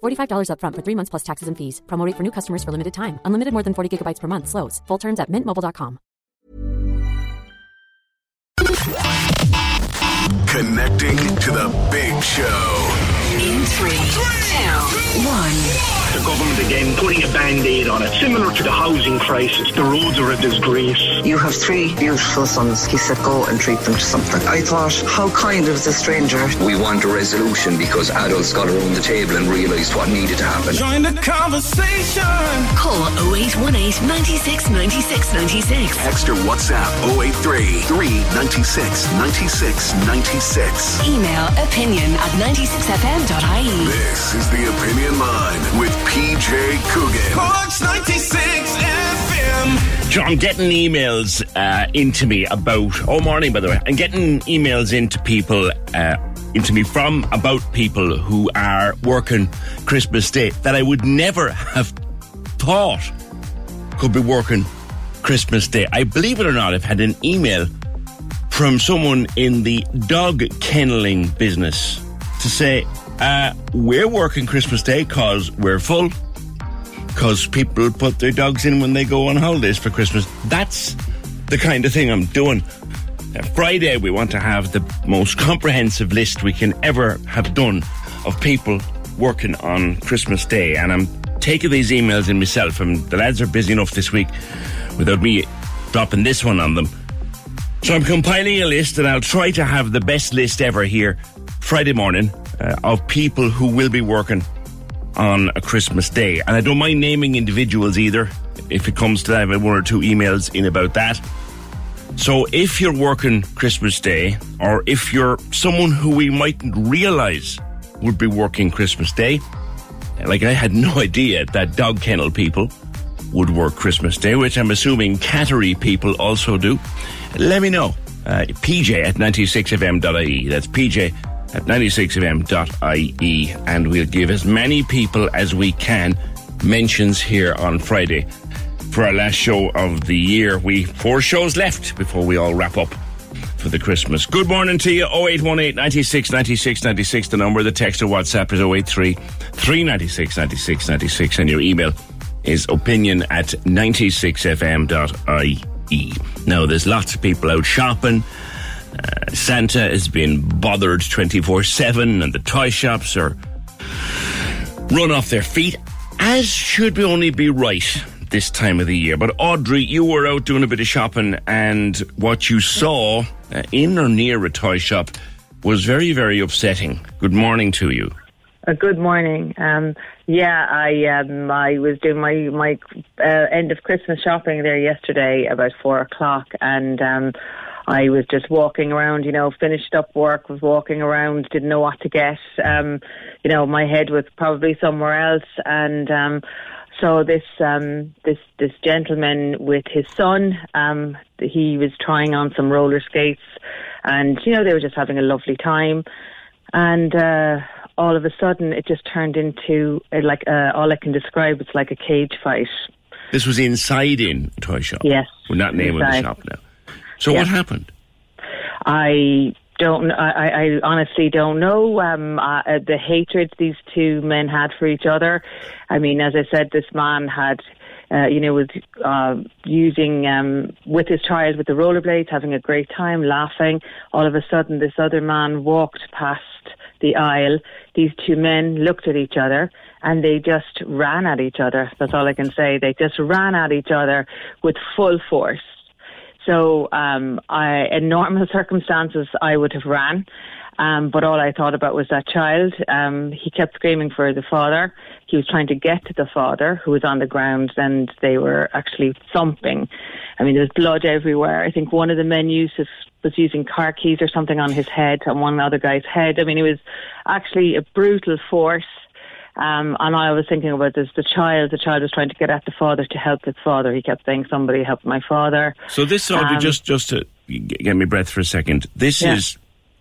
$45 upfront for three months plus taxes and fees. Promote for new customers for limited time. Unlimited more than 40 gigabytes per month. Slows. Full terms at mintmobile.com. Connecting to the big show. In three, two, one. The government again putting a band-aid on it, similar to the housing crisis. The roads are a disgrace. You have three beautiful sons. He said, go and treat them to something. I thought, how kind of the stranger. We want a resolution because adults got around the table and realised what needed to happen. Join the conversation. Call 0818 96 96 96. Text or WhatsApp 083 396 96 96. Email opinion at 96fm.ie. This is the Opinion Line with PJ Coogan. Corks 96 FM. John, getting emails uh, into me about, oh, morning, by the way, and getting emails into people, uh, into me from about people who are working Christmas Day that I would never have thought could be working Christmas Day. I believe it or not, I've had an email from someone in the dog kenneling business to say, uh, we're working Christmas Day because we're full. Because people put their dogs in when they go on holidays for Christmas. That's the kind of thing I'm doing. Uh, Friday, we want to have the most comprehensive list we can ever have done of people working on Christmas Day. And I'm taking these emails in myself, and the lads are busy enough this week without me dropping this one on them. So I'm compiling a list, and I'll try to have the best list ever here Friday morning uh, of people who will be working on a Christmas Day. And I don't mind naming individuals either. If it comes to that, I have one or two emails in about that. So if you're working Christmas Day, or if you're someone who we mightn't realize would be working Christmas Day, like I had no idea that dog kennel people would work Christmas Day, which I'm assuming cattery people also do. Let me know. Uh, PJ at 96fm.ie. That's PJ at 96fm.ie and we'll give as many people as we can mentions here on Friday for our last show of the year. We four shows left before we all wrap up for the Christmas. Good morning to you. 0818 96 96 96. The number, of the text or WhatsApp is 083 396 96 96 and your email is opinion at 96fm.ie. Now, there's lots of people out shopping. Santa has been bothered 24 7, and the toy shops are run off their feet, as should be only be right this time of the year. But Audrey, you were out doing a bit of shopping, and what you saw uh, in or near a toy shop was very, very upsetting. Good morning to you. Uh, good morning. Um, yeah, I um, I was doing my my uh, end of Christmas shopping there yesterday about four o'clock, and um, I was just walking around, you know, finished up work, was walking around, didn't know what to get. Um, you know, my head was probably somewhere else, and um, so this um, this this gentleman with his son, um, he was trying on some roller skates, and you know they were just having a lovely time, and. Uh, all of a sudden, it just turned into uh, like uh, all I can describe. It's like a cage fight. This was inside in a toy shop. Yes, we're not naming inside. the shop now. So Yeah. what happened? I don't. I, I honestly don't know um, uh, uh, the hatred these two men had for each other. I mean, as I said, this man had. Uh, you know, was uh, using um, with his child with the rollerblades, having a great time, laughing. All of a sudden, this other man walked past the aisle. These two men looked at each other and they just ran at each other. That's all I can say. They just ran at each other with full force. So, um, I, in normal circumstances, I would have ran. Um, but all I thought about was that child. Um, he kept screaming for the father. He was trying to get to the father, who was on the ground, and they were actually thumping. I mean, there was blood everywhere. I think one of the men used his, was using car keys or something on his head, on one other guy's head. I mean, it was actually a brutal force. Um, and I was thinking about this the child. The child was trying to get at the father to help his father. He kept saying, "Somebody help my father." So this, Um, just just to get me breath for a second. This Yeah. is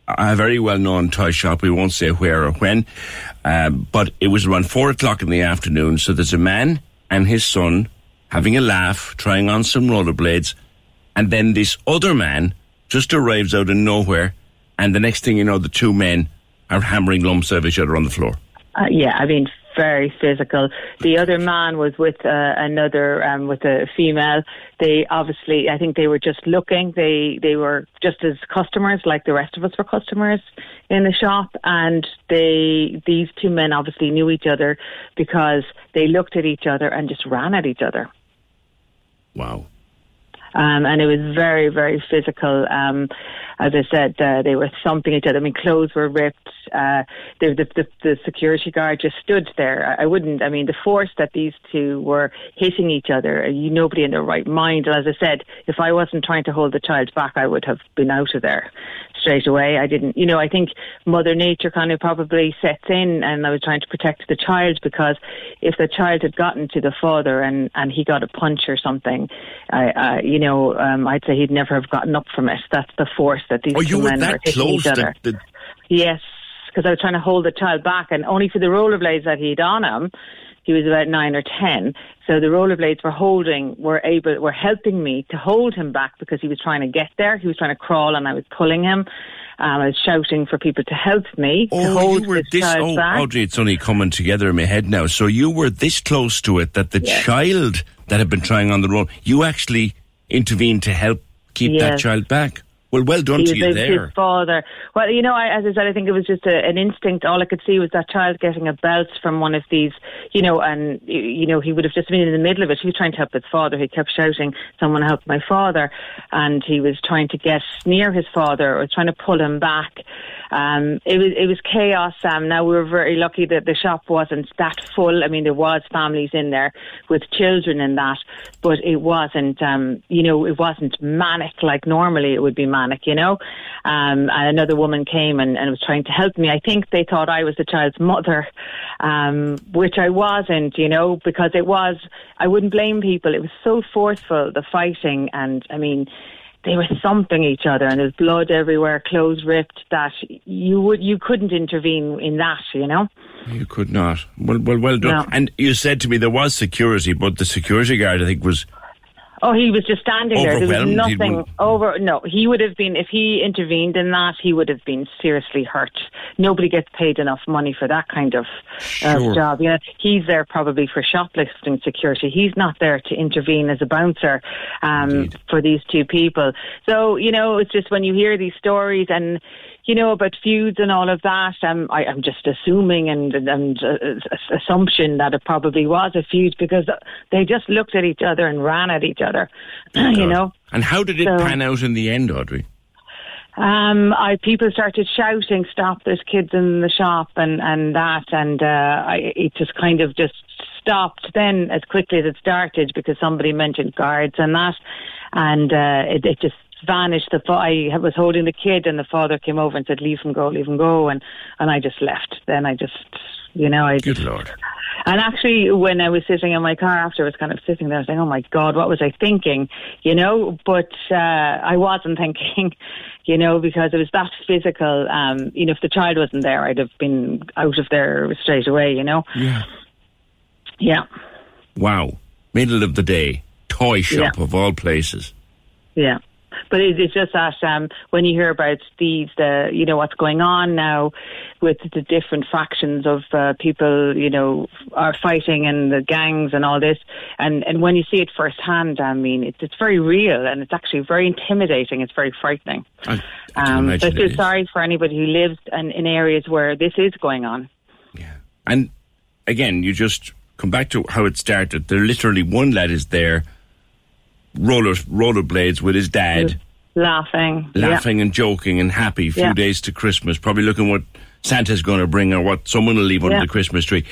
a very well-known toy shop. We won't say where or when, um, but it was around four o'clock in the afternoon. So there's a man and his son having a laugh, trying on some rollerblades, and then this other man just arrives out of nowhere, and the next thing you know, the two men are hammering lumps of each other on the floor. Uh, yeah, I mean, very physical. The other man was with uh, another, um, with a female. They obviously, I think they were just looking. They they were just as customers, like the rest of us were customers in the shop, and they these two men obviously knew each other because they looked at each other and just ran at each other. Wow. Um, and it was very, very physical. Um, as I said, uh, they were thumping each other. I mean, clothes were ripped. Uh, the, the, the, the security guard just stood there. I, I wouldn't. I mean, the force that these two were hitting each other. uh, You nobody in their right mind. And as I said, if I wasn't trying to hold the child back, I would have been out of there straight away. I didn't. You know, I think Mother Nature kind of probably sets in, and I was trying to protect the child because if the child had gotten to the father and and he got a punch or something, I, I you know, um, I'd say he'd never have gotten up from it. That's the force that these Oh, two men were hitting each other. that- that- Yes, because I was trying to hold the child back, and only for the rollerblades that he'd on him, he was about nine or ten. So the rollerblades were holding, were able, were helping me to hold him back because he was trying to get there. He was trying to crawl, and I was pulling him. Um, I was shouting for people to help me to Oh, hold you were this Oh, back. Audrey, it's only coming together in my head now. So you were this close to it that the Yes. child that had been trying on the road, you actually intervened to help keep that child back. Well, well done to you there. his father. Well, you know, I, as I said, I think it was just a, an instinct. All I could see was that child getting a belt from one of these, you know, and you know he would have just been in the middle of it. He was trying to help his father. He kept shouting, "Someone help my father!" And he was trying to get near his father or trying to pull him back. Um, it was it was chaos. Um, now we were very lucky that the shop wasn't that full. I mean, there was families in there with children in that, but it wasn't. Um, you know, it wasn't manic like normally it would be manic. You know, um, and another woman came and, and was trying to help me. I think they thought I was the child's mother, um, which I wasn't. You know, because it was. I wouldn't blame people. It was so forceful the fighting, and I mean they were thumping each other and there's blood everywhere, clothes ripped, that you would you couldn't intervene in that, you know? You could not. Well, well, well done. No. And you said to me there was security, but the security guard, I think, was Oh, he was just standing there. There was nothing over. No, he would have been if he intervened in that. He would have been seriously hurt. Nobody gets paid enough money for that kind of Sure. uh, job. You know, he's there probably for shoplifting security. He's not there to intervene as a bouncer um, for these two people. So you know, it's just when you hear these stories and you know about feuds and all of that. Um, I, I'm just assuming and and uh, assumption that it probably was a feud because they just looked at each other and ran at each other. you know. And how did it So- pan out in the end, Audrey? Um, I people started shouting, "Stop! There's kids in the shop," and and that, and uh, I, it just kind of just stopped then as quickly as it started because somebody mentioned guards and that, and uh, it, it just vanished. The I was holding the kid, and the father came over and said, "Leave him go, leave him go," and and I just left. Then I just, you know, I Good Lord. and actually, when I was sitting in my car after, I was kind of sitting there saying, "Oh my God, what was I thinking?" You know, but uh, I wasn't thinking, you know, because it was that physical. Um, you know, if the child wasn't there, I'd have been out of there straight away. You know, Yeah. yeah, Wow. Middle of the day. Toy shop Yeah. of all places. yeah. But it, it's just that um, when you hear about these, the you know what's going on now with the different factions of uh, people, you know, are fighting and the gangs and all this, and and when you see it firsthand, I mean, it's it's very real and it's actually very intimidating. It's very frightening. I, I Um, so I feel sorry for anybody who lives in, in areas where this is going on. Yeah, and again, you just come back to how it started. There literally one lad is there roller rollerblades with his dad, Laughing. yeah. laughing and joking and happy. Few Yeah. days to Christmas, probably looking what Santa's going to bring or what someone will leave under Yeah. the Christmas tree.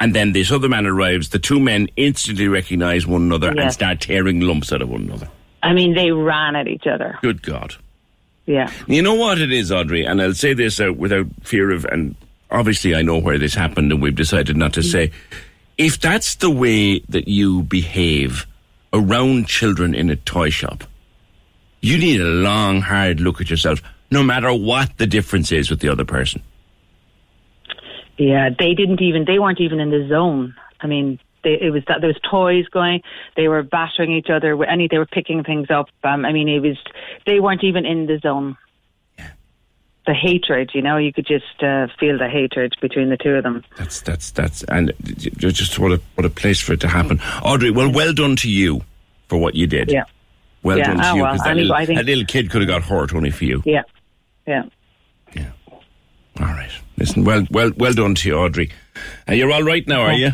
And then this other man arrives. The two men instantly recognise one another and start tearing lumps out of one another. I mean, they ran at each other. Good God. Yeah. You know what it is, Audrey, and I'll say this out without fear of, and obviously I know where this happened, and we've decided not to mm. say. If that's the way that you behave around children in a toy shop, you need a long, hard look at yourself, no matter what the difference is with the other person. Yeah, they didn't even. They weren't even in the zone. I mean, they, it was that there was toys going. They were battering each other. Any, they were picking things up. Um, I mean, it was. They weren't even in the zone. The hatred, you know, you could just uh, feel the hatred between the two of them. That's that's that's, and just what a what a place for it to happen, Audrey. Well, well done to you for what you did. Yeah. Well Yeah, done to ah, you well, because that, little, I think- that little kid could have got hurt only for you. Yeah, yeah. Yeah. All right. Listen, well, well, well done to you, Audrey. Uh, you're all right now, are you?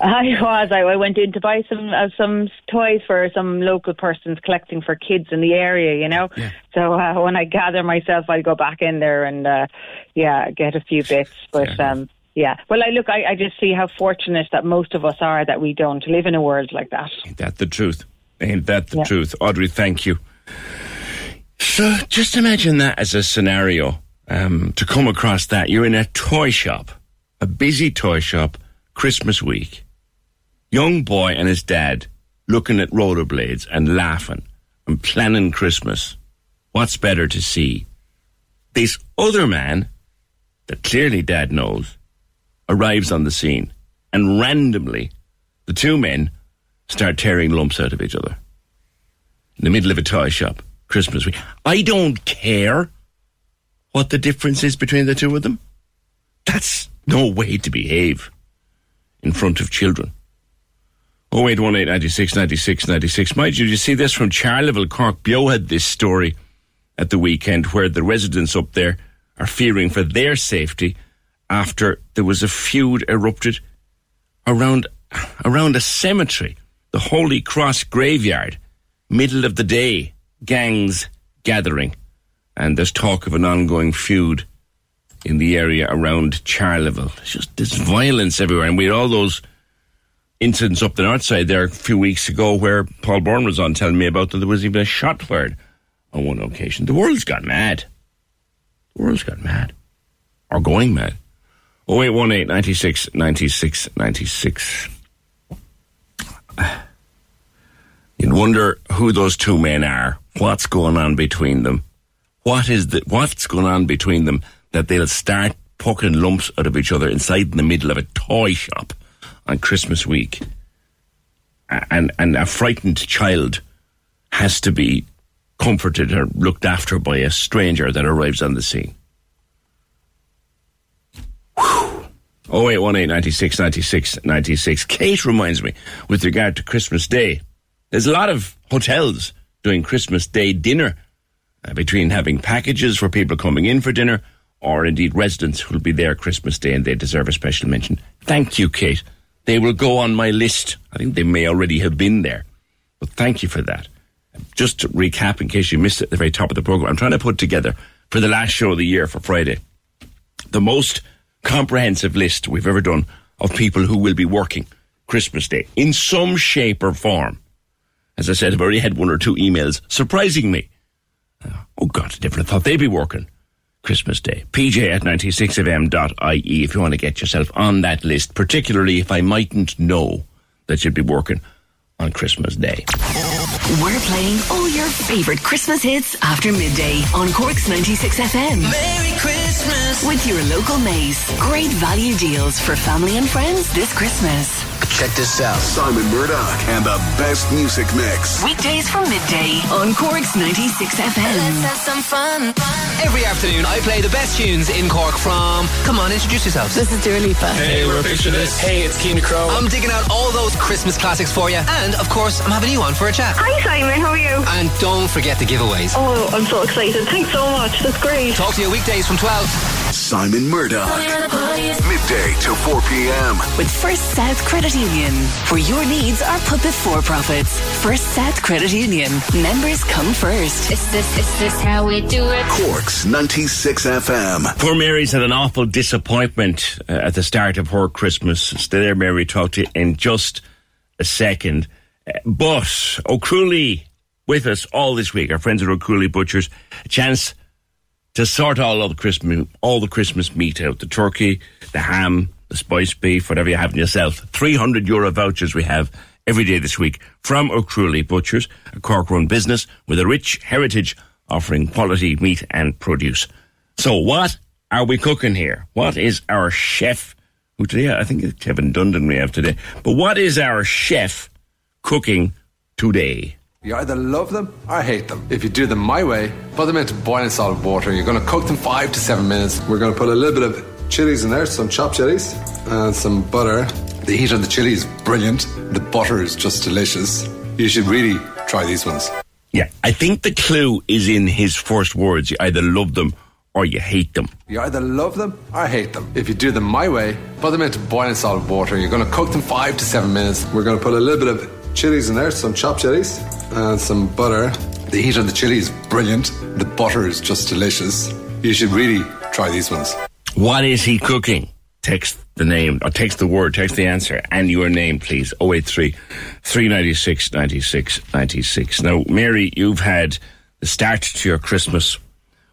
I was. I, I went in to buy some uh, some toys for some local persons collecting for kids in the area. You know. So uh, when I gather myself, I'll go back in there and uh, yeah, get a few bits. But um, yeah, well, I look. I, I just see how fortunate that most of us are that we don't live in a world like that. Ain't that the truth? Ain't that the Yeah. truth? Audrey, thank you. So just imagine that as a scenario. Um, to come across that, you're in a toy shop, a busy toy shop, Christmas week. Young boy and his dad looking at rollerblades and laughing and planning Christmas. What's better to see? This other man that clearly dad knows arrives on the scene and randomly the two men start tearing lumps out of each other in the middle of a toy shop Christmas week. I don't care what the difference is between the two of them. That's no way to behave in front of children. 0818 96 96 96. Mind you, you see this from Charleville, Cork. Bio had this story at the weekend where the residents up there are fearing for their safety after there was a feud erupted around around a cemetery, the Holy Cross graveyard, middle of the day, gangs gathering, and there's talk of an ongoing feud in the area around Charleville. It's just there's violence everywhere, and we had all those incidents up the north side there a few weeks ago where Paul Bourne was on telling me about that there was even a shot fired on one occasion. The world's got mad. The world's got mad. Or going mad. 0818 96 96 96. You'd wonder who those two men are, what's going on between them, what is the, what's going on between them that they'll start poking lumps out of each other inside in the middle of a toy shop on Christmas week. And, and a frightened child has to be comforted or looked after by a stranger that arrives on the scene. 0818 96 96 96. Kate reminds me, with regard to Christmas Day, there's a lot of hotels doing Christmas Day dinner uh, between having packages for people coming in for dinner or indeed residents who'll be there Christmas Day and they deserve a special mention. Thank you, Kate. They will go on my list. I think they may already have been there. But thank you for that. Just to recap, in case you missed it at the very top of the program, I'm trying to put together for the last show of the year for Friday the most comprehensive list we've ever done of people who will be working Christmas Day in some shape or form. As I said, I've already had one or two emails surprising me. Uh, oh God, I never thought they'd be working Christmas Day. PJ at 96fm.ie E if you want to get yourself on that list, particularly if I mightn't know that you'd be working on Christmas Day. We're playing all your favourite Christmas hits after midday on Cork's 96 FM. Merry Christmas. With your local Maze. Great value deals for family and friends this Christmas. Check this out. Simon Murdoch and the best music mix. Weekdays from midday on Cork's 96 FM. Let's have some fun. Every afternoon, I play the best tunes in Cork from. Come on, introduce yourselves. This is Dua Lipa. Hey, we're Picture This. Hey, it's Keena Crow. I'm digging out all those Christmas classics for you. And, of course, I'm having you on for a chat. Hi Simon, how are you? And don't forget the giveaways. Oh, I'm so excited. Thanks so much. That's great. Talk to you weekdays from 12. Simon Murdoch. Midday to 4 p.m. With First South Credit Union, where your needs are put before profits. First South Credit Union. Members come first. Is this, is this how we do it? Corks 96 FM. Poor Mary's had an awful disappointment uh, at the start of her Christmas. Stay there, Mary. Talk to you in just a second. Uh, but O'Crualaoi with us all this week. Our friends at O'Crualaoi Butchers. A chance to sort all of the Christmas, all the Christmas meat out. The turkey, the ham, the spiced beef, whatever you have in yourself. 300 euro vouchers we have every day this week from O'Crualaoi Butchers, a Cork run business with a rich heritage offering quality meat and produce. So what are we cooking here? What is our chef, who today, I think it's Kevin Dundon we have today, but what is our chef cooking today? You either love them or hate them. If you do them my way, put them into boiling salt water. You're going to cook them five to seven minutes. We're going to put a little bit of chilies in there, some chopped chilies, and some butter. The heat of the chili is brilliant. The butter is just delicious. You should really try these ones. Yeah, I think the clue is in his first words. You either love them or you hate them. You either love them or hate them. If you do them my way, put them into boiling salt water. You're going to cook them five to seven minutes. We're going to put a little bit of chilies in there, some chopped chilies, and some butter. The heat of the chili is brilliant. The butter is just delicious. You should really try these ones. What is he cooking? Text the name, or text the word, text the answer, and your name, please. 083 396 96 96. Now, Mary, you've had the start to your Christmas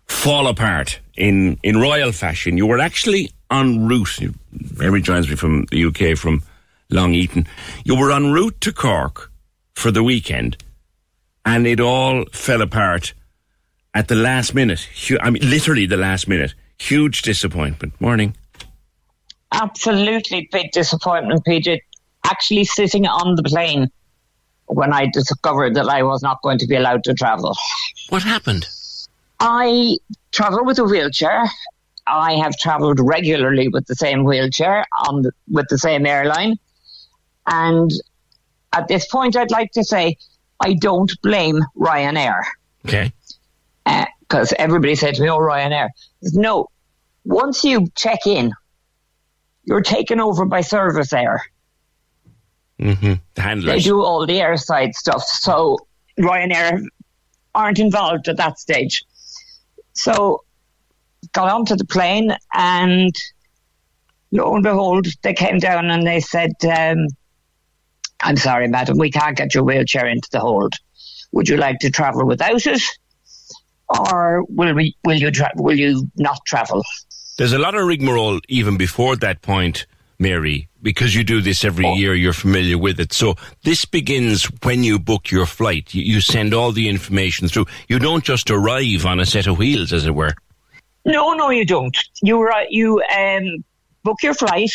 fall apart in, in royal fashion. You were actually en route. Mary joins me from the UK, from Long Eaton. You were en route to Cork for the weekend, and it all fell apart at the last minute. I mean, literally the last minute. Huge disappointment. Morning. Absolutely big disappointment, PJ. Actually, sitting on the plane when I discovered that I was not going to be allowed to travel. What happened? I travel with a wheelchair. I have travelled regularly with the same wheelchair on the, with the same airline. And at this point, I'd like to say I don't blame Ryanair. Okay. Because uh, everybody said to me, oh, Ryanair. No, once you check in, you're taken over by Servisair. Mm-hmm. The. They do all the airside stuff. So Ryanair aren't involved at that stage. So got onto the plane and lo and behold, they came down and they said, um, I'm sorry, madam, we can't get your wheelchair into the hold. Would you like to travel without it? Or will we, will you tra- will you not travel? There's a lot of rigmarole even before that point, Mary, because you do this every oh. year, you're familiar with it. So this begins when you book your flight. You, you send all the information through. You don't just arrive on a set of wheels, as it were. No, no, you don't. You you um, book your flight.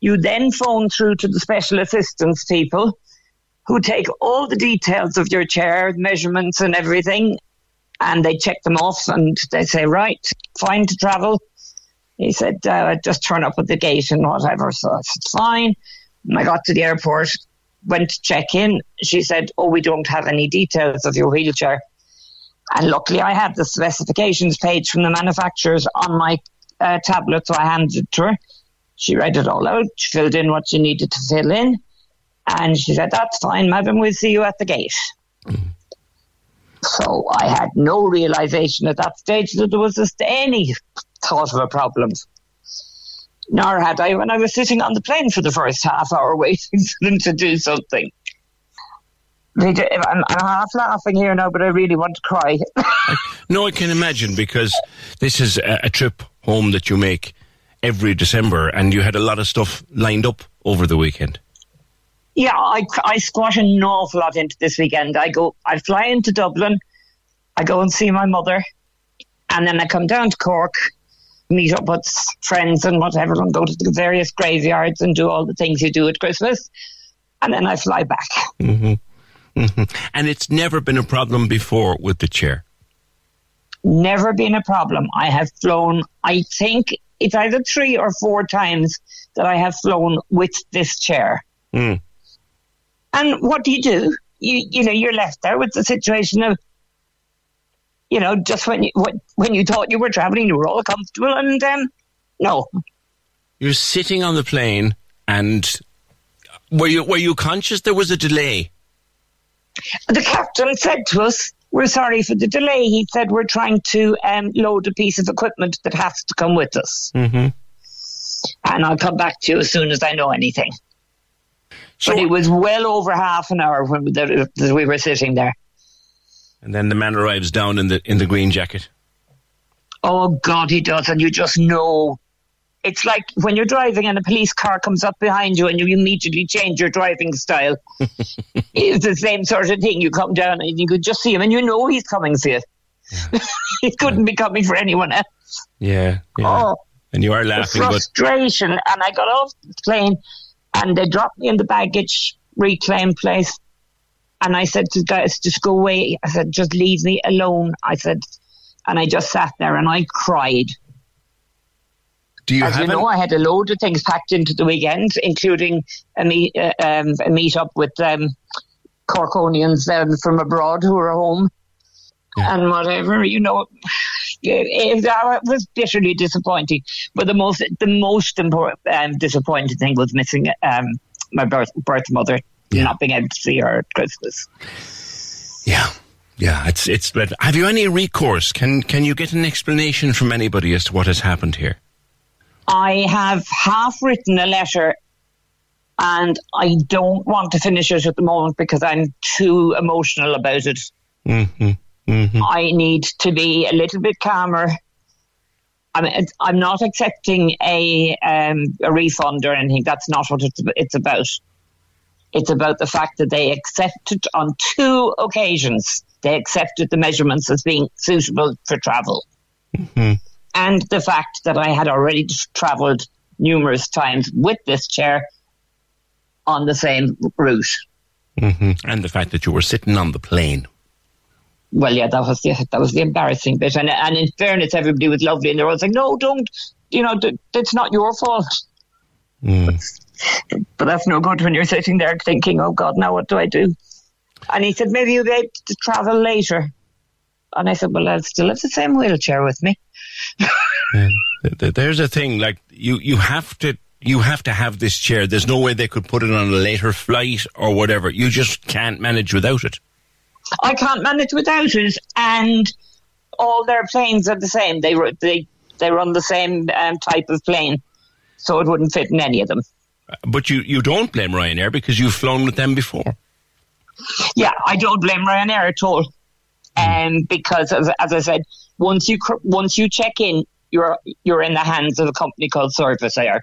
You then phone through to the special assistance people who take all the details of your chair, measurements and everything, and they check them off and they say, right, fine to travel. He said, uh, just turn up at the gate and whatever. So I said, fine. And I got to the airport, went to check in. She said, oh, we don't have any details of your wheelchair. And luckily, I had the specifications page from the manufacturers on my uh, tablet, so I handed it to her. She read it all out, she filled in what she needed to fill in, and she said, That's fine, madam, we'll see you at the gate. Mm. So I had no realization at that stage that there was just any thought of a problem. Nor had I when I was sitting on the plane for the first half hour waiting for them to do something. I'm, I'm half laughing here now, but I really want to cry. no, I can imagine because this is a, a trip home that you make every December, and you had a lot of stuff lined up over the weekend. Yeah, I, I squat an awful lot into this weekend. I go, I fly into Dublin, I go and see my mother, and then I come down to Cork, meet up with friends and whatever, and go to the various graveyards and do all the things you do at Christmas, and then I fly back. Mm-hmm. Mm-hmm. And it's never been a problem before with the chair. Never been a problem. I have flown, I think it's either three or four times that I have flown with this chair. Mm. And what do you do? You you know you're left there with the situation of you know, just when you when, when you thought you were traveling, you were all comfortable, and um, no. You're sitting on the plane, and were you were you conscious there was a delay? The captain said to us, "We're sorry for the delay." He said, "We're trying to um, load a piece of equipment that has to come with us." Mm-hmm. and I'll come back to you as soon as I know anything. but it was well over half an hour when that, that we were sitting there. And then the man arrives down in the in the green jacket. Oh God, he does, and you just know. It's like when you're driving and a police car comes up behind you and you immediately change your driving style. it's the same sort of thing. You come down and you could just see him and you know he's coming for you. he couldn't be coming for anyone else. Yeah, yeah. Oh, and you are laughing, but frustration. And I got off the plane and they dropped me in the baggage reclaim place. And I said to the guys, just go away. I said, just leave me alone. I said, and I just sat there and I cried. do you As you know, an- I had a load of things packed into the weekend, including a meet, uh, um, a meet up with um, Corkonians um, from abroad who were home and whatever. You know, it, it, it was bitterly disappointing. But the most the most important um, disappointing thing was missing um, my birth birth mother, not being able to see her at Christmas. Yeah, yeah. It's it's. But have you any recourse? Can can you get an explanation from anybody as to what has happened here? I have half written a letter and I don't want to finish it at the moment because I'm too emotional about it. Mm-hmm. Mm-hmm. I need to be a little bit calmer. I'm, I'm not accepting a, um, a refund or anything. That's not what it's, it's about. It's about the fact that they accepted on two occasions, they accepted the measurements as being suitable for travel. Mm-hmm. And the fact that I had already travelled numerous times with this chair on the same route. Mm-hmm. And the fact that you were sitting on the plane. Well, yeah, that was the that was the embarrassing bit. And and in fairness, everybody was lovely, and they were all saying, "No, don't," you know, th- it's not your fault. Mm. But that's no good when you're sitting there thinking, "Oh God, now what do I do?" And he said, "Maybe you'll be able to travel later." And I said, "Well, I'll still have the same wheelchair with me." Th- There's a thing like you you have to you have to have this chair. There's no way they could put it on a later flight or whatever. You just can't manage without it. I can't manage without it, and all their planes are the same. They they they run the same um, type of plane, so it wouldn't fit in any of them. But you, you don't blame Ryanair because you've flown with them before. Yeah, I don't blame Ryanair at all, um, because as, as I said, once you once you check in, you're you're in the hands of a company called Servisair.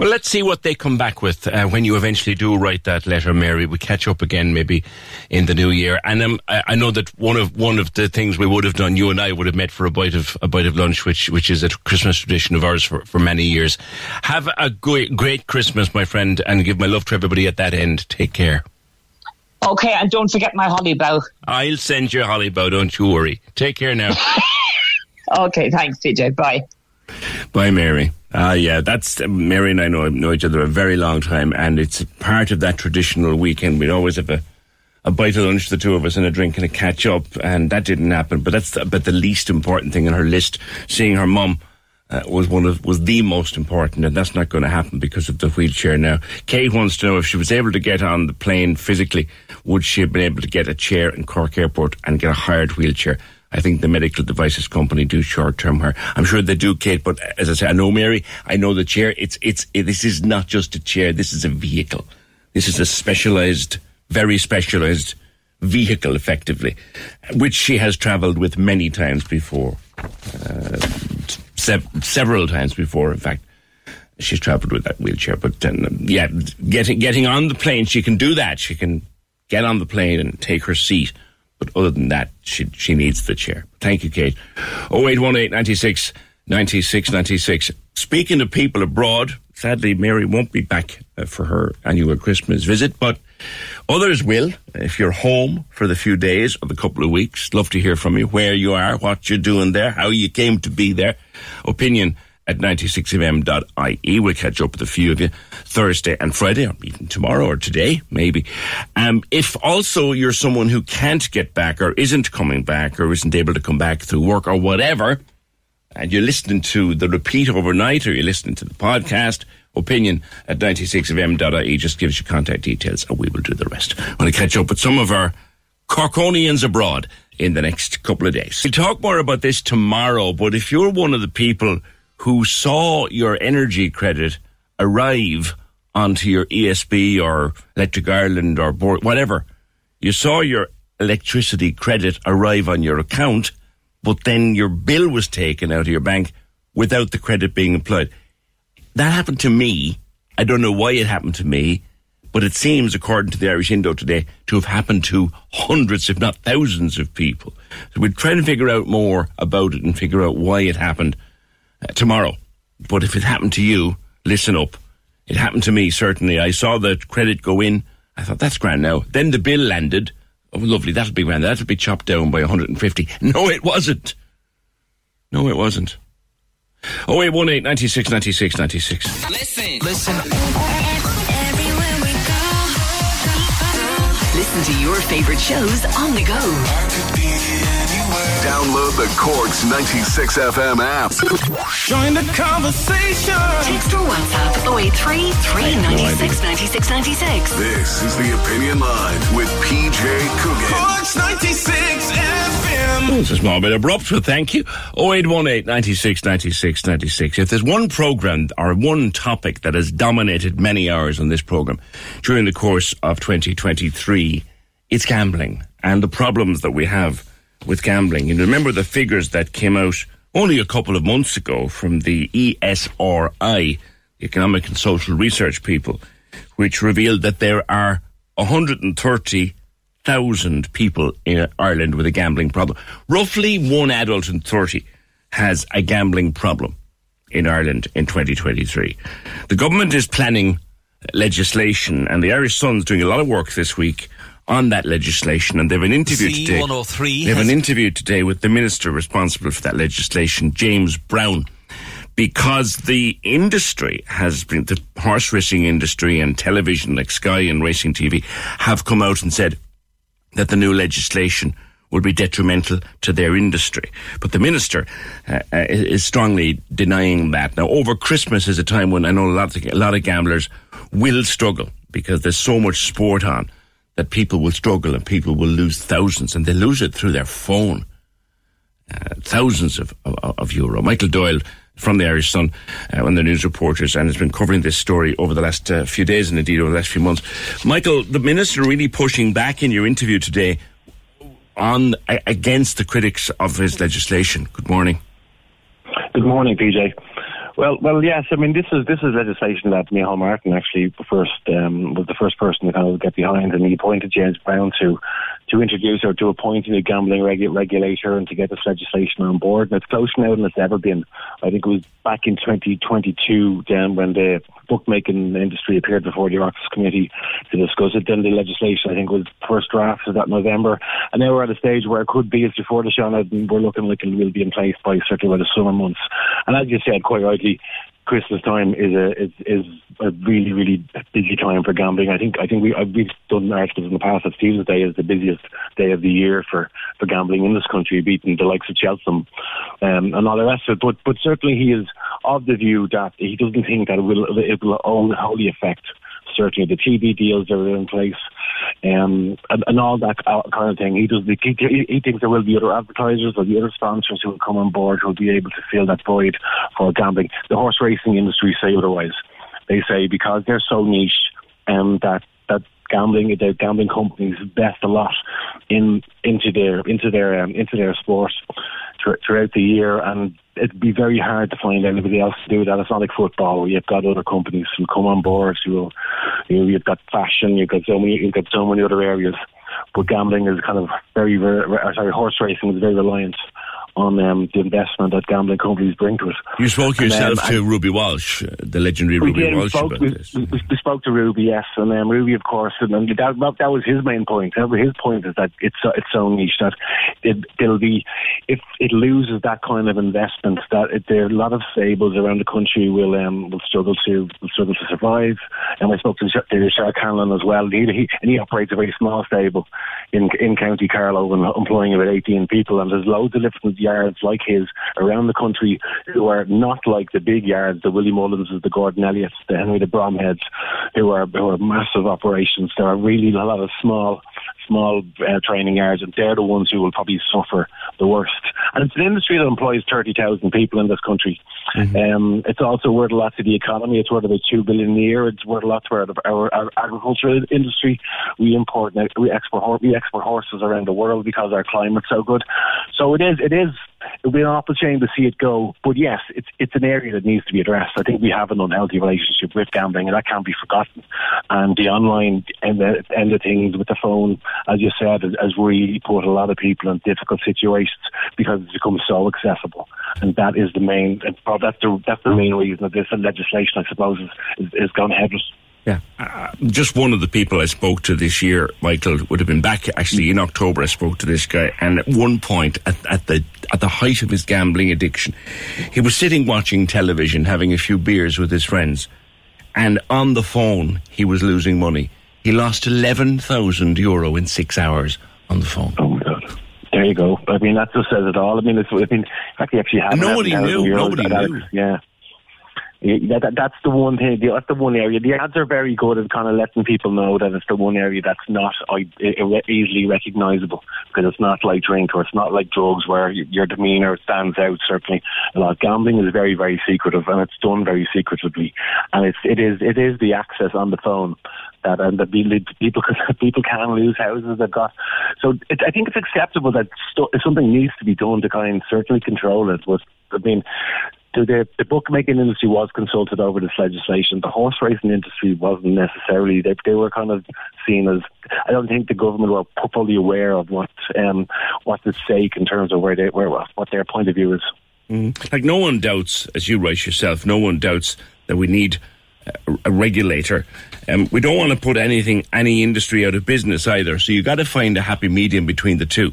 Well, let's see what they come back with uh, when you eventually do write that letter, Mary. We catch up again maybe in the new year. And um, I, I know that one of one of the things we would have done, you and I would have met for a bite of a bite of lunch, which which is a Christmas tradition of ours for, for many years. Have a great, great Christmas, my friend, and give my love to everybody at that end. Take care. Okay, and don't forget my holly bow. I'll send you a holly bow. Don't you worry. Take care now. Okay, thanks, PJ. Bye. Bye, Mary. Ah, yeah, that's uh, Mary and I know know each other a very long time, and it's part of that traditional weekend. We'd always have a a bite of lunch, the two of us, and a drink and a catch up, and that didn't happen. But that's but the least important thing in her list. Seeing her mum uh, was one of was the most important, and that's not going to happen because of the wheelchair now. Kate wants to know if she was able to get on the plane physically, would she have been able to get a chair in Cork Airport and get a hired wheelchair? I think the medical devices company do short term hire. I'm sure they do, Kate. But as I say, I know Mary. I know the chair. It's it's it, this is not just a chair. This is a vehicle. This is a specialized, very specialized vehicle, effectively, which she has travelled with many times before, uh, sev- several times before, in fact. She's travelled with that wheelchair, but um, yeah, getting getting on the plane, she can do that. She can get on the plane and take her seat. But other than that, she she needs the chair. Thank you, Kate. 0818 96 96 96. Speaking of people abroad, sadly, Mary won't be back uh, for her annual Christmas visit, but others will. If you're home for the few days or the couple of weeks, love to hear from you where you are, what you're doing there, how you came to be there. Opinion at 96fm.ie. We'll catch up with a few of you Thursday and Friday, or even tomorrow or today, maybe. Um, if also you're someone who can't get back or isn't coming back or isn't able to come back through work or whatever, and you're listening to the repeat overnight or you're listening to the podcast, opinion at 96fm.ie, just gives you contact details and we will do the rest. I want to catch up with some of our Corkonians abroad in the next couple of days. We'll talk more about this tomorrow, but if you're one of the people who saw your energy credit arrive onto your ESB or Electric Ireland or board, whatever, you saw your electricity credit arrive on your account, but then your bill was taken out of your bank without the credit being applied. That happened to me. I don't know why it happened to me, but it seems, according to the Irish Indo today, to have happened to hundreds, if not thousands, of people. So we're trying to figure out more about it and figure out why it happened Uh, tomorrow. But if it happened to you, listen up. It happened to me, certainly. I saw the credit go in. I thought, that's grand now. Then the bill landed. Oh, lovely, that'll be grand. That'll be chopped down by 150. No, it wasn't. No, it wasn't. Oh, 0818 96 96 96. Listen. Listen. Listen to your favorite shows on the go. Download the Corks 96 FM app. Join the conversation. Text or WhatsApp 083 396 96 96. This is the Opinion Line with PJ Coogan. Corks 96 FM. Oh, it's a small bit abrupt, but thank you. 0818 96 96 96. If there's one program or one topic that has dominated many hours on this program during the course of 2023, it's gambling and the problems that we have with gambling. And remember the figures that came out only a couple of months ago from the ESRI, Economic and Social Research people, which revealed that there are 130,000 people in Ireland with a gambling problem. Roughly one adult in 30 has a gambling problem in Ireland in 2023. The government is planning legislation, and the Irish Sun's doing a lot of work this week on that legislation, and they have an interview today. C103 They have an interview today with the minister responsible for that legislation, James Browne, because the industry has been the horse racing industry and television like Sky and Racing TV have come out and said that the new legislation will be detrimental to their industry. But the minister uh, uh, is strongly denying that. Now, over Christmas is a time when I know a lot of, a lot of gamblers will struggle because there's so much sport on that people will struggle and people will lose thousands and they lose it through their phone. Uh, thousands of, of, of euro. Michael Doyle from the Irish Sun, uh, one of the news reporters, and has been covering this story over the last uh, few days and indeed over the last few months. Michael, the minister really pushing back in your interview today on against the critics of his legislation. Good morning. Good morning, PJ. Well, well, yes. I mean, this is this is legislation that Micheál Martin actually first um, was the first person to kind of get behind, and he appointed James Browne to to introduce or to appoint a new gambling regu- regulator and to get this legislation on board. And it's closer now than it's ever been. I think it was back in 2022 then when the bookmaking industry appeared before the Oireachtas Committee to discuss it. Then the legislation, I think, was first draft was that November, and now we're at a stage where it could be as before the Seanad, and we're looking like it will be in place by certainly by the summer months. And as you said quite rightly, Christmas time is a is, is a really really busy time for gambling. I think I think we I've, we've done articles in the past that Stephen's Day is the busiest day of the year for, for gambling in this country, beating the likes of Cheltenham um, and all the rest of it. But but certainly he is of the view that he doesn't think that it will it will wholly affect certainly the TV deals that are in place um, and, and all that kind of thing. He does. He, he, thinks there will be other advertisers or the other sponsors who will come on board who will be able to fill that void for gambling. The horse racing industry say otherwise. They say because they're so niche um, that that gambling the gambling companies invest a lot in into their into their um, into their sport thr- throughout the year and it'd be very hard to find anybody else to do that. It's not like football you've got other companies who come on board. Will, you know, you've got fashion, you've got so many, you've got so many other areas. But gambling is kind of very, very or sorry, horse racing is very reliant on um, the investment that gambling companies bring to it. You spoke And, yourself um, to Ruby Walsh, uh, the legendary Ruby did. Walsh, spoke, we, we, we spoke to Ruby, yes, and um, Ruby, of course, and, and that, that that was his main point. His point is that it's so, it's so niche that it, it'll be if it loses that kind of investment, that it, there are a lot of stables around the country will um, will struggle to will struggle to survive. And I spoke to Sh- to Canlon as well. He, he and he operates a very small stable in in County Carlow and employing about 18 people. And there's loads of different yards like his around the country who are not like the big yards, the Willie Mullinses, the Gordon Elliotts, the Henry de Bromheads, who are who are massive operations. There are really a lot of small small uh, training yards, and they're the ones who will probably suffer the worst. And it's an industry that employs 30,000 people in this country. Um, it's also worth a lot to the economy. It's worth about two billion a year. It's worth a lot to our, our, our agricultural industry. We import, we export, we export horses around the world because our climate's so good. So it is, it is. It'll be an awful shame to see it go, but yes, it's it's an area that needs to be addressed. I think we have an unhealthy relationship with gambling, and that can't be forgotten. And the online end of, end of things with the phone, as you said, has- really put a lot of people in difficult situations because it's become so accessible. And that is the main, that's the that's the main reason that this legislation, I suppose, is is, is gone ahead with. Yeah. Uh, just one of the people I spoke to this year, Michael, would have been back actually in October. I spoke to this guy, and at one point, at, at the at the height of his gambling addiction, he was sitting watching television, having a few beers with his friends, and on the phone he was losing money. He lost eleven thousand euro in six hours on the phone. Oh my god! There you go. I mean, that just says it all. I mean, it's, I mean, fact, he actually had Nobody knew. Nobody knew. Yeah. Yeah, that, that's the one thing. That's the one area. The ads are very good at kind of letting people know that it's the one area that's not easily recognisable because it's not like drink or it's not like drugs where your demeanour stands out. Certainly, a lot. Gambling is very, very secretive and it's done very secretively, and it's it is it is the access on the phone that and that people people people can lose houses they've got. So it, I think it's acceptable that stu- something needs to be done to kind of certainly control it. But I mean. The, the, bookmaking industry was consulted over this legislation. The horse racing industry wasn't necessarily. They, they were kind of seen as. I don't think the government were fully aware of what um, what's at stake in terms of where they where what their point of view is. Mm. Like no one doubts, as you write yourself, no one doubts that we need a, a regulator. Um, we don't want to put anything, any industry out of business either. So you've got to find a happy medium between the two.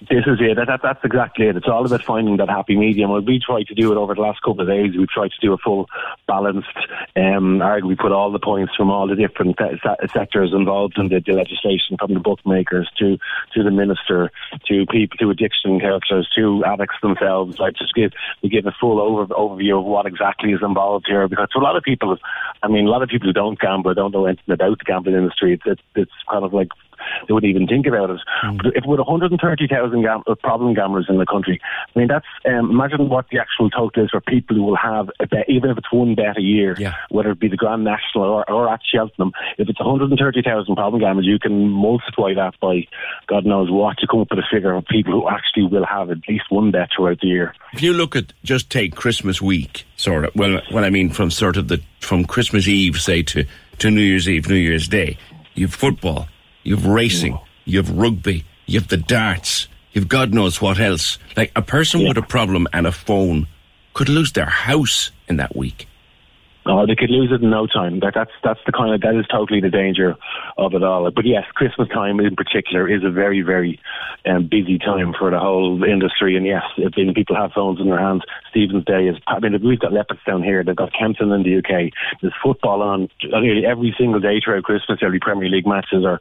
This is it. That, that, that's exactly it. It's all about finding that happy medium. Well, we tried to do it over the last couple of days. We tried to do a full balanced um, We put all the points from all the different se- sectors involved in the, the legislation, from the bookmakers to to the minister, to people, to addiction counsellors, to addicts themselves. Like just give we give a full over, overview of what exactly is involved here, because for a lot of people, I mean, a lot of people who don't gamble don't know anything about the gambling industry. It's it's, it's kind of like they wouldn't even think about it. But if with 130,000 gam- uh, problem gamblers in the country, I mean, that's um, imagine what the actual total is for people who will have a bet, even if it's one bet a year, whether it be the Grand National or, or at Cheltenham. If it's 130,000 problem gamblers, you can multiply that by God knows what to come up with a figure of people who actually will have at least one bet throughout the year. If you look at just take Christmas week, sort of. Well, what I mean from sort of the from Christmas Eve, say to to New Year's Eve, New Year's Day, you've football, you've racing, you've rugby, you've the darts, you've God knows what else. Like a person with a problem and a phone could lose their house in that week. Oh, they could lose it in no time. That, that's that's the kind of that is totally the danger of it all. But yes, Christmas time in particular is a very very um, busy time for the whole industry. And yes, I mean, people have phones in their hands. Stephen's Day is. I mean, we've got Leopardstown here. They've got Kempton in the UK. There's football on nearly every single day throughout Christmas. Every Premier League matches or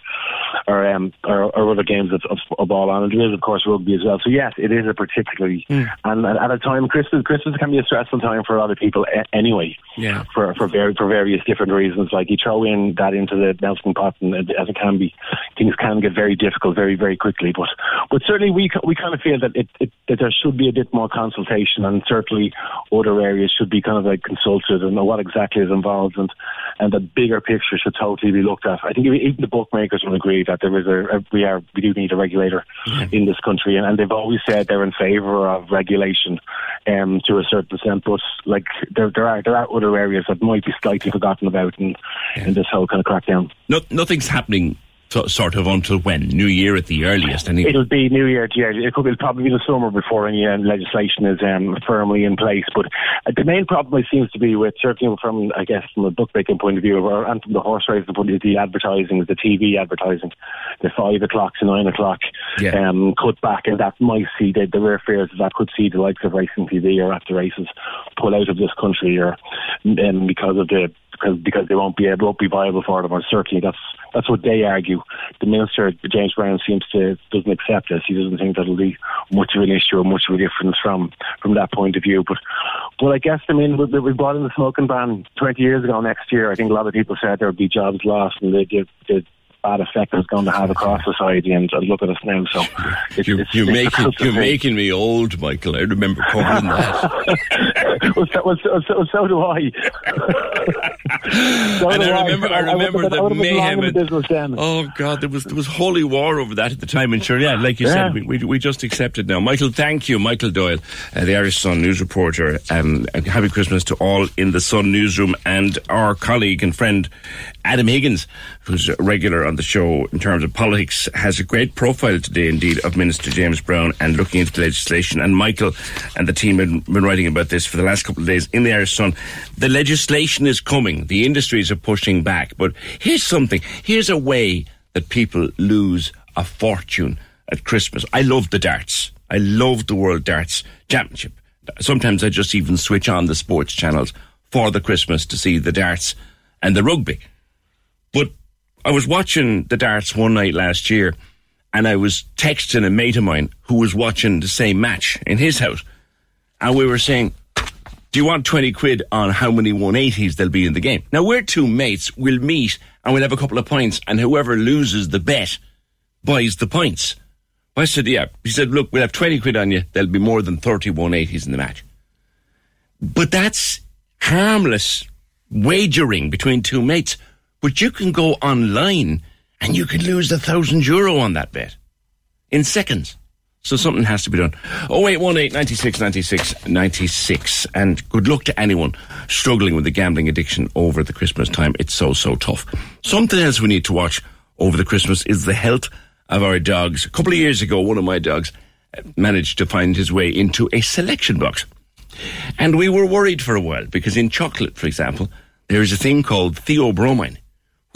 or um or, or other games of, of, of ball on. And there is of course rugby as well. So yes, it is a particularly and at a time Christmas Christmas can be a stressful time for a lot of people a- anyway Yeah. For for, very, for various different reasons. Like you throw in that into the melting pot, and as it can be, things can get very difficult very very quickly. But but certainly we we kind of feel that it, it that there should be a bit more consultation, and certainly other areas should be kind of like consulted and know what exactly is involved, and and the bigger picture should totally be looked at. I think even the bookmakers will agree that there is a, a we are we do need a regulator in this country, and, and they've always said they're in favour of regulation um, to a certain extent. But like there there are there are other areas that might be slightly forgotten about in, in this whole kind of crackdown. No, nothing's happening So, sort of until when? New Year at the earliest, anyway. It'll be New Year. Yeah, it could it'll probably be the summer before any um, legislation is um, firmly in place. But uh, the main problem seems to be with certainly from I guess from a bookmaking point of view, or and from the horse racing point of view, the advertising, the TV advertising, the five o'clock to nine o'clock Yeah. um, cut back, and that might see the, the rare fears that could see the likes of racing TV or At The Races pull out of this country, or um, because of the because because they won't be able won't be viable for them. Or certainly that's that's what they argue. The minister James Browne seems to doesn't accept this. He doesn't think that'll be much of an issue or much of a difference from from that point of view. But well, I guess I mean we, we brought in the smoking ban 20 years ago. Next year, I think a lot of people said there would be jobs lost and the the, the bad effect it's going to have across society. And look at us now. So it's, You're, it's, you're making you're making me old, Michael. I remember covering that. well, so, well, so, so, so do I. so and do I remember, I would've remember the I long mayhem. the and- oh God, there was there was holy war over that at the time. And sure, yeah, like you Yeah. said, we, we we just accept it now. Michael, thank you, Michael Doyle, uh, the Irish Sun news reporter. Um, and happy Christmas to all in the Sun newsroom and our colleague and friend Adam Higgins, who's a regular on the show in terms of politics, has a great profile today, indeed, of Minister James Browne and looking into the legislation. And Michael and the team have been writing about this for the last couple of days in the Irish Sun. The legislation is coming. The industries are pushing back. But here's something. Here's a way that people lose a fortune at Christmas. I love the darts. I love the World Darts Championship. Sometimes I just even switch on the sports channels for the Christmas to see the darts and the rugby. But I was watching the darts one night last year and I was texting a mate of mine who was watching the same match in his house. And we were saying, do you want 20 quid on how many 180s there'll be in the game? Now, we're two mates. We'll meet and we'll have a couple of points, and whoever loses the bet buys the points. I said, yeah. He said, look, we'll have 20 quid on you. There'll be more than 30 180s in the match. But that's harmless wagering between two mates. But you can go online and you can lose a thousand euro on that bet in seconds. So something has to be done. 0818 96 96 96. And good luck to anyone struggling with the gambling addiction over the Christmas time. It's so, so tough. Something else we need to watch over the Christmas is the health of our dogs. A couple of years ago, one of my dogs uh, managed to find his way into a selection box. And we were worried for a while because in chocolate, for example, there is a thing called theobromine,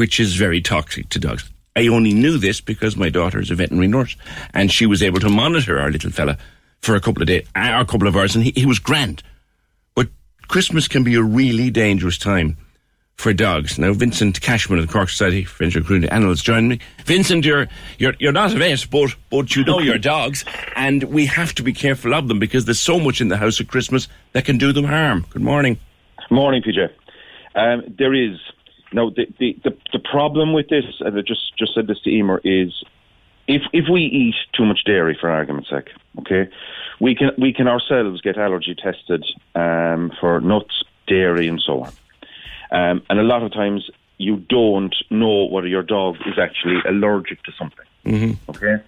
which is very toxic to dogs. I only knew this because my daughter is a veterinary nurse and she was able to monitor our little fella for a couple of days, uh, a couple of hours, and he, he was grand. But Christmas can be a really dangerous time for dogs. Now, Vincent Cashman of the Cork Society for Cruelty Animals joined me. Vincent, you're, you're, you're not a vet, but, but you know your dogs, and we have to be careful of them because there's so much in the house at Christmas that can do them harm. Good morning. Morning, PJ. Um, there is no the, the the the problem with this, and I just just said this to Emer, is if if we eat too much dairy, for argument's sake, okay, we can we can ourselves get allergy tested um, for nuts, dairy, and so on. Um, and a lot of times you don't know whether your dog is actually allergic to something. Mm-hmm. Okay,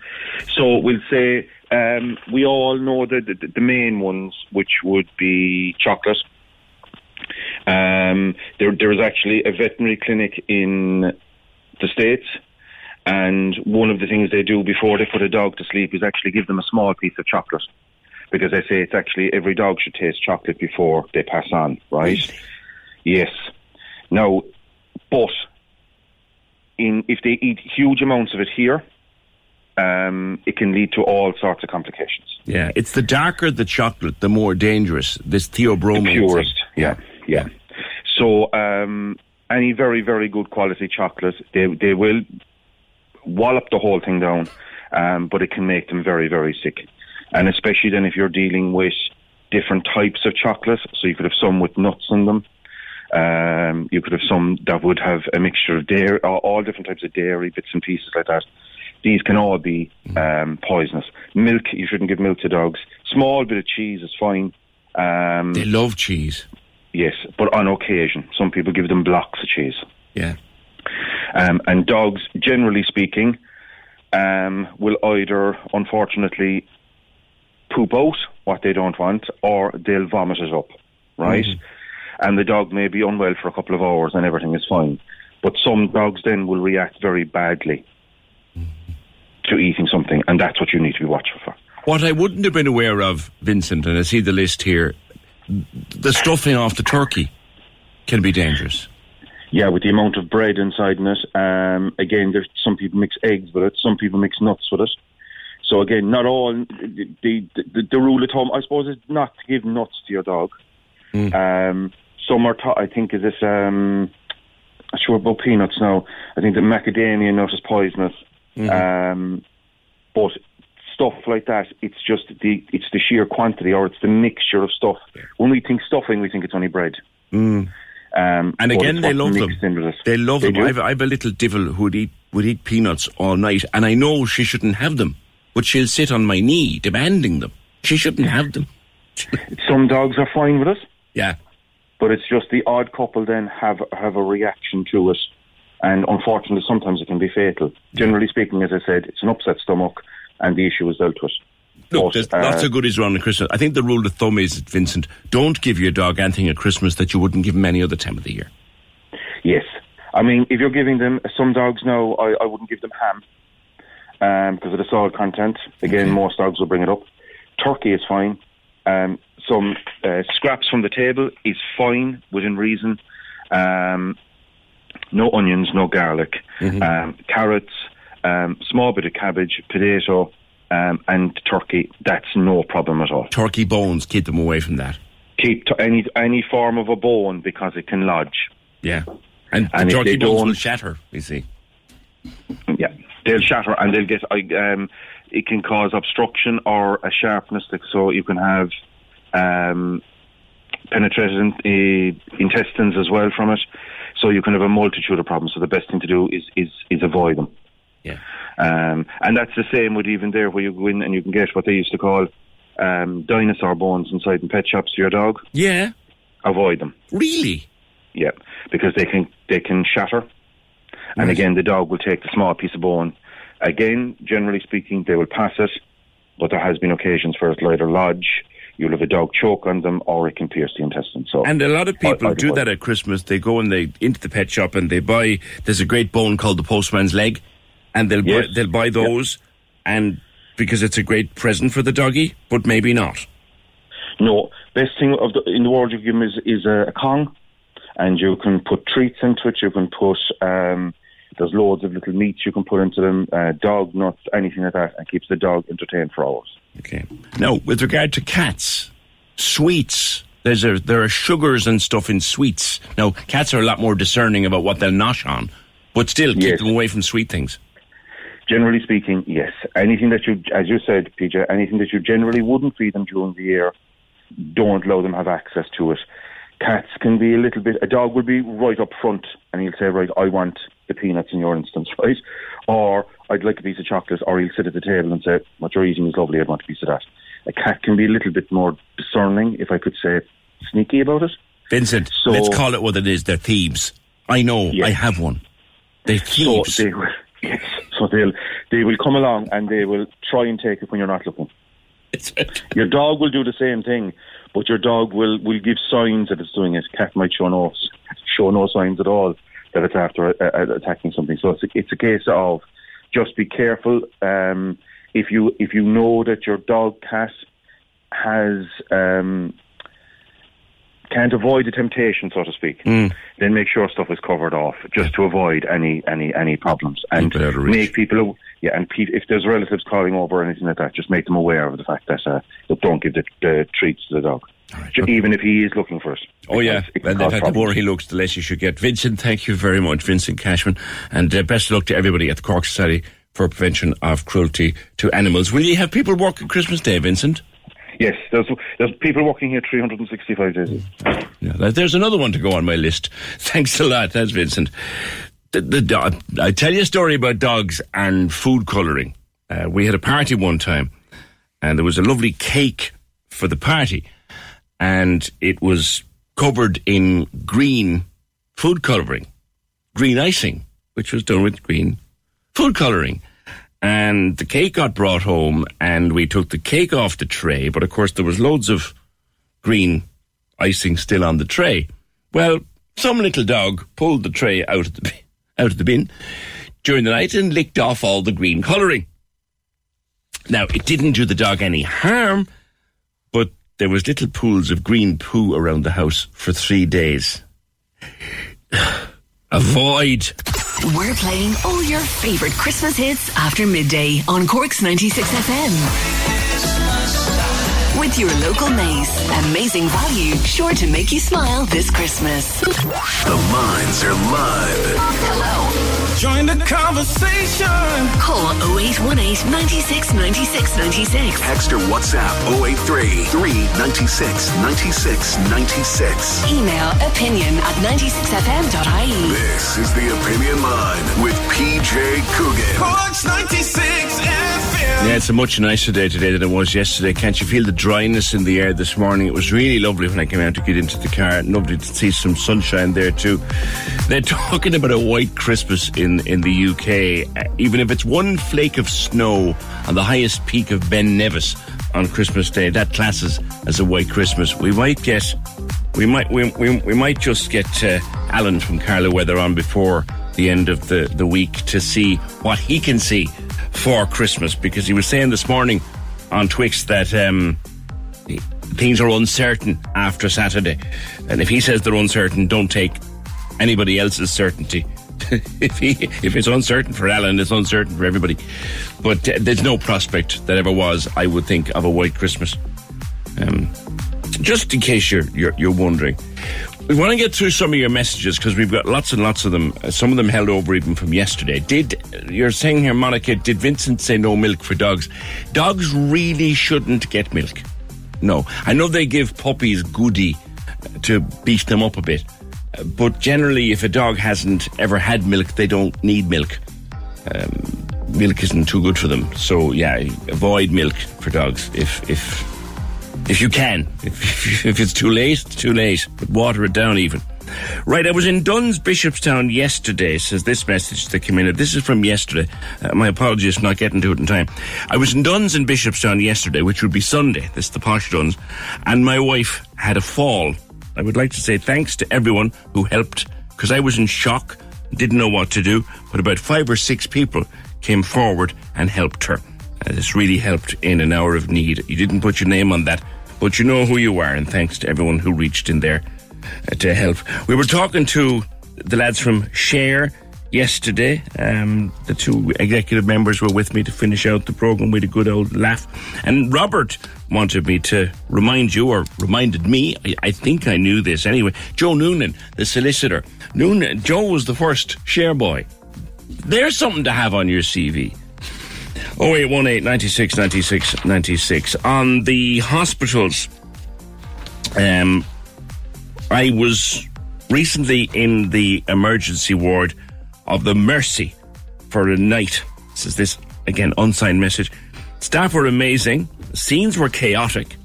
so we'll say um, we all know the, the the main ones, which would be chocolate. Um, there, there is actually a veterinary clinic in the states, and one of the things they do before they put a dog to sleep is actually give them a small piece of chocolate, because they say it's actually every dog should taste chocolate before they pass on. Right? Yes. Now, but in if they eat huge amounts of it here, um, it can lead to all sorts of complications. Yeah, it's the darker the chocolate, the more dangerous. This theobromine. The purest, yeah, yeah. So um, any very, very good quality chocolate, they they will wallop the whole thing down, um, but it can make them very, very sick. And especially then if you're dealing with different types of chocolate, so you could have some with nuts in them. Um, you could have some that would have a mixture of dairy, all, all different types of dairy, bits and pieces like that. These can all be um, poisonous. Milk, you shouldn't give milk to dogs. Small bit of cheese is fine. Um, They love cheese. Yes, but on occasion. Some people give them blocks of cheese. Yeah. Um, and dogs, generally speaking, um, will either, unfortunately, poop out what they don't want or they'll vomit it up, right? Mhm. And the dog may be unwell for a couple of hours and everything is fine. But some dogs then will react very badly to eating something, and that's what you need to be watching for. What I wouldn't have been aware of, Vincent, and I see the list here, the stuffing off the turkey can be dangerous. Yeah, with the amount of bread inside in it. Um, again, there's some people mix eggs with it, some people mix nuts with it. So again, not all. The the, the, the rule at home, I suppose, is not to give nuts to your dog. Um, some are, ta- I think, is this. Um, I'm sure about peanuts now. I think the macadamia nut is poisonous. Um, but stuff like that, it's just the it's the sheer quantity or it's the mixture of stuff. When we think stuffing, we think it's only bread. Mm. Um, And again, they love them. in with it. They love They them. I've, I've a little devil who would eat would eat peanuts all night, and I know she shouldn't have them, but she'll sit on my knee demanding them. She shouldn't have them. Some dogs are fine with it. Yeah. But it's just the odd couple then have have a reaction to it, and unfortunately, sometimes it can be fatal. Generally speaking, as I said, it's an upset stomach, and the issue was dealt with. Look, there's uh, lots of goodies around Christmas. I think the rule of thumb is, Vincent, don't give your dog anything at Christmas that you wouldn't give him any other time of the year. Yes. I mean, if you're giving them, some dogs no, I, I wouldn't give them ham um, because of the salt content. Again, most dogs will bring it up. Turkey is fine. Um, some uh, scraps from the table is fine within reason. Um, no onions, no garlic. Um, carrots, um, small bit of cabbage, potato, um, and turkey. That's no problem at all. Turkey bones, keep them away from that. Keep t- any any form of a bone because it can lodge. Yeah. And, And the turkey they bones don't- will shatter, you see. Yeah, they'll shatter and they'll get. Um, it can cause obstruction or a sharpness, that- so you can have um, penetrated in, uh, intestines as well from it. So you can have a multitude of problems. So the best thing to do is is, is avoid them. Yeah. Um, and that's the same with even there where you go in and you can get what they used to call um, dinosaur bones inside in pet shops to your dog. Yeah. Avoid them. Really? Yeah, because they can they can shatter, and again the dog will take the small piece of bone. Again, generally speaking, they will pass it, but there has been occasions where it'll either lodge, you'll have a dog choke on them, or it can pierce the intestine. So And a lot of people I do that at Christmas. They go and they into the pet shop and they buy. There's a great bone called the postman's leg, and they'll Yes. buy, they'll buy those, and because it's a great present for the doggy, but maybe not. No, best thing of the, in the world you give them is, is a, a Kong, and you can put treats into it. You can put um, there's loads of little meats you can put into them, uh, dog nuts, anything like that, and keeps the dog entertained for hours. Okay. Now, with regard to cats, sweets. There's a, there are sugars and stuff in sweets. Now, cats are a lot more discerning about what they'll nosh on, but still keep Yes. them away from sweet things. Generally speaking, yes. Anything that you, as you said, PJ, anything that you generally wouldn't feed them during the year, don't allow them have access to it. Cats can be a little bit. A dog will be right up front, and he'll say, "Right, I want the peanuts in your instance, right?" Or I'd like a piece of chocolate. Or he'll sit at the table and say, "What you're eating is lovely. I'd want a piece of that." A cat can be a little bit more discerning, if I could say, sneaky about it. Vincent, So- let's call it what it is. They're thieves. I know. I have one. They're thieves. So they yes. So they'll they will come along and they will try and take it when you're not looking. your dog will do the same thing, but your dog will, will give signs that it's doing it. Cat might show no show no signs at all that it's after uh, uh, attacking something. So it's a, it's a case of just be careful. Um, if you if you know that your dog cat has um, can't avoid the temptation, so to speak, Hmm. Then make sure stuff is covered off just to avoid any any any problems and make people yeah and pe- if there's relatives calling over or anything like that, just make them aware of the fact that uh, look, don't give the, the treats to the dog, Ju- even if he is looking for it. Oh yeah, Because it and fact, the more he looks, the less you should get. Vincent, thank you very much, Vincent Cashman, and uh, best of luck to everybody at the Cork Society for Prevention of Cruelty to Animals. Will you have people work on Christmas Day, Vincent? Yes, there's there's people working here 365 days. Yeah, there- there's another one to go on my list. Thanks a lot. That's Vincent. The, the, I tell you a story about dogs and food colouring. Uh, we had a party one time, and there was a lovely cake for the party, and it was covered in green food colouring, green icing, which was done with green food colouring. And the cake got brought home, and we took the cake off the tray, but of course there was loads of green icing still on the tray. Well, some little dog pulled the tray out of the bin, out of the bin during the night and licked off all the green colouring. Now, it didn't do the dog any harm, but there was little pools of green poo around the house for three days. Avoid. We're playing all your favourite Christmas hits after midday on Cork's 96 FM. With your local Mace. Amazing value, sure to make you smile this Christmas. The minds are live. Hello. Join the conversation. Call 0818 96 96 96. Text or WhatsApp 083 396 96 96. Email opinion at 96fm.ie. This is the Opinion Line with PJ Coogan. Cork's 96 FM. Yeah, it's a much nicer day today than it was yesterday. Can't you feel the dryness in the air this morning? It was really lovely when I came out to get into the car. Lovely to see some sunshine there too. They're talking about a white Christmas in, in the UK. Uh, even if it's one flake of snow on the highest peak of Ben Nevis on Christmas Day, that classes as a white Christmas. We might get, we might, we, we, we might just get uh, Alan from Carlow Weather on before the end of the, the week to see what he can see for Christmas because he was saying this morning on Twix that um, things are uncertain after Saturday. And if he says they're uncertain, don't take anybody else's certainty. if he if it's uncertain for Alan, it's uncertain for everybody. But uh, there's no prospect that ever was, I would think, of a white Christmas. Um, just in case you're you're, you're wondering. We want to get through some of your messages because we've got lots and lots of them. Uh, Some of them held over even from yesterday. Did you're saying here, Monica? Did Vincent say no milk for dogs? Dogs really shouldn't get milk. No, I know they give puppies goody to beef them up a bit, uh, but generally, if a dog hasn't ever had milk, they don't need milk. Um, milk isn't too good for them. So yeah, avoid milk for dogs if if if you can. If, if it's too late, it's too late. But water it down even. Right, I was in Dunnes Bishopstown yesterday, says this message that came in. This is from yesterday. Uh, my apologies for not getting to it in time. I was in Dunnes in Bishopstown yesterday, which would be Sunday. This is the posh Dunnes. And my wife had a fall. I would like to say thanks to everyone who helped, because I was in shock, didn't know what to do, but about five or six people came forward and helped her. Uh, this really helped in an hour of need. You didn't put your name on that, but you know who you are, and thanks to everyone who reached in there uh, to help. We were talking to the lads from Share yesterday. Um, the two executive members were with me to finish out the program with a good old laugh. And Robert wanted me to remind you, or reminded me, I, I think I knew this anyway, Joe Noonan, the solicitor. Noonan, Joe was the first Share boy. There's something to have on your CV. 0818 96 96 96. On the hospitals, um, I was recently in the emergency ward of the Mercy for a night. This is this, again, unsigned message. Staff were amazing. Scenes were chaotic.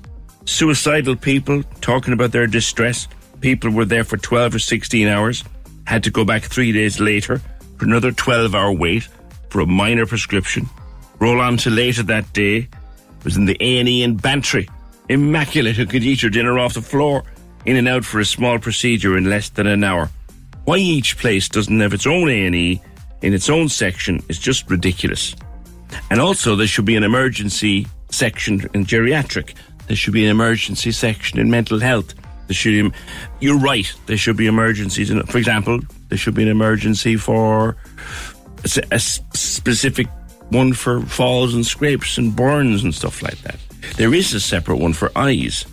Suicidal people talking about their distress. People were there for 12 or 16 hours. Had to go back three days later for another 12 hour wait for a minor prescription. Roll on to later that day. Was in the A&E in Bantry. Immaculate who could eat her dinner off the floor. In and out for a small procedure in less than an hour. Why each place doesn't have its own A&E in its own section is just ridiculous. And also there should be an emergency section in geriatric. There should be an emergency section in mental health. There should, you're right. There should be emergencies. In, for example, there should be an emergency for a specific one for falls and scrapes and burns and stuff like that. There is a separate one for eyes.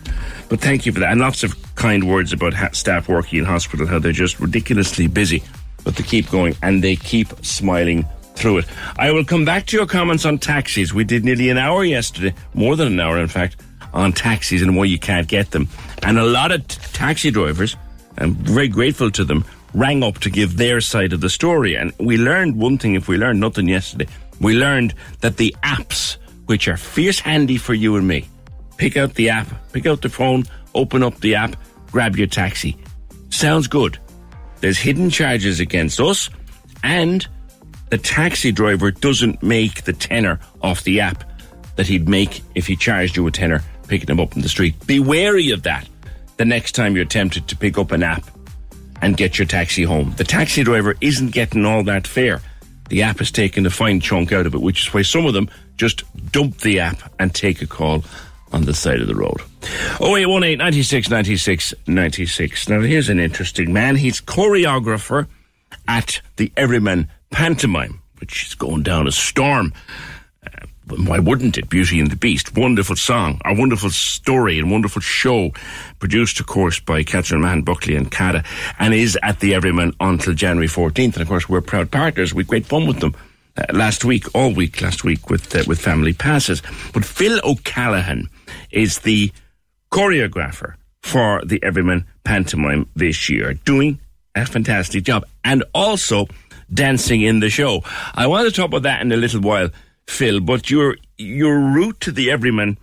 But thank you for that. And lots of kind words about ha- staff working in hospital, how they're just ridiculously busy. But they keep going and they keep smiling through it. I will come back to your comments on taxis. We did nearly an hour yesterday, more than an hour, in fact, on taxis and why you can't get them. And a lot of t- taxi drivers, I'm very grateful to them, rang up to give their side of the story. And we learned one thing, if we learned nothing yesterday, we learned that the apps, which are fierce handy for you and me, pick out the app, pick out the phone, open up the app, grab your taxi. Sounds good. There's hidden charges against us, and the taxi driver doesn't make the tenner off the app that he'd make if he charged you a tenner picking him up in the street. Be wary of that the next time you're tempted to pick up an app and get your taxi home. The taxi driver isn't getting all that fare. The app has taken a fine chunk out of it, which is why some of them just dump the app and take a call on the side of the road. 0818 96 96 96. Now, here's an interesting man. He's choreographer at the Everyman Pantomime, which is going down a storm. Why wouldn't it? Beauty and the Beast. Wonderful song, a wonderful story, and wonderful show. Produced, of course, by Catherine Mahon Buckley and Cada, and is at the Everyman until January 14th. And of course, we're proud partners. We had great fun with them. Uh, last week, all week last week with uh, with family passes. But Phil O'Callaghan is the choreographer for the Everyman pantomime this year, doing a fantastic job, and also dancing in the show. I want to talk about that in a little while, Phil. But your your route to the Everyman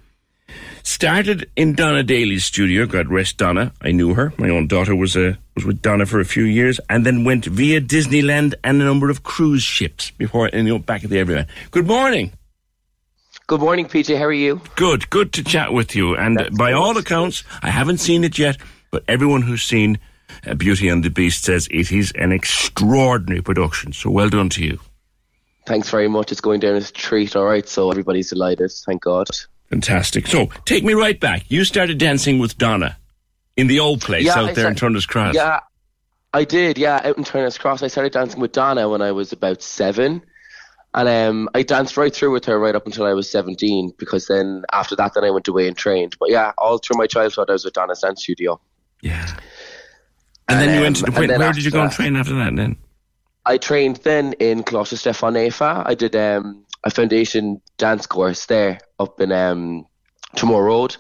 started in Donna Daly's studio. God rest Donna. I knew her. My own daughter was a was with Donna for a few years, and then went via Disneyland and a number of cruise ships before you know back at the Everyman. Good morning. Good morning, PJ. How are you? Good, good to chat with you. And That's by all accounts, I haven't seen it yet, but everyone who's seen uh, Beauty and the Beast says it is an extraordinary production. So well done to you. Thanks very much. It's going down as a treat, all right. So everybody's delighted. Thank God. Fantastic. So take me right back. You started dancing with Donna in the old place yeah, out I there in Turner's Cross. Yeah, I did. Yeah, out in Turner's Cross. I started dancing with Donna when I was about seven. And um, I danced right through with her right up until I was 17 because then after that, then I went away and trained. But yeah, all through my childhood, I was with Donna's dance studio. Yeah. And, and then you went to, where, where did you go and train after that then? I trained then in Coláiste Stiofáin Naofa. I did um, a foundation dance course there up in um, Tramore Road.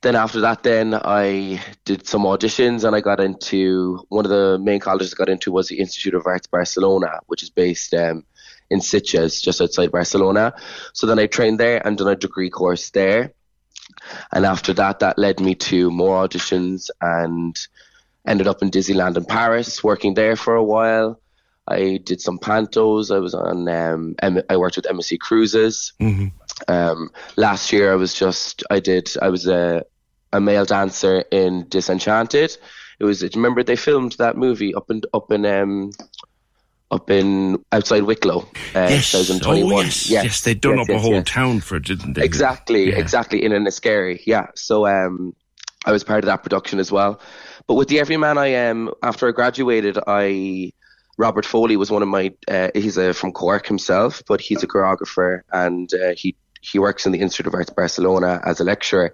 Then after that, then I did some auditions and I got into one of the main colleges I got into was the Institute of Arts Barcelona, which is based um, – in Sitges, just outside Barcelona. So then I trained there and done a degree course there. And after that, that led me to more auditions and ended up in Disneyland in Paris, working there for a while. I did some pantos. I was on. Um, I worked with MSC Cruises. Mm-hmm. Um, last year, I was just. I did. I was a a male dancer in Disenchanted. It was. Remember they filmed that movie up in up in um, up in outside Wicklow, uh, yes. 2021. Oh, yes. yes, yes, they'd done yes, up a whole town for it, didn't they? Exactly, yeah. exactly, in Enniskerry, yeah. So um, I was part of that production as well. But with the Everyman, I um, after I graduated, I Robert Foley was one of my. Uh, he's a, from Cork himself, but he's a choreographer and uh, he he works in the Institute of Arts Barcelona as a lecturer,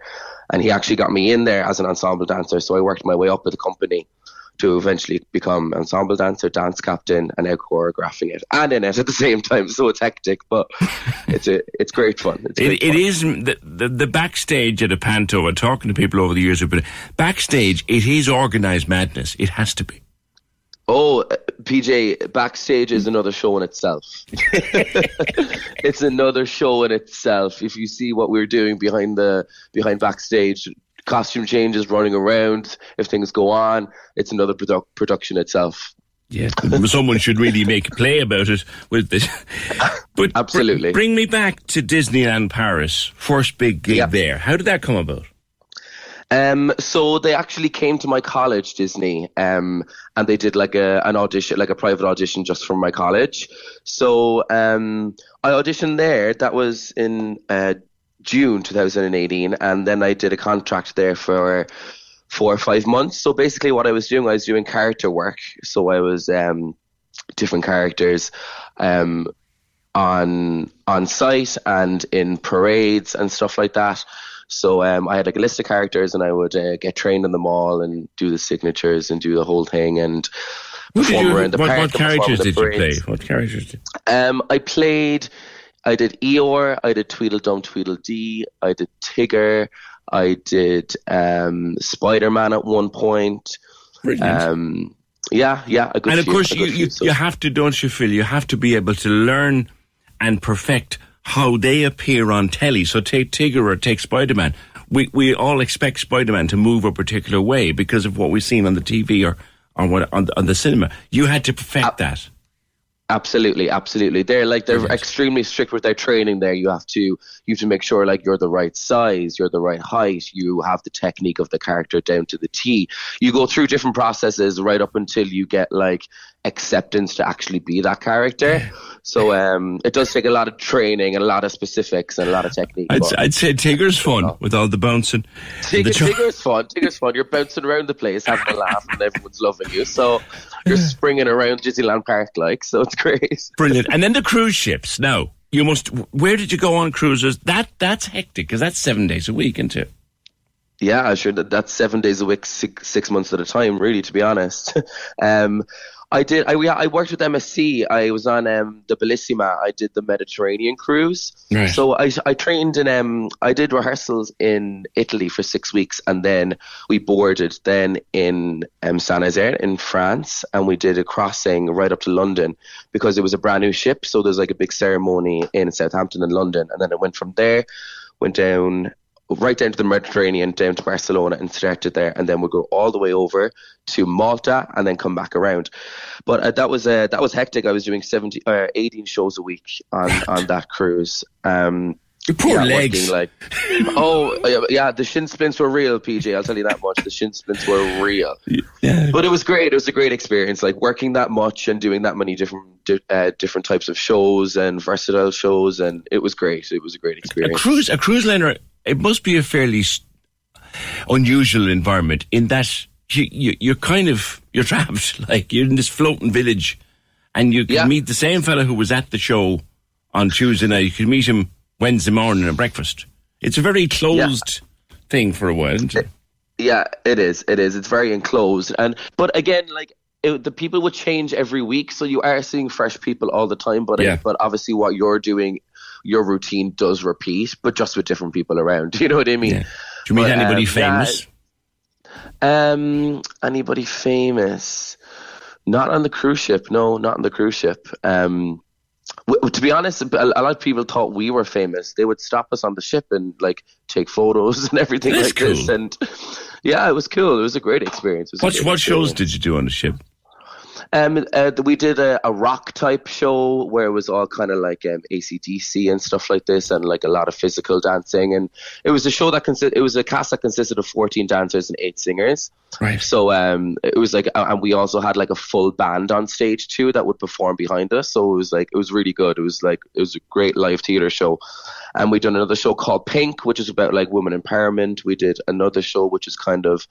and he actually got me in there as an ensemble dancer. So I worked my way up with the company to eventually become ensemble dancer, dance captain, and now choreographing it and in it at the same time. So it's hectic, but it's a, it's great fun. It's it, great it is the, the, the backstage at a panto. And talking to people over the years been backstage. It is organised madness. It has to be. Oh, uh, PJ, backstage is another show in itself. it's another show in itself. If you see what we're doing behind the behind backstage, costume changes, running around. If things go on, it's another produ- production itself. Yeah, someone should really make a play about it with this. But absolutely, br- bring me back to Disneyland Paris. First big gig yeah. there. How did that come about? Um, so they actually came to my college, Disney, um, and they did like a an audition, like a private audition, just from my college. So um, I auditioned there. That was in uh, June 2018, and then I did a contract there for four or five months. So basically, what I was doing, I was doing character work. So I was um, different characters um, on on site and in parades and stuff like that. So um, I had like a list of characters, and I would uh, get trained in them all and do the signatures and do the whole thing and. Perform you, around the what, park what characters did you play? What characters did? Um, I played I did Eeyore, I did Tweedledum Tweedledee, I did Tigger, I did um, Spider Man at one point. Um, yeah, yeah. and of few, course, you, you, you have to, don't you, Phil? You have to be able to learn and perfect how they appear on telly. So take Tigger or take Spider Man. We we all expect Spider Man to move a particular way because of what we've seen on the TV or on what on, on the cinema. You had to perfect uh, that. Absolutely, absolutely. They're like they're extremely strict with their training. There, you have to you have to make sure like you're the right size, you're the right height, you have the technique of the character down to the T. You go through different processes right up until you get like acceptance to actually be that character. So um, it does take a lot of training and a lot of specifics and a lot of technique. I'd, I'd say Tigger's fun with all the bouncing. Tigger, The tr- Tigger's fun. Tigger's fun. You're bouncing around the place, having a laugh, and everyone's loving you. So you're springing around Disneyland Park like. So it's great. Brilliant. And then the cruise ships. Now, you must. Where did you go on cruises? That That's hectic because that's seven days a week, isn't it? Yeah, sure. That, that's seven days a week, six, six months at a time. Really, to be honest. um, I did. I I worked with MSC. I was on um, the Bellissima. I did the Mediterranean cruise. Right. So I I trained in um I did rehearsals in Italy for six weeks, and then we boarded then in um, Saint Nazaire in France, and we did a crossing right up to London because it was a brand new ship. So there's like a big ceremony in Southampton and London, and then it went from there, went down right down to the Mediterranean, down to Barcelona, and started there, and then we'll go all the way over to Malta, and then come back around. But uh, that was uh, that was hectic. I was doing 70, uh, 18 shows a week on on that cruise. Um, Your poor yeah, legs. working, like, oh yeah, the shin splints were real, PJ. I'll tell you that much. The shin splints were real. Yeah. But it was great. It was a great experience. Like working that much and doing that many different uh, different types of shows and versatile shows, and it was great. It was a great experience. A cruise, a cruise liner. It must be a fairly unusual environment in that you, you you're kind of you're trapped. Like you're in this floating village, and you can meet the same fellow who was at the show on Tuesday night. You can meet him Wednesday morning at breakfast. It's a very closed thing for a while, isn't it? Eh, yeah, it is. It is. It's very enclosed, and but again, like it, the people would change every week, so you are seeing fresh people all the time. But Yeah. but obviously, what you're doing, your routine does repeat, but just with different people around. Do you know what I mean? Do you meet But, anybody um, yeah, famous? Um, anybody famous? Not on the cruise ship. No, not on the cruise ship. Um, w- to be honest, a lot of people thought we were famous. They would stop us on the ship and like take photos and everything like this. And yeah, it was cool. It was a great experience. It was a What what shows did you do on the ship? Um, uh, we did a, a rock type show where it was all kind of like um, ACDC and stuff like this, and like a lot of physical dancing. And it was a show that consist. It was a cast that consisted of fourteen dancers and eight singers. Right. So um, it was like, and we also had like a full band on stage too that would perform behind us. So it was like, it was really good. It was like, it was a great live theater show. And we done another show called Pink, which is about like women empowerment. We did another show which is kind of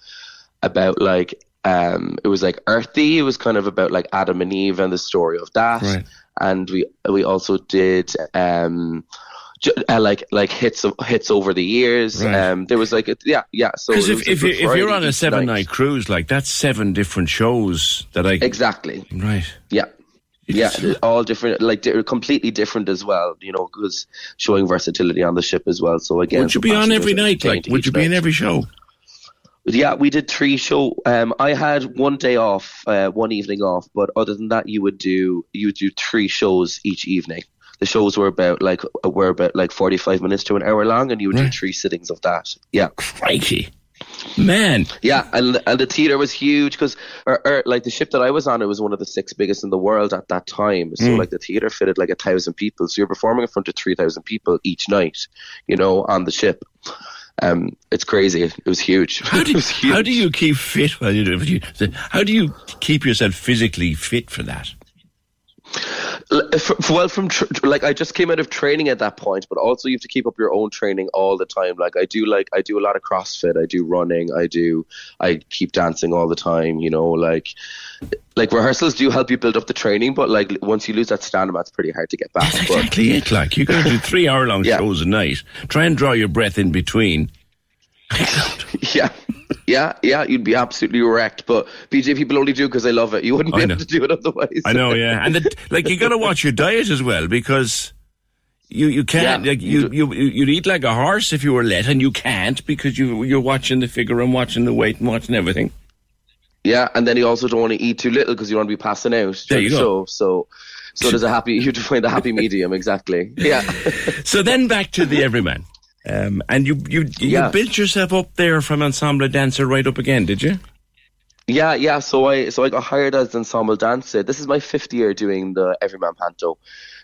about like um it was like earthy it was kind of about like adam and eve and the story of that Right. and we we also did um ju- uh, like like hits of, hits over the years Right. um there was like a, yeah yeah so Because if if, you, if you're on a seven night. night cruise, like that's seven different shows that I exactly right. yeah yeah, all different, like completely different as well. You know, because showing versatility on the ship as well. So again, Would you be on every night? Like, would you be in every show? Yeah, we did three show. Um, I had one day off, uh, one evening off, but other than that, you would do you would do three shows each evening. The shows were about like were about like forty five minutes to an hour long, and you would do three sittings of that. Yeah, crikey, man. Yeah, and and the theater was huge because, or, or, like the ship that I was on, it was one of the six biggest in the world at that time. So Mm. like the theater fitted like a thousand people. So you're performing in front of three thousand people each night, you know, on the ship. Um, it's crazy. It was huge. How do, how do you keep fit while you do it? How do you keep yourself physically fit for that? L- f- f- Well, from tr- like I just came out of training at that point, but also you have to keep up your own training all the time. Like I do, like I do a lot of CrossFit, I do running, I do, I keep dancing all the time. You know, like like rehearsals do help you build up the training, but like once you lose that stamina, it's pretty hard to get back. But Exactly it. Like you got to do three hour long shows a night. Try and draw your breath in between. yeah, yeah, yeah, you'd be absolutely wrecked. But PJ people only do because they love it. You wouldn't be able to do it otherwise. I know, yeah, and the, like you got to watch your diet as well because you you can't Yeah, like you you you'd eat like a horse if you were let, and you can't because you you're watching the figure and watching the weight and watching everything. Yeah, and then you also don't want to eat too little because you want to be passing out. There you go. show. So, so there's a happy. You have to find the happy medium exactly. Yeah. So then back to the everyman, um, and you you you Yeah. built yourself up there from ensemble dancer right up again, did you? Yeah, yeah. So I so I got hired as ensemble dancer. This is my fifth year doing the Everyman Panto.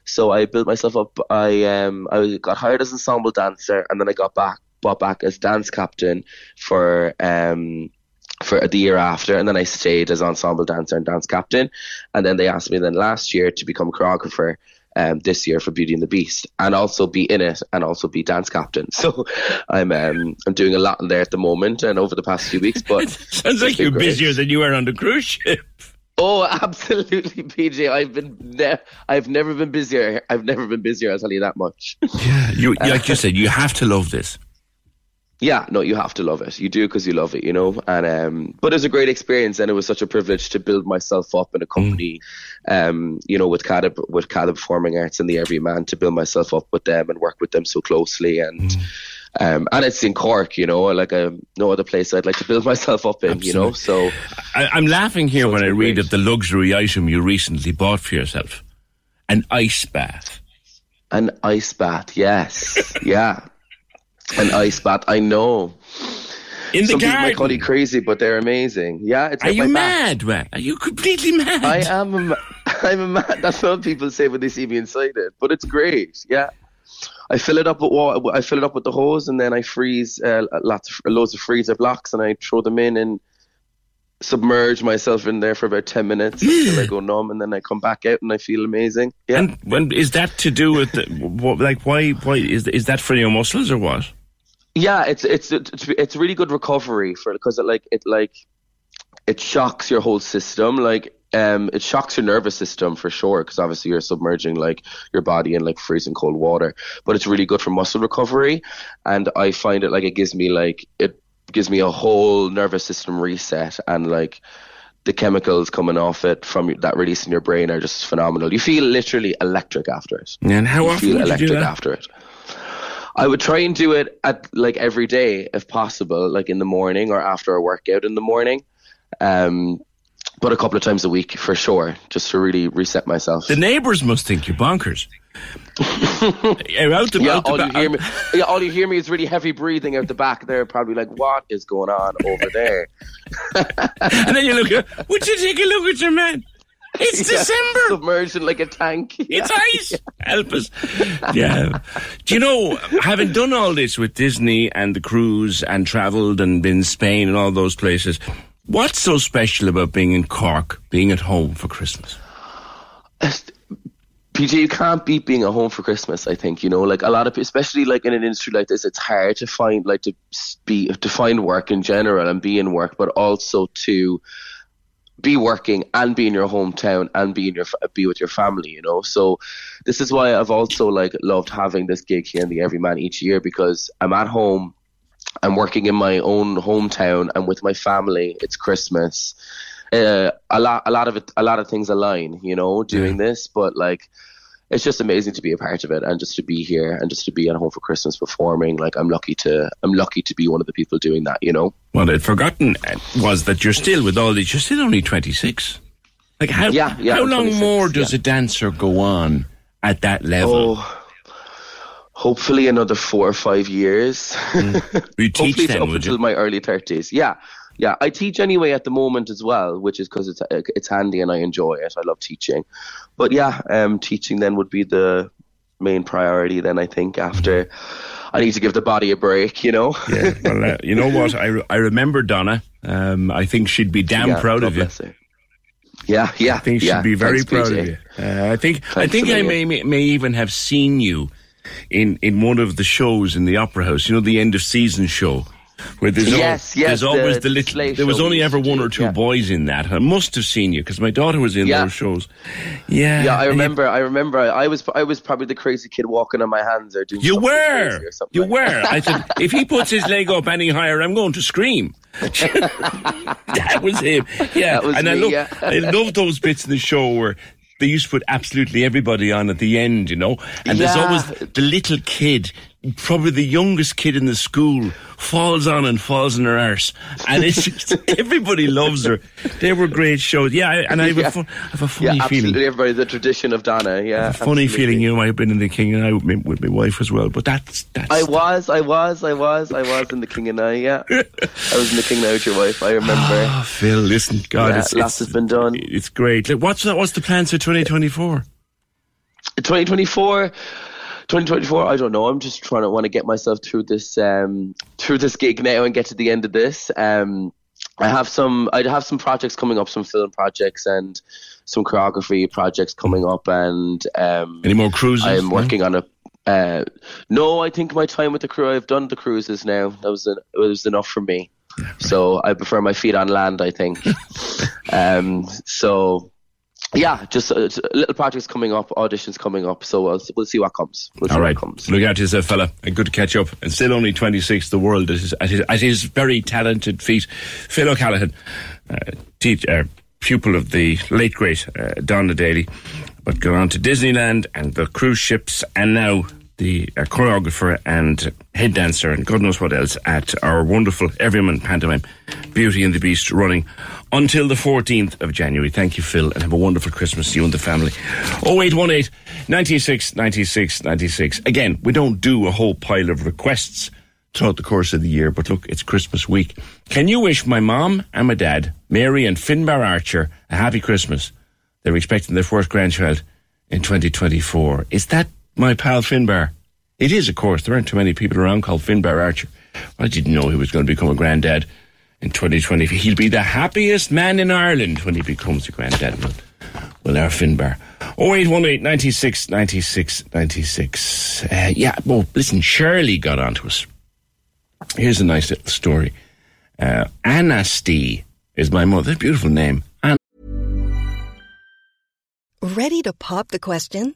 So I built myself up. I um I got hired as ensemble dancer, and then I got back brought back as dance captain for um for the year after, and then I stayed as ensemble dancer and dance captain, and then they asked me then last year to become choreographer. Um, this year for Beauty and the Beast, and also be in it, and also be dance captain. So I'm um, I'm doing a lot in there at the moment, and over the past few weeks. But Sounds like you're busier than you were on the cruise ship. Oh, absolutely, PJ. I've been ne- I've never been busier. I've never been busier. I'll tell you that much. Yeah, you like you said, you have to love this. Yeah, no, you have to love it. You do because you love it, you know. And um, but it was a great experience, and it was such a privilege to build myself up in a company, um, you know, with Cada with Cada Performing Arts and the Everyman to build myself up with them and work with them so closely and. Um, and it's in Cork, you know, like um, no other place I'd like to build myself up in, you know. So I, I'm laughing here when I read of the luxury item you recently bought for yourself an ice bath. An ice bath, yes, yeah, an ice bath. I know. In the Some people might garden? call you crazy, but they're amazing. Yeah, it's Are you mad, man? Are you completely mad? I am. A, I'm a man. That's what people say when they see me inside it. But it's great. Yeah. I fill it up with water. I fill it up with the hose, and then I freeze uh, lots of loads of freezer blocks, and I throw them in and submerge myself in there for about ten minutes until I go numb, and then I come back out and I feel amazing. Yeah. And when is that to do with the, what, like why why is is that for your muscles or what? Yeah, it's it's it's, it's really good recovery for because it like it like it shocks your whole system. Like um, it shocks your nervous system for sure because obviously you're submerging like your body in like freezing cold water. But it's really good for muscle recovery, and I find it like it gives me like it gives me a whole nervous system reset and like the chemicals coming off it from that release in your brain are just phenomenal. You feel literally electric after it. And how you often feel would you do electric that? after it. I would try and do it at like every day if possible, like in the morning or after a workout in the morning. Um, but a couple of times a week for sure, just to really reset myself. The neighbours must think you're bonkers. Out the, yeah, out the all you hear me, yeah, all you hear me is really heavy breathing out the back there. Probably like, what is going on over there? and then you look at, would you take a look at your man? It's Yeah, December. submerged in like a tank. It's ice. Help us. Yeah. Do you know, having done all this with Disney and the cruise and travelled and been Spain and all those places, what's so special about being in Cork, being at home for Christmas? PJ, you can't beat being at home for Christmas. I think you know, like a lot of, especially like in an industry like this, it's hard to find like to be to find work in general and be in work, but also to be working and be in your hometown and be in your be with your family. You know, so this is why I've also like loved having this gig here in the Everyman each year because I'm at home. I'm working in my own hometown. I'm with my family. It's Christmas. Uh, a lot, a lot of it, a lot of things align, you know, doing this. But like, it's just amazing to be a part of it and just to be here and just to be at home for Christmas performing. Like, I'm lucky to, I'm lucky to be one of the people doing that, you know. What I'd forgotten uh, was that you're still with all these. You're still only 26. Like how? Yeah, yeah, how I'm long more does yeah. a dancer go on at that level? Oh, hopefully another four or five years. You teach then, up until you? my early thirties. Yeah, yeah. I teach anyway at the moment as well, which is because it's it's handy and I enjoy it. I love teaching. But yeah, um, teaching then would be the main priority. Then I think after. I need to give the body a break, you know. Yeah, well, uh, you know what? I, re- I remember Donna. Um, I think she'd be damn Yeah, proud God of you. her. Yeah, yeah. I think she'd yeah. be very Thanks, proud PJ. of you. Uh, I think I think I may, may may even have seen you in in one of the shows in the Opera House. You know, the end of season show. Where there's, Yes, al- yes, there's always the- the, little. There was only ever one or two yeah. boys in that. I must have seen you because my daughter was in Yeah. those shows. Yeah, Yeah, I remember. I remember. I was. I was probably the crazy kid walking on my hands or doing. You something were. crazy or something You like were. I said, if he puts his leg up any higher, I'm going to scream. that was him. Yeah. Was and I me, love, yeah. I love those bits in the show where they used to put absolutely everybody on at the end, you know. And there's always the little kid, probably the youngest kid in the school, falls on and falls in her arse, and it's just everybody loves her. They were great shows. Yeah, and I have, Yeah. a, fun, I have a Yeah, funny feeling. absolutely. Everybody, the tradition of Donna. Yeah, Funny absolutely. feeling you might have been in the King and I with, me, with my wife as well, but that's that's I was, I was, I was, I was in the King and I. Yeah, I was in the King and I with your wife. I remember. Oh, Phil, listen, God, Yeah, it's, lots it's, has been done. it's great. Like, what's that? What's the plans for 2024? 2024 2024 i don't know i'm just trying to want to get myself through this um through this gig now and get to the end of this um I have some. I have some projects coming up, some film projects and some choreography projects coming up, and um, any more cruises? I'm working on a. Uh, no, I think my time with the crew. I've done the cruises now. That was an, it was enough for me. So I prefer my feet on land. I think. um, so yeah, just uh, little projects coming up, auditions coming up. So we'll, we'll see what comes. We'll All right, look out yourself, fella. And good to catch up. And still only 26, the world is at his, at his very talented feet. Phil O'Callaghan, uh, teach, uh, pupil of the late great uh, Donna Daly, but gone on to Disneyland and the cruise ships, and now the uh, choreographer and head dancer and God knows what else at our wonderful Everyman pantomime, Beauty and the Beast, running until the 14th of January. Thank you, Phil, and have a wonderful Christmas to you and the family. 0818 96 96 96. Again, we don't do a whole pile of requests throughout the course of the year, but look, it's Christmas week. Can you wish my mom and my dad, Mary and Finbar Archer, a happy Christmas? They're expecting their first grandchild in 2024. Is that my pal Finbar? It is, of course. There aren't too many people around called Finbar Archer. I didn't know he was going to become a granddad in 2020. He'll be the happiest man in Ireland when he becomes a granddad. Well, well our Finbar. 0818 96 96 96. Uh, yeah, well, listen, Shirley got onto us. Here's a nice little story. Uh, is my mother. Beautiful name. An- Ready to pop the question?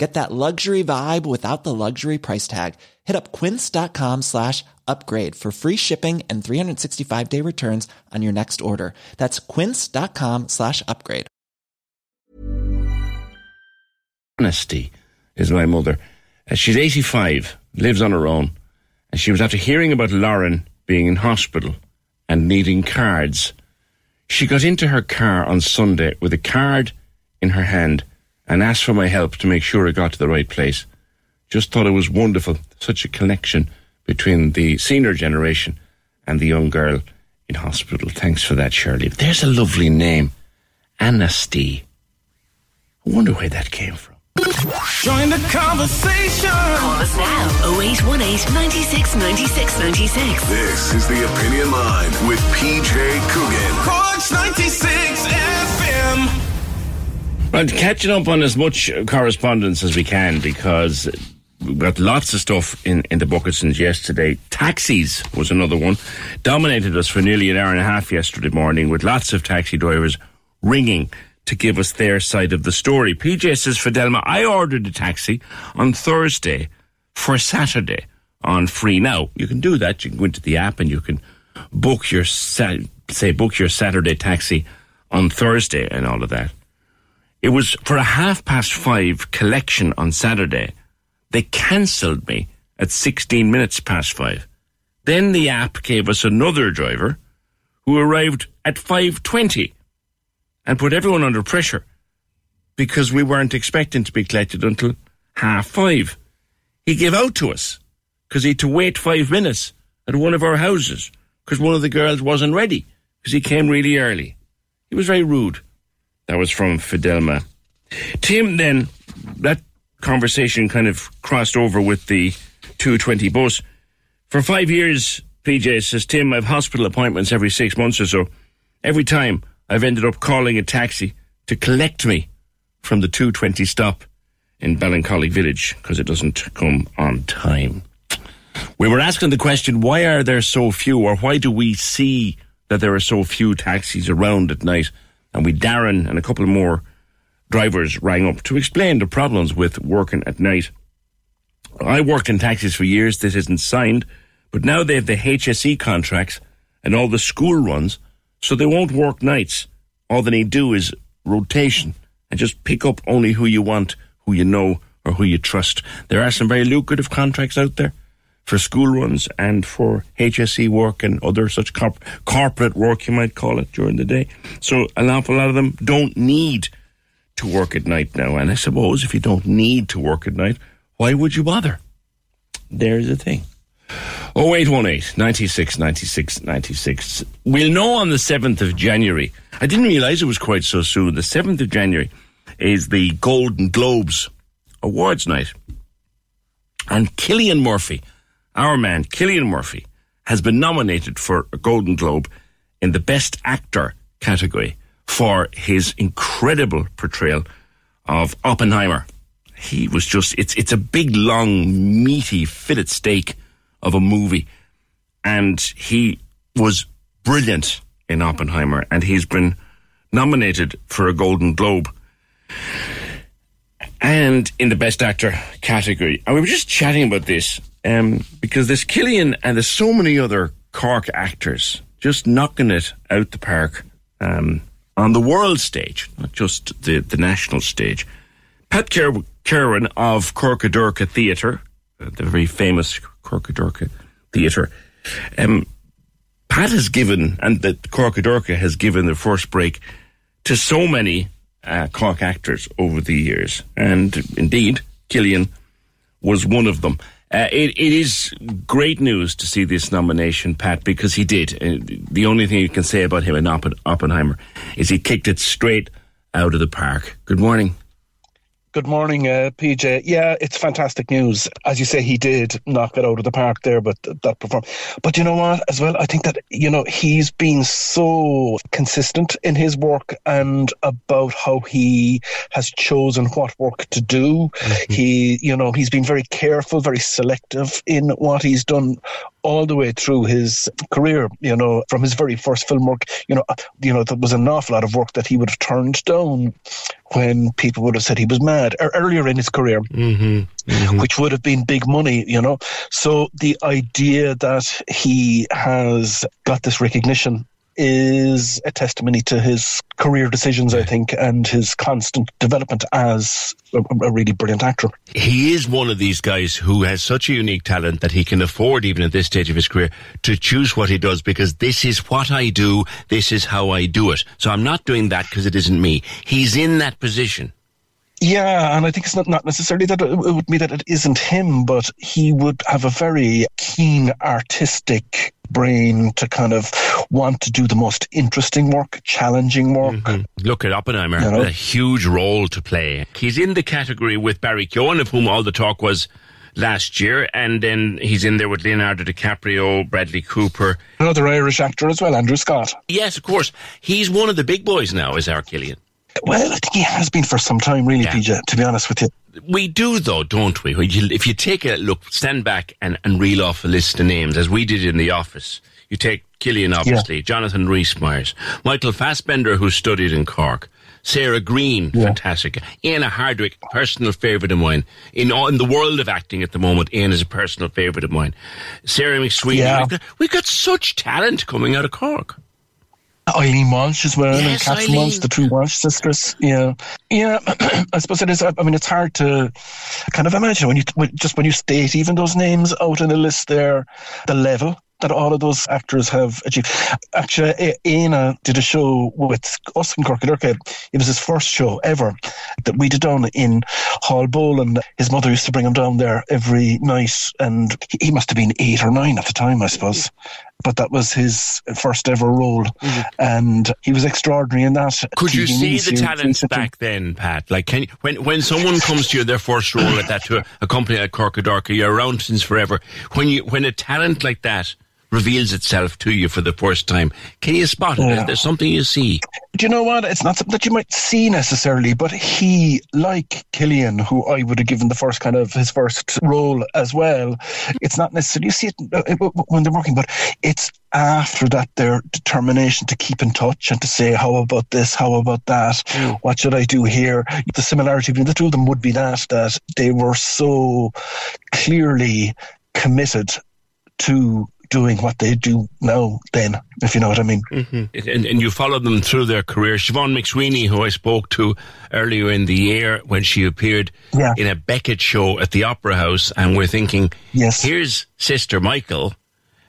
Get that luxury vibe without the luxury price tag. Hit up quince.com slash upgrade for free shipping and 365 day returns on your next order. That's quince.com slash upgrade. Honesty is my mother. Uh, she's 85, lives on her own, and she was after hearing about Lauren being in hospital and needing cards. She got into her car on Sunday with a card in her hand and asked for my help to make sure I got to the right place. Just thought it was wonderful, such a connection between the senior generation and the young girl in hospital. Thanks for that, Shirley. There's a lovely name, Anasty. I wonder where that came from. Join the conversation. Call us now 0818 96 96 96. This is the Opinion Line with PJ Coogan. Corks 96 FM. Well, catching up on as much correspondence as we can because we've got lots of stuff in, in the bucket since yesterday. Taxis was another one. Dominated us for nearly an hour and a half yesterday morning with lots of taxi drivers ringing to give us their side of the story. PJ says, Fidelma, I ordered a taxi on Thursday for Saturday on free. Now, you can do that. You can go into the app and you can book your, say, book your Saturday taxi on Thursday and all of that. It was for a half past five collection on Saturday. They cancelled me at 16 minutes past five. Then the app gave us another driver who arrived at 5.20 and put everyone under pressure because we weren't expecting to be collected until half five. He gave out to us because he had to wait five minutes at one of our houses because one of the girls wasn't ready because he came really early. He was very rude. That was from Fidelma. Tim, then, that conversation kind of crossed over with the 220 bus. For five years, PJ says, Tim, I've hospital appointments every six months or so. Every time I've ended up calling a taxi to collect me from the 220 stop in Ballincollig village because it doesn't come on time. We were asking the question, why are there so few or why do we see that there are so few taxis around at night? And we, Darren and a couple more drivers rang up to explain the problems with working at night. I worked in taxis for years. This isn't signed, but now they have the HSE contracts and all the school runs, so they won't work nights. All they need do is rotation and just pick up only who you want, who you know, or who you trust. There are some very lucrative contracts out there for school runs and for HSE work and other such corp- corporate work, you might call it, during the day. So an awful lot of them don't need to work at night now. And I suppose if you don't need to work at night, why would you bother? There's the thing. 0818 96 96 96. We'll know on the 7th of January. I didn't realise it was quite so soon. The 7th of January is the Golden Globes Awards night. And Cillian Murphy, our man, Cillian Murphy, has been nominated for a Golden Globe in the Best Actor category for his incredible portrayal of Oppenheimer. He was just, it's, it's a big, long, meaty fillet steak of a movie. And he was brilliant in Oppenheimer, and he's been nominated for a Golden Globe and in the Best Actor category. And we were just chatting about this um, because there's Cillian and there's so many other Cork actors just knocking it out the park um, on the world stage, not just the, the national stage. Pat Ker- Kiernan of Corcadorca Theatre, uh, the very famous Corcadorca Theatre, um, Pat has given, and the Corcadorca has given the first break to so many uh, Cork actors over the years. And indeed, Cillian was one of them. Uh, it, it is great news to see this nomination, Pat, because he did. Uh, the only thing you can say about him in Oppen- Oppenheimer is he kicked it straight out of the park. Good morning. Good morning, uh, PJ. Yeah, it's fantastic news. As you say, he did knock it out of the park there, but that perform. But you know what? As well, I think that you know he's been so consistent in his work and about how he has chosen what work to do. Mm-hmm. He, you know, he's been very careful, very selective in what he's done all the way through his career. You know, from his very first film work. You know, you know, there was an awful lot of work that he would have turned down when people would have said he was mad or earlier in his career, mm-hmm. Mm-hmm. which would have been big money, you know. So the idea that he has got this recognition is a testimony to his career decisions, I think, and his constant development as a, a, really brilliant actor. He is one of these guys who has such a unique talent that he can afford, even at this stage of his career, to choose what he does because this is what I do, this is how I do it. So I'm not doing that because it isn't me. He's in that position. Yeah, and I think it's not, not necessarily that it would be that it isn't him, but he would have a very keen artistic brain to kind of want to do the most interesting work, challenging work. Mm-hmm. Look at Oppenheimer, you know? a huge role to play. He's in the category with Barry Keoghan, of whom all the talk was last year, and then he's in there with Leonardo DiCaprio, Bradley Cooper. Another Irish actor as well, Andrew Scott. Yes, of course. He's one of the big boys now, is our Cillian. Well, I think he has been for some time, really, yeah. PJ, to be honest with you. We do, though, don't we? If you take a look, stand back and, and reel off a list of names, as we did in the office. You take Cillian, obviously, yeah. Jonathan Rhys Meyers, Michael Fassbender, who studied in Cork, Sarah Greene, yeah. fantastic, Anna Hardwick, personal favourite of mine. In, all, in the world of acting at the moment, is a personal favourite of mine. Sarah McSweeney. Yeah. We've, got, we've got such talent coming out of Cork. Eileen Walsh as well, yes, and Catherine Walsh, the two Walsh sisters. Yeah, yeah. I suppose it is. I mean, it's hard to kind of imagine when you just when you state even those names out in the list there, the level that all of those actors have achieved. Actually, Aina did a show with us in Corcadorca. It was his first show ever that we did down in Hall Bowl, and his mother used to bring him down there every night, and he must have been eight or nine at the time, I suppose. But that was his first ever role, mm-hmm. and he was extraordinary in that. Could you see the talent back then, Pat? Like, can you, when when someone comes to you their first role at that to a, a company like Corcadorca, you're around since forever. When you when a talent like that reveals itself to you for the first time, can you spot it? Yeah. Is there something you see? Do you know what? It's not something that you might see necessarily, but he, like Cillian, who I would have given the first kind of his first role as well, it's not necessarily, you see it uh, when they're working, but it's after that their determination to keep in touch and to say, how about this? How about that? What should I do here? The similarity between the two of them would be that, that they were so clearly committed to doing what they do now then, if you know what I mean. Mm-hmm. And, and you followed them through their career. Siobhan McSweeney, who I spoke to earlier in the year when she appeared Yeah. in a Beckett show at the Opera House, and we're thinking, yes. here's Sister Michael.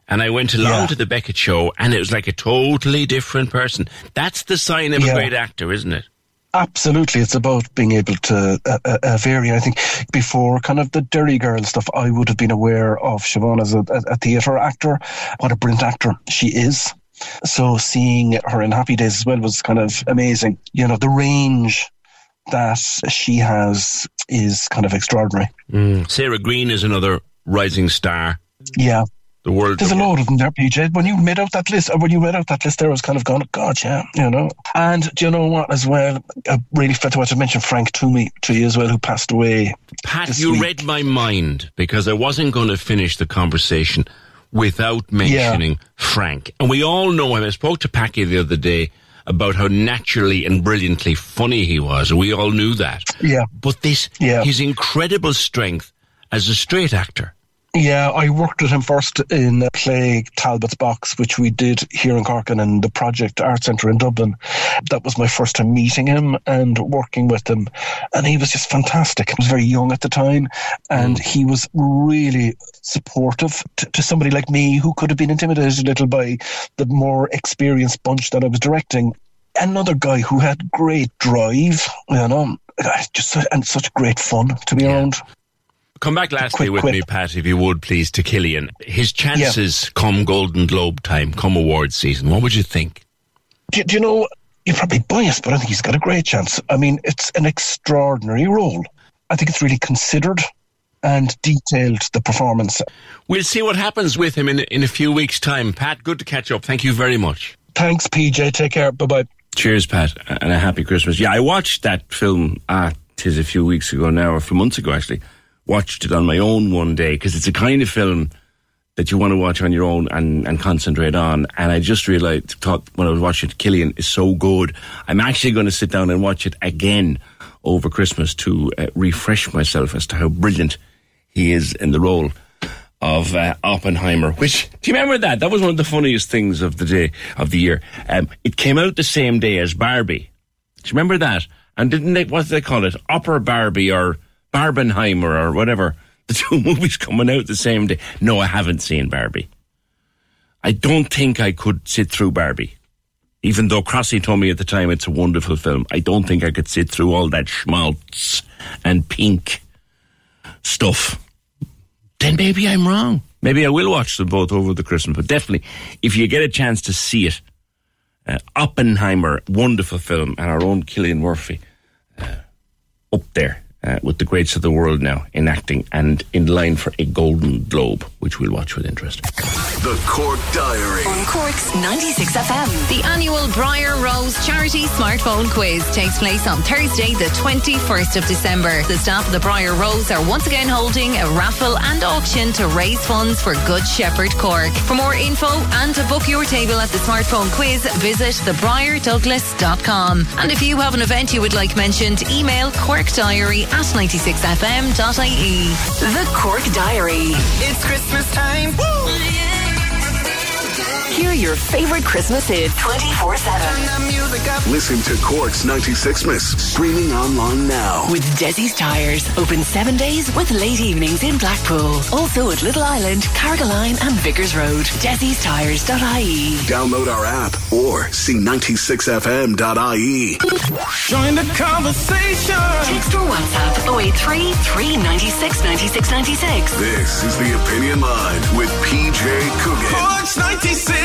And I went along Yeah. to the Beckett show, and it was like a totally different person. That's the sign of Yeah. a great actor, isn't it? Absolutely, it's about being able to uh, uh, uh, vary. I think before kind of the Derry Girl stuff, I would have been aware of Siobhan as a, a, a theatre actor. What a brilliant actor she is. So seeing her in Happy Days as well was kind of amazing. You know, the range that she has is kind of extraordinary. Sarah Greene is another rising star. Yeah. The world. There's a load of them there, PJ. When you made out that list, or when you read out that list there, I was kind of going, God, yeah, you know. And do you know what, as well? I really felt to mention Frank Twomey to you as well, who passed away. Pat, you week. read my mind because I wasn't going to finish the conversation without mentioning Frank. And we all know him. I spoke to Packy the other day about how naturally and brilliantly funny he was. We all knew that. Yeah. But this, Yeah. his incredible strength as a straight actor. Yeah, I worked with him first in play Talbot's Box, which we did here in Cork and in the Project Art Centre in Dublin. That was my first time meeting him and working with him. And he was just fantastic. He was very young at the time and mm. he was really supportive to, to somebody like me who could have been intimidated a little by the more experienced bunch that I was directing. Another guy who had great drive, you know, just and such great fun to be around. Come back lastly with quip. me, Pat, if you would, please, to Cillian. His chances come Golden Globe time, come awards season. What would you think? do, do you know, you're probably biased, but I think he's got a great chance. I mean, it's an extraordinary role. I think it's really considered and detailed, the performance. We'll see what happens with him in, in a few weeks' time. Pat, good to catch up. Thank you very much. Thanks, PJ. Take care. Bye bye. Cheers, Pat, and a happy Christmas. Yeah, I watched that film, ah, tis a few weeks ago now, or a few months ago actually. Watched it on my own one day because it's a kind of film that you want to watch on your own and, and concentrate on. And I just realized, thought when I was watching it, Cillian is so good. I'm actually going to sit down and watch it again over Christmas to uh, refresh myself as to how brilliant he is in the role of uh, Oppenheimer. Which do you remember that? That was one of the funniest things of the day of the year. Um, it came out the same day as Barbie. Do you remember that? And didn't they? What did they call it? Opera Barbie or Barbenheimer or whatever. The two movies coming out the same day. No, I haven't seen Barbie. I don't think I could sit through Barbie. Even though Crossy told me at the time it's a wonderful film, I don't think I could sit through all that schmaltz and pink stuff. Then maybe I'm wrong. Maybe I will watch them both over the Christmas. But definitely, if you get a chance to see it, uh, Oppenheimer, wonderful film, and our own Cillian Murphy uh, up there uh, with the greats of the world now in acting and in line for a Golden Globe, which we'll watch with interest. The Cork Diary. On Cork's 96 FM. The annual Briar Rose Charity Smartphone Quiz takes place on Thursday, the 21st of December. The staff of the Briar Rose are once again holding a raffle and auction to raise funds for Good Shepherd Cork. For more info and to book your table at the smartphone quiz, visit thebriardouglas.com. And if you have an event you would like mentioned, email corkdiary at 96fm.ie. The Cork Diary. It's Christmas time. Hear your favorite Christmas hits 24 7. Listen to Cork's 96 Miss. Streaming online now. With Desi's Tires. Open seven days with late evenings in Blackpool. Also at Little Island, Carrigaline and Vickers Road. Desi'sTires.ie. Download our app or see 96fm.ie. Join the conversation. Text or WhatsApp 083 396 9696. This is the Opinion Line with PJ Coogan. Cork's 96 96 FM.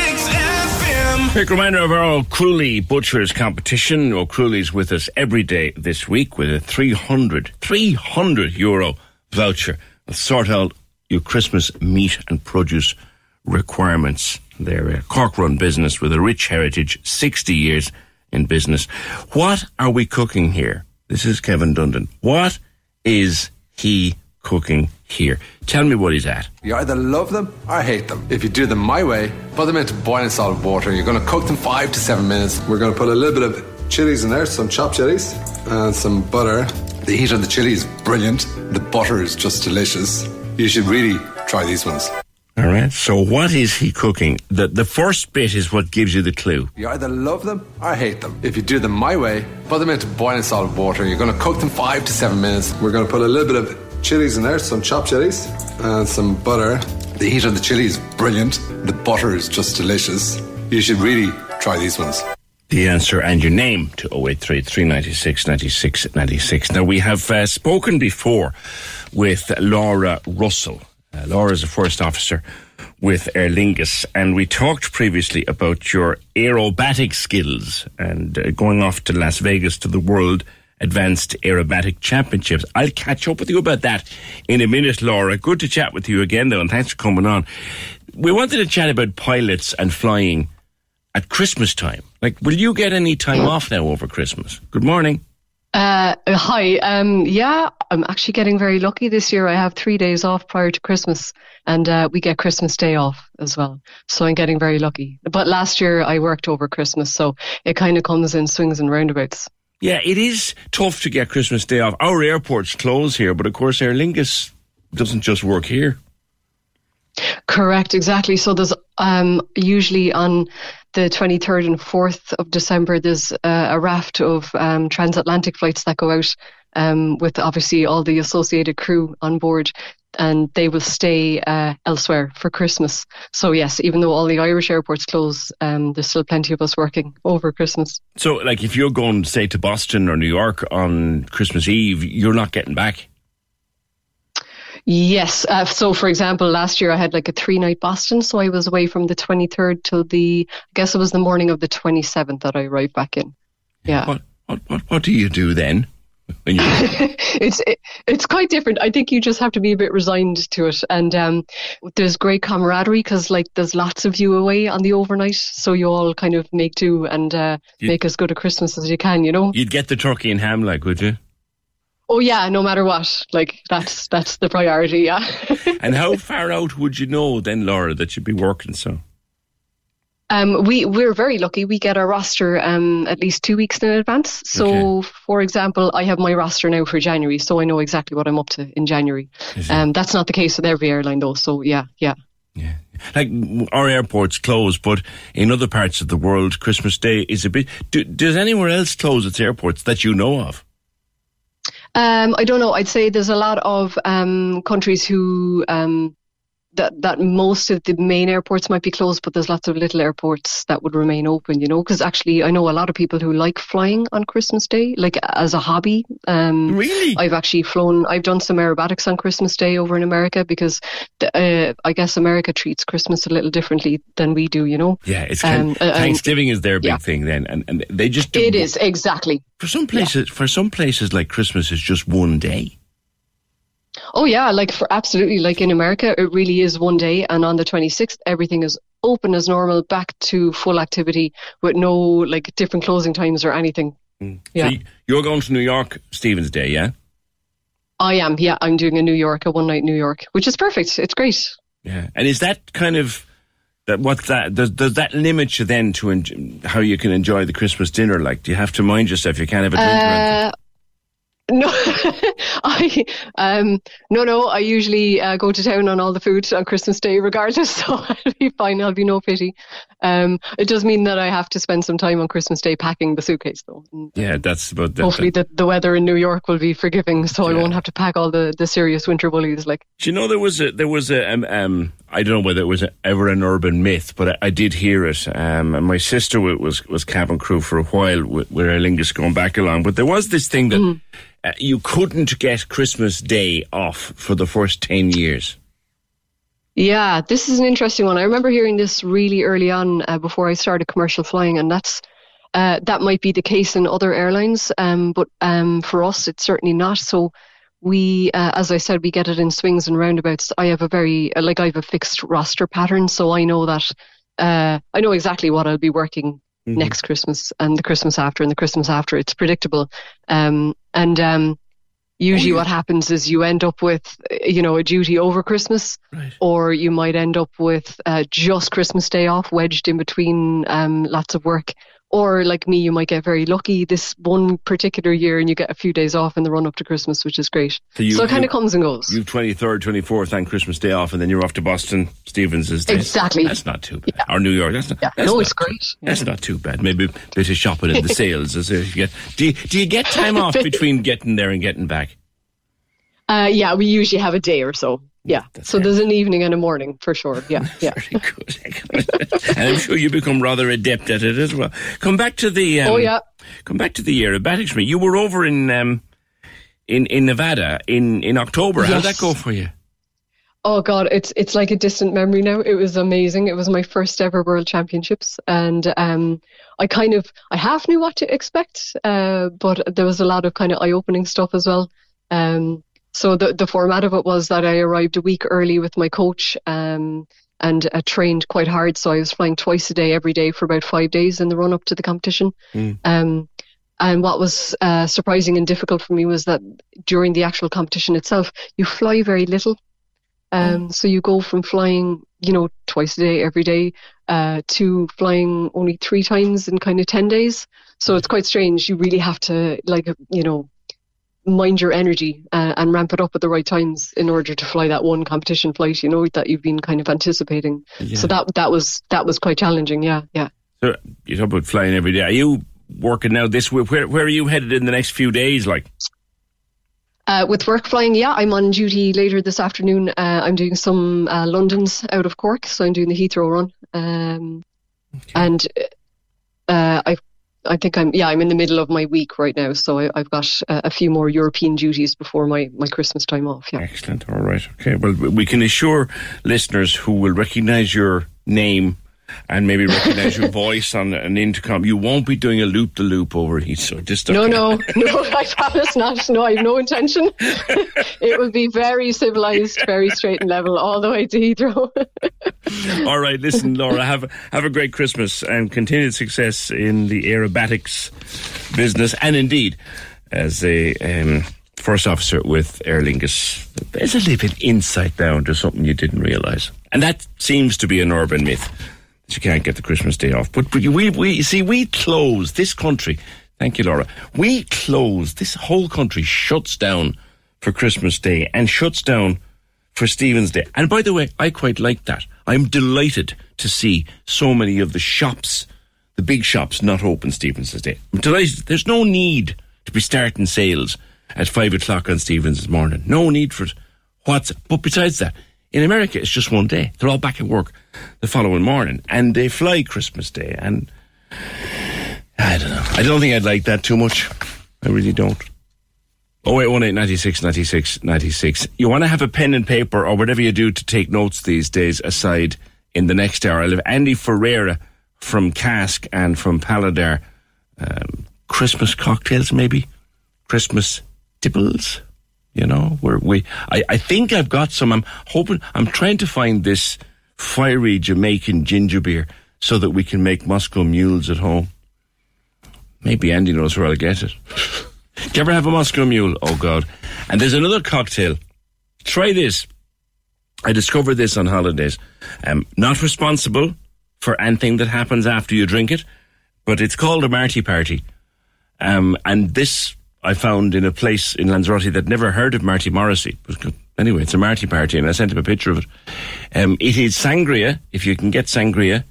Quick reminder of our O'Crualaoi Butchers competition. O'Crualaoi's with us every day this week with a 300, 300 euro voucher. They'll sort out your Christmas meat and produce requirements. They're a Cork run business with a rich heritage, 60 years in business. What are we cooking here? This is Kevin Dundon. What is he cooking here? Tell me what he's at. You either love them or hate them. If you do them my way, put them into boiling salt water. You're going to cook them five to seven minutes. We're going to put a little bit of chilies in there, some chopped chilies, and some butter. The heat on the chili is brilliant. The butter is just delicious. You should really try these ones. All right. So what is he cooking? The the first bit is what gives you the clue. You either love them or hate them. If you do them my way, put them into boiling salt water. You're going to cook them five to seven minutes. We're going to put a little bit of chilies in there, some chopped chilies, and some butter. The heat on the chili is brilliant. The butter is just delicious. You should really try these ones. The answer and your name to 083 396 96 96. Now, we have uh, spoken before with Laura Russell. Uh, Laura is a first officer with Aer Lingus, and we talked previously about your aerobatic skills and uh, going off to Las Vegas to the World Advanced Aerobatic Championships. I'll catch up with you about that in a minute, Laura. Good to chat with you again, though, and thanks for coming on. We wanted to chat about pilots and flying at Christmas time. Like, will you get any time off now over Christmas? Good morning. Uh, hi. Um, yeah, I'm actually getting very lucky this year. I have three days off prior to Christmas, and uh, we get Christmas Day off as well. So I'm getting very lucky. But last year I worked over Christmas, so it kind of comes in swings and roundabouts. Yeah, it is tough to get Christmas Day off. Our airports close here, but of course, Aer Lingus doesn't just work here. Correct, exactly. So there's um, usually on the 23rd and 4th of December, there's uh, a raft of um, transatlantic flights that go out um, with obviously all the associated crew on board. And they will stay uh, elsewhere for Christmas. So yes, even though all the Irish airports close, um, there's still plenty of us working over Christmas. So, like, if you're going, say, to Boston or New York on Christmas Eve, you're not getting back. Yes. Uh, so, for example, last year I had like a three night Boston. So I was away from the 23rd till the, I guess it was the morning of the 27th that I arrived back in. Yeah. What, what, what, what do you do then? It's it, it's quite different. I think you just have to be a bit resigned to it, and um, there's great camaraderie because like there's lots of you away on the overnight, so you all kind of make do and uh, make as good a Christmas as you can. You know. You'd get the turkey and ham, like, would you? Oh yeah, no matter what, like that's that's the priority. Yeah. and how far out would you know then, Laura, that you'd be working so? Um, we we're very lucky. We get our roster um, at least two weeks in advance. So, for example, I have my roster now for January, so I know exactly what I'm up to in January. Um, that's not the case with every airline, though. So, yeah, yeah. Like our airports close, but in other parts of the world, Christmas Day is a bit. Do, does anywhere else close its airports that you know of? Um, I don't know. I'd say there's a lot of um, countries who um, that that most of the main airports might be closed, but there's lots of little airports that would remain open. You know, because actually, I know a lot of people who like flying on Christmas Day, like as a hobby. Um, really, I've actually flown. I've done some aerobatics on Christmas Day over in America because the, uh, I guess America treats Christmas a little differently than we do. You know. Yeah, it's kind Um, of, Thanksgiving is their big yeah. thing then, and, and they just do It is exactly. For some places, for some places, like Christmas is just one day. Oh yeah, like for absolutely like in America, it really is one day, and on the 26th, everything is open as normal, back to full activity with no like different closing times or anything. Yeah, So you're going to New York Stephen's Day, yeah? I am. Yeah, I'm doing a New York, a one night New York, which is perfect. It's great. Yeah. And is that kind of that? What's that? Does does that limit you then to en- how you can enjoy the Christmas dinner? Like, do you have to mind yourself? You can't have a drink. or anything? Uh, no, I um no no. I usually uh, go to town on all the food on Christmas Day, regardless. So I'll be fine. I'll be no pity. Um, it does mean that I have to spend some time on Christmas Day packing the suitcase, though. And yeah, that's about that. hopefully, the, the weather in New York will be forgiving, so I won't have to pack all the, the serious winter woolies. Like, Do you know there was a there was a um, um I don't know whether it was ever an urban myth, but I, I did hear it. Um, and my sister was was cabin crew for a while with, with Aer Lingus going back along, but there was this thing that uh, you couldn't get Christmas Day off for the first ten years. Yeah, this is an interesting one. I remember hearing this really early on uh, before I started commercial flying, and that's uh, that might be the case in other airlines, um, but um, for us, it's certainly not. So we, uh, as I said, we get it in swings and roundabouts. I have a very uh, like I have a fixed roster pattern, so I know that uh, I know exactly what I'll be working Mm-hmm. next Christmas and the Christmas after and the Christmas after. It's predictable, um, and um, usually what happens is you end up with you know a duty over Christmas, or you might end up with uh, just Christmas Day off wedged in between um, lots of work. Or like me, you might get very lucky this one particular year, and you get a few days off in the run up to Christmas, which is great. So, you- so it kind of comes and goes. You've 23rd, 24th, and Christmas Day off, and then you're off to Boston. Stevens is Exactly. That's not too bad. Or New York. That's not. Yeah, that's no, it's too- great. That's not too bad. Maybe a bit of shopping in the sales. As you get, do, you, do you get time off between getting there and getting back? Uh, yeah, we usually have a day or so. Yeah. so there's an evening and a morning for sure. Yeah. Yeah. Very and I'm sure you become rather adept at it as well. Come back to the. Um, Oh, yeah. Come back to the aerobatics. Me, you were over in um, in in Nevada in in October. How'd that go for you? Oh God, it's it's like a distant memory now. It was amazing. It was my first ever World Championships, and um, I kind of I half knew what to expect, uh, but there was a lot of kind of eye-opening stuff as well. Um, so the the format of it was that I arrived a week early with my coach, um, and uh, trained quite hard. So I was flying twice a day, every day for about five days in the run up to the competition. Um, and what was uh, surprising and difficult for me was that during the actual competition itself, you fly very little. Um, So you go from flying, you know, twice a day, every day, uh, to flying only three times in kind of 10 days. So it's quite strange. You really have to, like, you know, mind your energy uh, and ramp it up at the right times in order to fly that one competition flight, you know, that you've been kind of anticipating. Yeah. So that that was that was quite challenging. Yeah, yeah. So you talk about flying every day. Are you working now this week? Where where are you headed in the next few days? Like, Uh, with work flying, yeah, I'm on duty later this afternoon. Uh, I'm doing some uh, Londons out of Cork, so I'm doing the Heathrow run. Um, And uh, I, I think I'm, yeah, I'm in the middle of my week right now, so I, I've got uh, a few more European duties before my, my Christmas time off. Yeah. excellent. All right. Okay. Well, we can assure listeners who will recognise your name and maybe recognise your voice on an intercom, you won't be doing a loop the loop over Heathrow. Just No, no, no, I promise not. No, I have no intention. it will be very civilized, very straight and level all the way to Heathrow. All right, listen, Laura, have have a great Christmas and continued success in the aerobatics business, and indeed as a um, first officer with Aer Lingus. There's a little bit insight down to something you didn't realise, and that seems to be an urban myth you can't get the Christmas day off. But we we, we see we close this country. Thank you, Laura. We close this whole country shuts down for Christmas Day and shuts down for Stephen's Day. And by the way, I quite like that. I'm delighted to see so many of the shops, the big shops, not open Stephen's Day. I'm delighted. There's no need to be starting sales at five o'clock on Stephen's morning. No need for it. What's but besides that, in America it's just one day. They're all back at work the following morning, and they fly Christmas Day. And I don't know. I don't think I'd like that too much. I really don't. Oh eight one eight ninety six ninety six ninety six. You want to have a pen and paper or whatever you do to take notes these days aside in the next hour. I'll have Andy Ferreira from Cask and from Paladar. Um, Christmas cocktails, maybe Christmas tipplers. You know, where we. I, I think I've got some. I'm hoping. I'm trying to find this fiery Jamaican ginger beer so that we can make Moscow mules at home. Maybe Andy knows where I'll get it. Do you ever have a Moscow Mule? Oh God! And there's another cocktail. Try this. I discovered this on holidays. Um, not responsible for anything that happens after you drink it, but it's called a Marty Party. Um, and this I found in a place in Lanzarote that never heard of Marty Morrissey. Anyway, it's a Marty Party, and I sent him a picture of it. Um, it is sangria, if you can get sangria,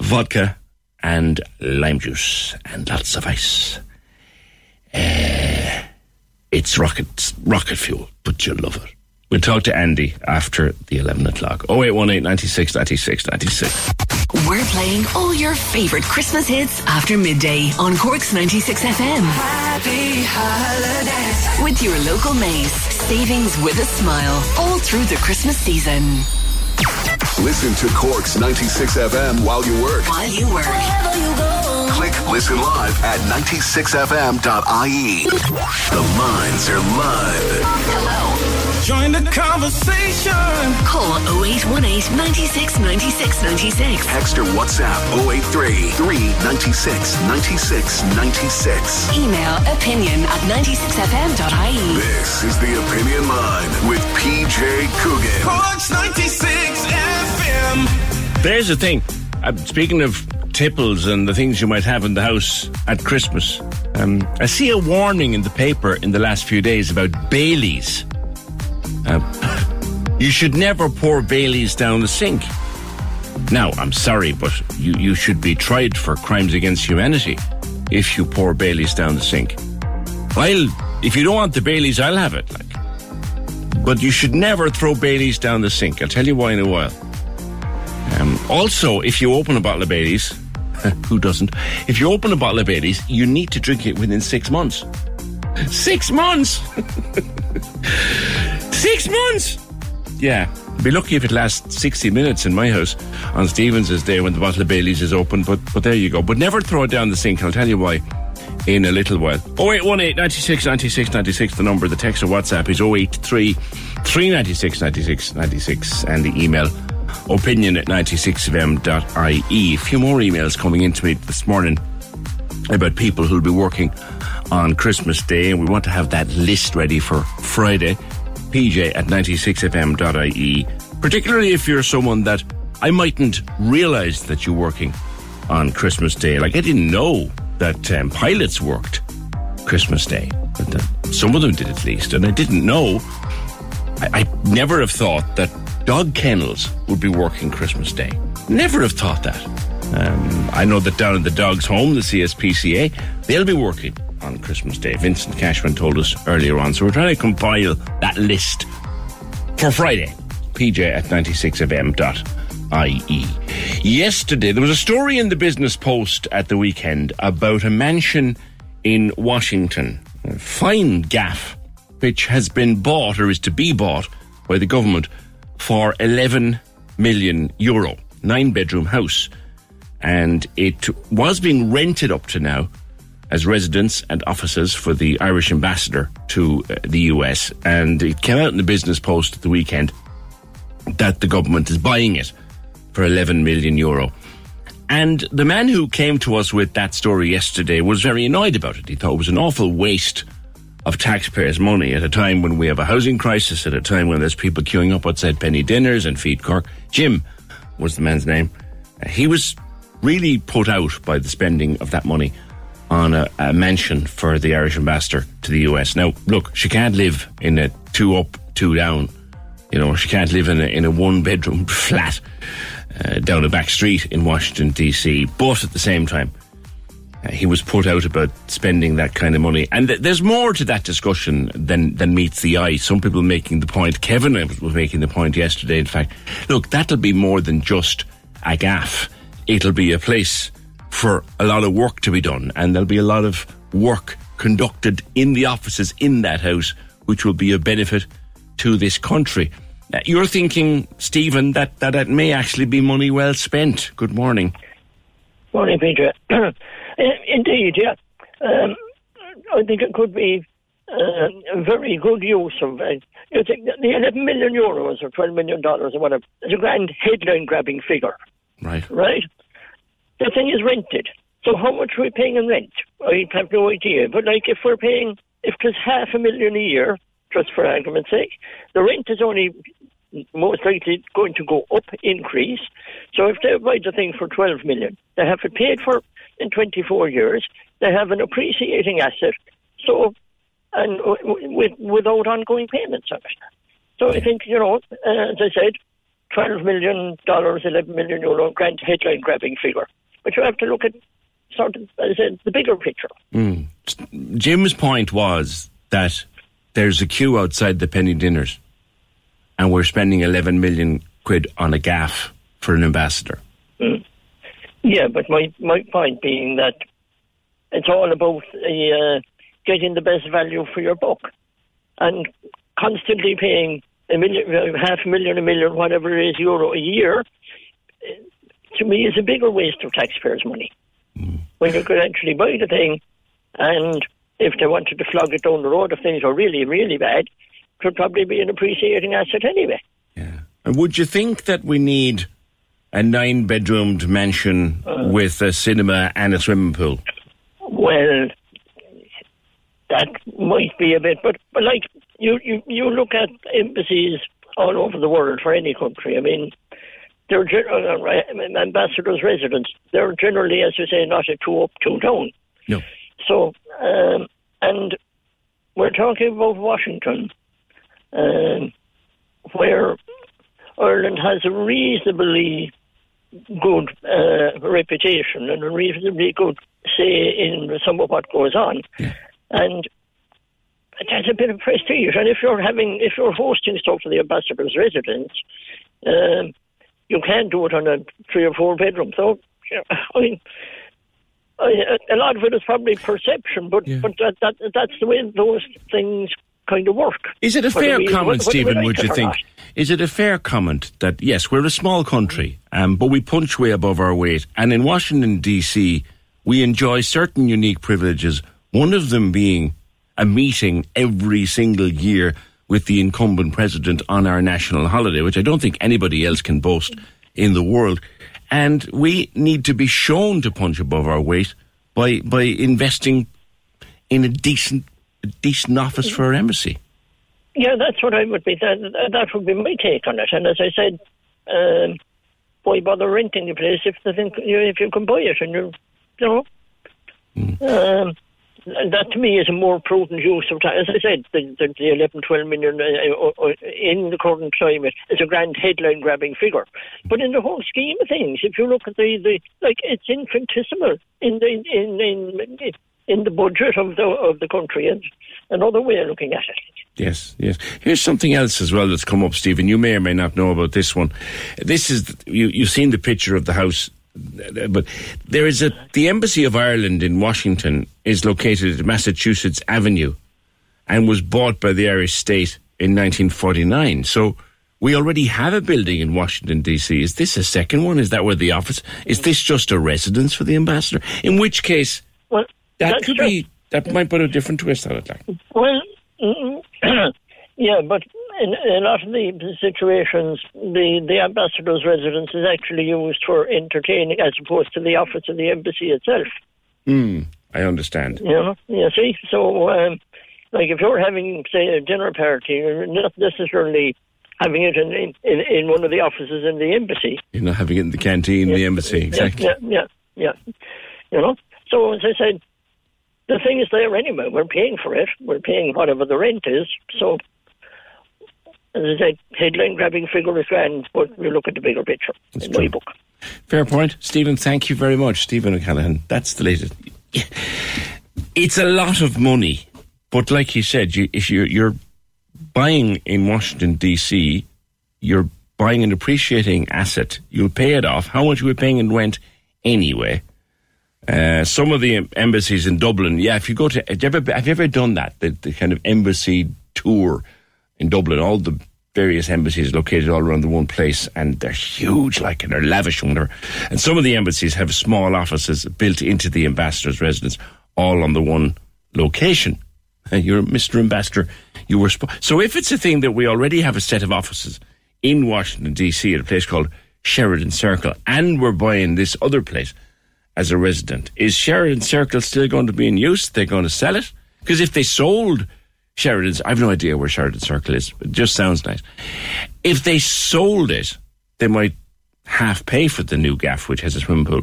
vodka, and lime juice, and lots of ice. Uh, it's rocket rocket fuel, but you'll love it. We'll talk to Andy after the 11 o'clock. 0818 96 96 96. We're playing all your favourite Christmas hits after midday on Cork's 96 FM. Happy holidays. With your local Maze. Savings with a smile all through the Christmas season. Listen to Cork's 96 FM while you work. While you work. Wherever you go. Click Listen Live at 96fm.ie. The lines are live. Join the conversation. Call 0818 96 96 96. Text or WhatsApp 083 396 96 96. Email opinion at 96fm.ie. This is the Opinion Line with PJ Coogan. Cork's 96 FM. There's the thing. Uh, speaking of tipples and the things you might have in the house at Christmas, um, I see a warning in the paper in the last few days about Baileys. Uh, you should never pour Baileys down the sink. Now, I'm sorry, but you, you should be tried for crimes against humanity if you pour Baileys down the sink. I'll, if you don't want the Baileys, I'll have it. Like, but you should never throw Baileys down the sink. I'll tell you why in a while. Um, also, if you open a bottle of Baileys, who doesn't? If you open a bottle of Baileys, you need to drink it within six months. Six months! six months! Yeah. Be lucky if it lasts 60 minutes in my house on Stevens's day when the bottle of Baileys is open, but, but there you go. But never throw it down the sink. I'll tell you why in a little while. 0818 96 96 96, the number. The text or WhatsApp is 083 396 96 96, and the email opinion at 96fm.ie. A few more emails coming into me this morning about people who'll be working on Christmas Day, and we want to have that list ready for Friday. PJ at 96fm.ie, particularly if you're someone that I mightn't realize that you're working on Christmas Day. Like, I didn't know that um, pilots worked Christmas Day. Uh, some of them did at least, and I didn't know. I, I never have thought that dog kennels would be working Christmas Day. Never have thought that. Um, I know that down at the dog's home, the CSPCA, they'll be working on Christmas Day. Vincent Cashman told us earlier on. So we're trying to compile that list for Friday. PJ at 96fm.ie. Yesterday, there was a story in the Business Post at the weekend about a mansion in Washington, a fine gaff, which has been bought or is to be bought by the government for 11 million euro. Nine bedroom house. And it was being rented up to now as residents and offices for the Irish ambassador to uh, the US. And it came out in the Business Post at the weekend that the government is buying it for 11 million euro. And the man who came to us with that story yesterday was very annoyed about it. He thought it was an awful waste of taxpayers' money at a time when we have a housing crisis, at a time when there's people queuing up outside penny dinners and feed Cork. Jim was the man's name. Uh, he was really put out by the spending of that money on a, a, mansion for the Irish ambassador to the US. Now, look, she can't live in a two up, two down. You know, she can't live in a, in a one bedroom flat uh, down a back street in Washington, D.C. But at the same time, uh, he was put out about spending that kind of money. And th- there's more to that discussion than, than meets the eye. Some people making the point, Kevin was making the point yesterday, in fact, look, that'll be more than just a gaff. It'll be a place for a lot of work to be done, and there'll be a lot of work conducted in the offices in that house, which will be a benefit to this country. Uh, you're thinking, Stephen, that, that it may actually be money well spent. Good morning. Morning, Peter. Indeed, yeah. Um, I think it could be uh, a very good use of it. You think the 11 million euros or 12 million dollars or whatever is a grand headline grabbing figure. Right. Right? The thing is rented. So how much are we paying in rent? I have no idea. But like if we're paying, if it's half a million a year, just for argument's sake, the rent is only most likely going to go up, increase. So if they buy the thing for 12 million, they have it paid for in 24 years, they have an appreciating asset, so, and with, without ongoing payments on it. So I think, you know, as I said, $12 million, 11 million euro, grand headline grabbing figure. But you have to look at sort of, as I said, the bigger picture. Mm. Jim's point was that there's a queue outside the penny dinners, and we're spending 11 million quid on a gaff for an ambassador. Mm. Yeah, but my, my point being that it's all about uh, getting the best value for your buck and constantly paying a million, uh, half a million, a million, whatever it is, euro a year, to me is a bigger waste of taxpayers' money. When you could actually buy the thing, and if they wanted to flog it down the road, if things were really, really bad, it could probably be an appreciating asset anyway. Yeah. And would you think that we need a nine bedroomed mansion uh. with a cinema and a swimming pool? Well, that might be a bit, but, but like you, you, you look at embassies all over the world for any country. I mean, they're gen- uh, uh, ambassadors' residents. They're generally, as you say, not a two up, two down. No. So, um, and we're talking about Washington, um, where Ireland has a reasonably good uh, reputation and a reasonably good say in some of what goes on. And that's a bit of prestige. And if you're having, if you're hosting stuff for the ambassador's residence, um, you can do it on a three or four bedroom. So, yeah, I mean, I, a lot of it is probably perception, but but that, that that's the way those things kind of work. Is it a fair we- comment, Stephen, would you think? not. Is it a fair comment that, yes, we're a small country, um, but we punch way above our weight. And in Washington, D.C., we enjoy certain unique privileges, one of them being a meeting every single year with the incumbent president on our national holiday, which I don't think anybody else can boast in the world. And we need to be shown to punch above our weight by, by investing in a decent, a decent office for our embassy. Yeah, that's what I would be. That, that would be my take on it. And as I said, um, why bother renting the place if the thing, you if you can buy it and you, you know. Um, and that to me is a more prudent use of time. As I said, the, the, the 11, 12 million uh, uh, uh, in the current climate is a grand headline grabbing figure. But in the whole scheme of things, if you look at the, the like, it's infinitesimal in the in in in the budget of the of the country. And another way of looking at it. Yes, yes. Here's something else as well that's come up, Stephen. You may or may not know about this one. This is you. You've seen the picture of the house, uh, but there is a the Embassy of Ireland in Washington is located at Massachusetts Avenue, and was bought by the Irish state in 1949. So. We already have a building in Washington D.C. Is this a second one? Is that where the office? Is this just a residence for the ambassador? In which case, Well, that could true. be that might put a different twist on it. Like. Well, yeah, but in, in a lot of the situations, the, the ambassador's residence is actually used for entertaining as opposed to the office of the embassy itself. Hmm. I understand. You know, you see? So, um, like if you're having, say, a dinner party, you're not necessarily having it in, in, in one of the offices in the embassy. You're not having it in the canteen, the embassy, exactly. Yeah, yeah, yeah, yeah. You know? So, as I said, the thing is there anyway. We're paying for it. We're paying whatever the rent is. So, as I said, headline grabbing figure is grand, but we look at the bigger picture in my book. Fair point. Stephen, thank you very much. Stephen O'Callaghan. That's the latest. It's a lot of money, but like you said, you, if you're, you're buying in Washington, D.C., you're buying an appreciating asset. You'll pay it off. How much are we paying in rent anyway? Uh, some of the embassies in Dublin, yeah, if you go to, have you ever, have you ever done that? The, the kind of embassy tour in Dublin, all the various embassies located all around the one place, and they're huge, like, and they're lavish and. And some of the embassies have small offices built into the ambassador's residence, all on the one location. You're Mr. Ambassador, you were sp- so if it's a thing that we already have a set of offices in Washington D.C. at a place called Sheridan Circle, and we're buying this other place as a resident, is Sheridan Circle still going to be in use? They're going to sell it because if they sold Sheridan's, I've no idea where Sheridan Circle is. It just sounds nice. If they sold it, they might half pay for the new gaff, which has a swimming pool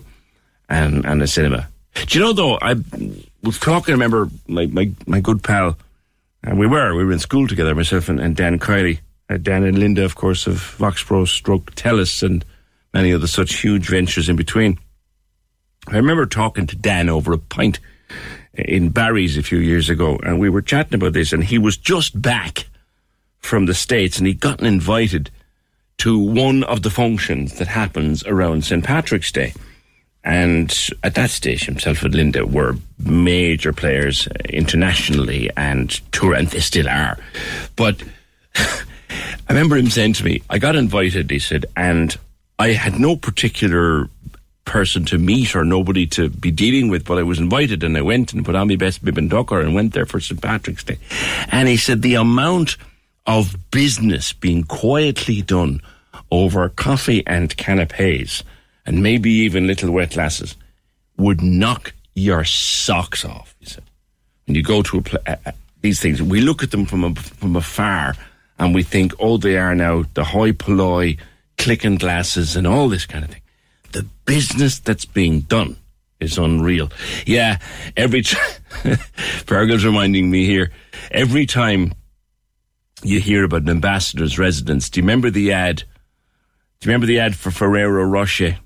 and and a cinema. Do you know though? I was talking. I remember my my, my good pal, and we were we were in school together, myself and, and Dan Kiely, uh, Dan and Linda, of course, of Voxpro, Stroke, Telus, and many other such huge ventures in between. I remember talking to Dan over a pint in Barry's a few years ago, and we were chatting about this, and he was just back from the States, and he'd gotten invited to one of the functions that happens around St. Patrick's Day. And at that stage, himself and Linda were major players internationally and tour, and they still are. But I remember him saying to me, I got invited, he said, and I had no particular person to meet or nobody to be dealing with, but I was invited and I went and put on my best bib and ducker and went there for St. Patrick's Day. And he said the amount of business being quietly done over coffee and canapes and maybe even little wet glasses would knock your socks off, he said. When you go to a pla- uh, uh, these things, we look at them from, a, from afar and we think, oh, they are now the hoi polloi, clicking glasses and all this kind of thing business that's being done is unreal. Yeah, every time, Fergal's reminding me here, every time you hear about an ambassador's residence, do you remember the ad? Do you remember the ad for Ferrero Rocher?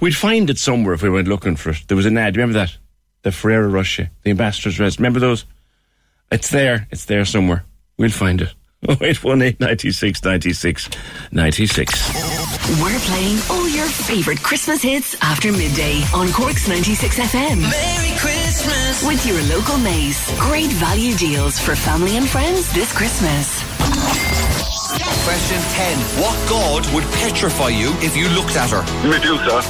We'd find it somewhere if we went looking for it. There was an ad, do you remember that? The Ferrero Rocher, the ambassador's residence. Remember those? It's there. It's there somewhere. We'll find it. 0818 96 96 96. We're playing all your favourite Christmas hits after midday on Cork's 96 FM. Merry Christmas. With your local Mace. Great value deals for family and friends this Christmas. Question 10. What god would petrify you if you looked at her? Medusa.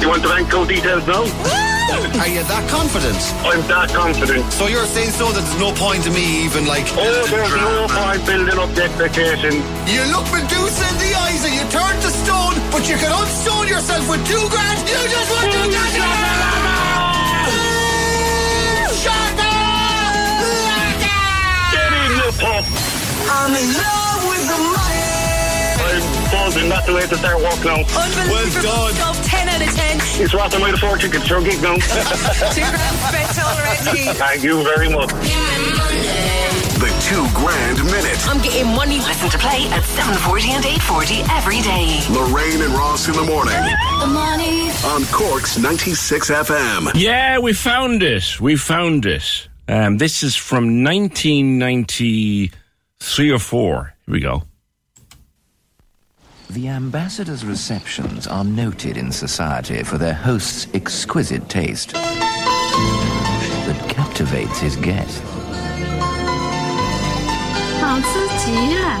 You want the bank code details now? Are you that confident? I'm that confident. So you're saying so that there's no point to me even like. Oh, there's no point building up the expectation. You look Medusa in the eyes and you turn to stone, but you can unstone yourself with two grand. You just want to get Shut Get in. I'm in love with the money. I'm buzzing. That's the way to start walking out. Unbelievable stuff. 10 out of 10. It's rotting by the four tickets. Your gig now. Two grand spent already. Thank you very much. The two grand minute. I'm getting money. Listen to play at 7.40 and 8.40 every day. Lorraine and Ross in the morning The money. on Cork's 96 FM. Yeah, we found it. We found it. Um, this is from 1993 or 4. Here we go. The ambassador's receptions are noted in society for their host's exquisite taste that captivates his guests. 好刺激啊！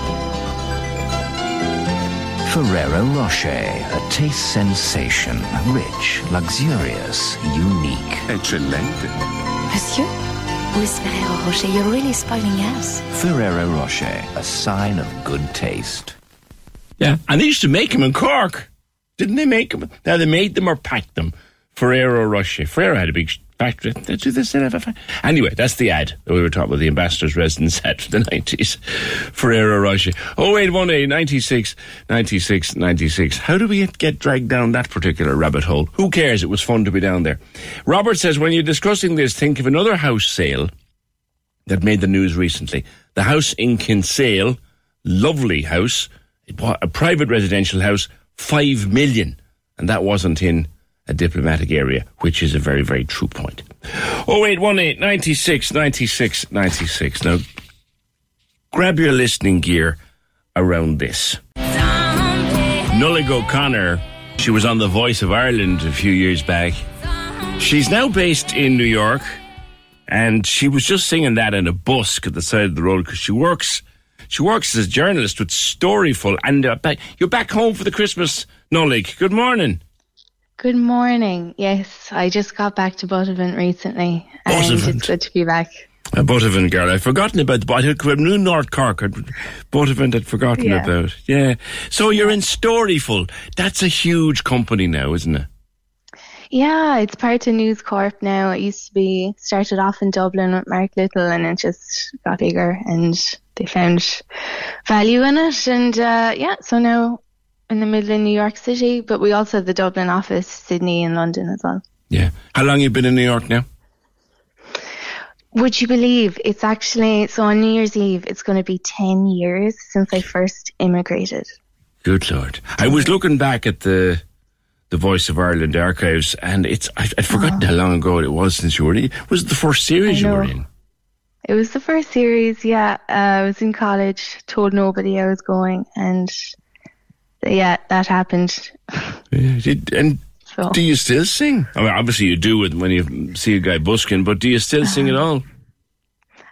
Ferrero Rocher, a taste sensation, rich, luxurious, unique. Eccellente. Monsieur, with Ferrero Rocher, you're really spoiling us. Ferrero Rocher, a sign of good taste. Yeah, and they used to make them in Cork. Didn't they make them? Now, they made them or packed them. Ferrero Rocher. Ferrero had a big factory. They? Anyway, that's the ad that we were talking about, the ambassador's residence ad for the 90s. Ferrero Rocher. 0818 96 96 96. How do we get dragged down that particular rabbit hole? Who cares? It was fun to be down there. Robert says, when you're discussing this, think of another house sale that made the news recently. The house in Kinsale, lovely house, a private residential house, five million. And that wasn't in a diplomatic area, which is a very, very true point. 0818 96 96 96. Now, grab your listening gear around this. Nollaig O'Connor, she was on The Voice of Ireland a few years back. She's now based in New York, and she was just singing that in a busk at the side of the road because she works. She works as a journalist with Storyful, and uh, back, you're back home for the Christmas, Nollaig. Good morning. Good morning. Yes, I just got back to Buttevant recently, and Buttevant. it's good to be back. A Buttevant girl. I'd forgotten about the. I had knew North Cork. I'd, Buttevant I'd forgotten Yeah. about. Yeah. So you're in Storyful. That's a huge company now, isn't it? Yeah, it's part of News Corp now. It used to be started off in Dublin with Mark Little, and it just got bigger, and they found value in it, and uh, yeah, so now in the middle of New York City, but we also have the Dublin office, Sydney, and London as well. Yeah. How long you been in New York now? Would you believe it's actually so on New Year's Eve? It's going to be ten years since I first immigrated. Good lord. I was looking back at the the Voice of Ireland archives, and it's I, I'd forgotten how long ago it was since you were in. Was it the first series you were in? It was the first series, yeah. Uh, I was in college, told nobody I was going, and yeah, that happened. And So- do you still sing? I mean, obviously you do it when you see a guy busking, but do you still sing Uh-huh. at all?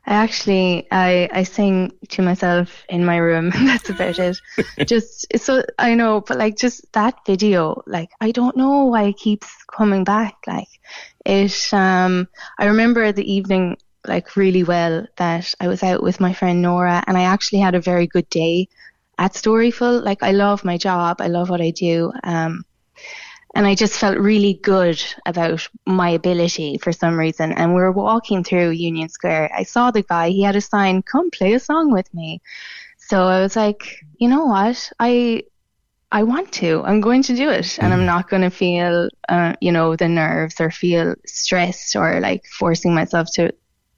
I actually I I sing to myself in my room. That's about it. just so I know, but like just that video, like I don't know why it keeps coming back. Like it um I remember the evening like really well that I was out with my friend Nora and I actually had a very good day at Storyful. Like I love my job, I love what I do. Um and I just felt really good about my ability for some reason. And we were walking through Union Square. I saw the guy, he had a sign, come play a song with me. So I was like, you know what? I I want to. I'm going to do it, and I'm not going to feel, uh, you know, the nerves or feel stressed or like forcing myself to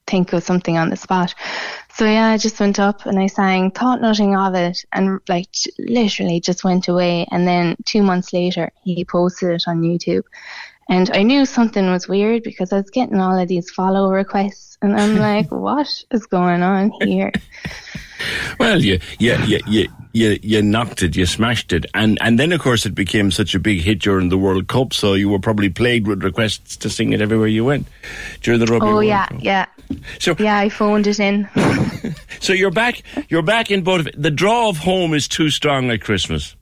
think of something on the spot. So yeah, I just went up and I sang, thought nothing of it, and like literally just went away. And then two months later, he posted it on YouTube, and I knew something was weird because I was getting all of these follow requests, and I'm like, what is going on here? Well, you, you, you, you, you, you knocked it, you smashed it, and and then of course it became such a big hit during the World Cup. So you were probably plagued with requests to sing it everywhere you went during the Rugby oh World yeah, Cup. yeah. So yeah, I phoned it in. So you're back. You're back in both. The draw of home is too strong at Christmas.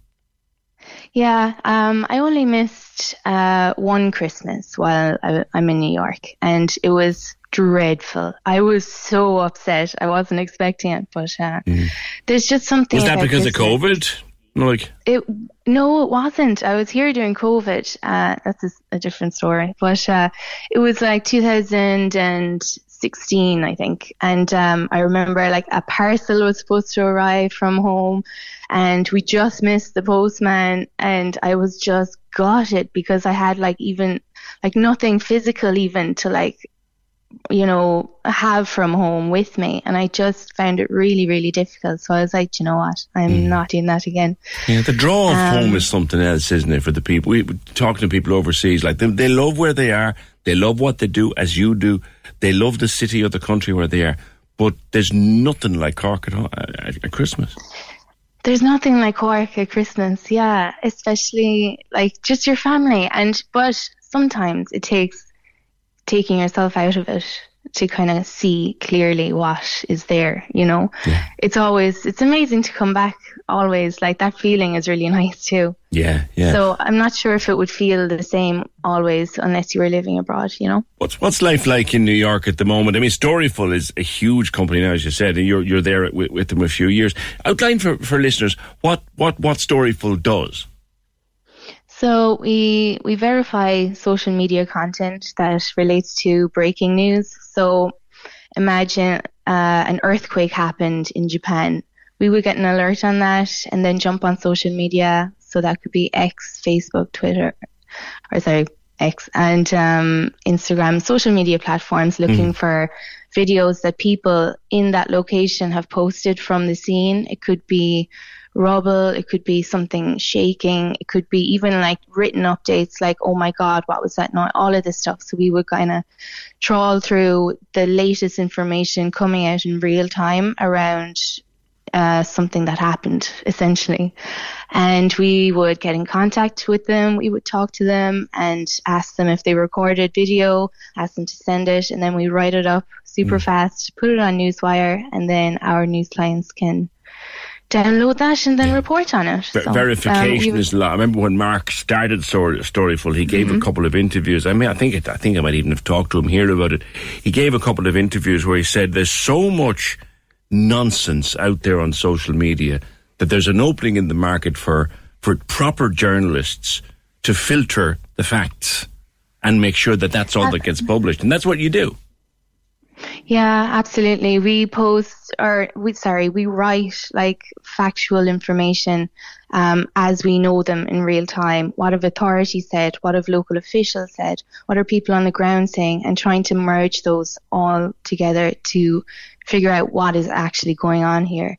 Yeah, um, I only missed uh, one Christmas while I, I'm in New York, and it was dreadful. I was so upset. I wasn't expecting it, but uh, there's just something. Was that because of COVID? Like, It no, it wasn't. I was here during COVID. Uh, that's a, a different story. But uh, it was like 2016, I think. And um, I remember like a parcel was supposed to arrive from home, and we just missed the postman. And I was just gutted because I had like even like nothing physical even to like you know, have from home with me. And I just found it really, really difficult. So I was like, you know what? I'm not doing that again. yeah, the draw of Um, home is something else, isn't it? For the people, we we talking to people overseas, like they, they love where they are, they love what they do, as you do. They love the city or the country where they are. But there's nothing like Cork at, all, uh, at, at Christmas. There's nothing like Cork at Christmas, yeah, especially like just your family. And but sometimes it takes taking yourself out of it to kind of see clearly what is there. You know, it's always it's amazing to come back. Always like that feeling is really nice too. Yeah, yeah. So I'm not sure if it would feel the same always unless you were living abroad. You know. What's what's life like in New York at the moment? I mean, Storyful is a huge company now, as you said, and you're you're there with, with them a few years. Outline for, for listeners what what what Storyful does. So we we verify social media content that relates to breaking news. So imagine uh, an earthquake happened in Japan. We would get an alert on that and then jump on social media. So that could be X, Facebook, Twitter, or sorry, X and um, Instagram, social media platforms looking for videos that people in that location have posted from the scene. It could be rubble, it could be something shaking, it could be even like written updates like, oh my God, what was that noise? All of this stuff. So we would kind of trawl through the latest information coming out in real time around uh, something that happened essentially. And we would get in contact with them, we would talk to them and ask them if they recorded video, ask them to send it, and then we write it up super fast, put it on Newswire, and then our news clients can download that and then report on it. Ver- So, um, verification would- is a lot. I remember when Mark started Story, Storyful, he gave a couple of interviews. I mean, I think it, I think I might even have talked to him here about it. He gave a couple of interviews where he said there's so much nonsense out there on social media that there's an opening in the market for for proper journalists to filter the facts and make sure that that's all that gets published, and that's what you do. Yeah, absolutely. We post or we sorry, we write like factual information um, as we know them in real time. What have authorities said? What have local officials said? What are people on the ground saying? And trying to merge those all together to figure out what is actually going on here.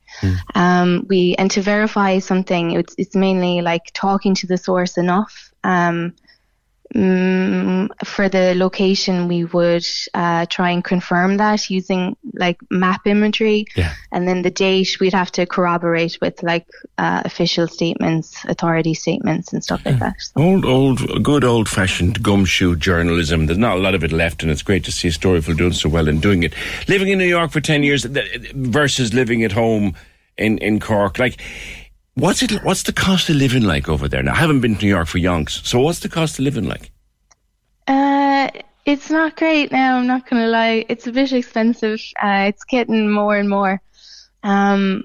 Um, we and to verify something, it's it's mainly like talking to the source enough. Um, Mm, for the location, we would uh, try and confirm that using like map imagery, Yeah. and then the date we'd have to corroborate with like uh, official statements, authority statements, and stuff like that. Old, old, good old fashioned gumshoe journalism. There's not a lot of it left, and it's great to see Storyful doing so well and doing it. Living in New York for 10 years versus living at home in, in Cork. Like, what's it, what's the cost of living like over there? Now, I haven't been to New York for yonks, so what's the cost of living like? Uh, it's not great now. I'm not gonna lie. It's a bit expensive. Uh, it's getting more and more. Um,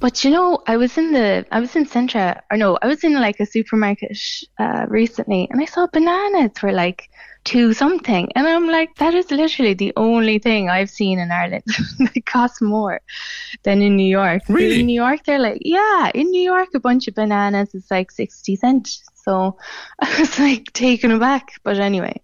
but you know, I was in the, I was in Centra, or no, I was in like a supermarket uh, recently, and I saw bananas were like two something, and I'm like, that is literally the only thing I've seen in Ireland that costs more than in New York. Really? In New York, they're like, yeah, in New York, a bunch of bananas is like sixty cents. So I was like taken aback. But anyway,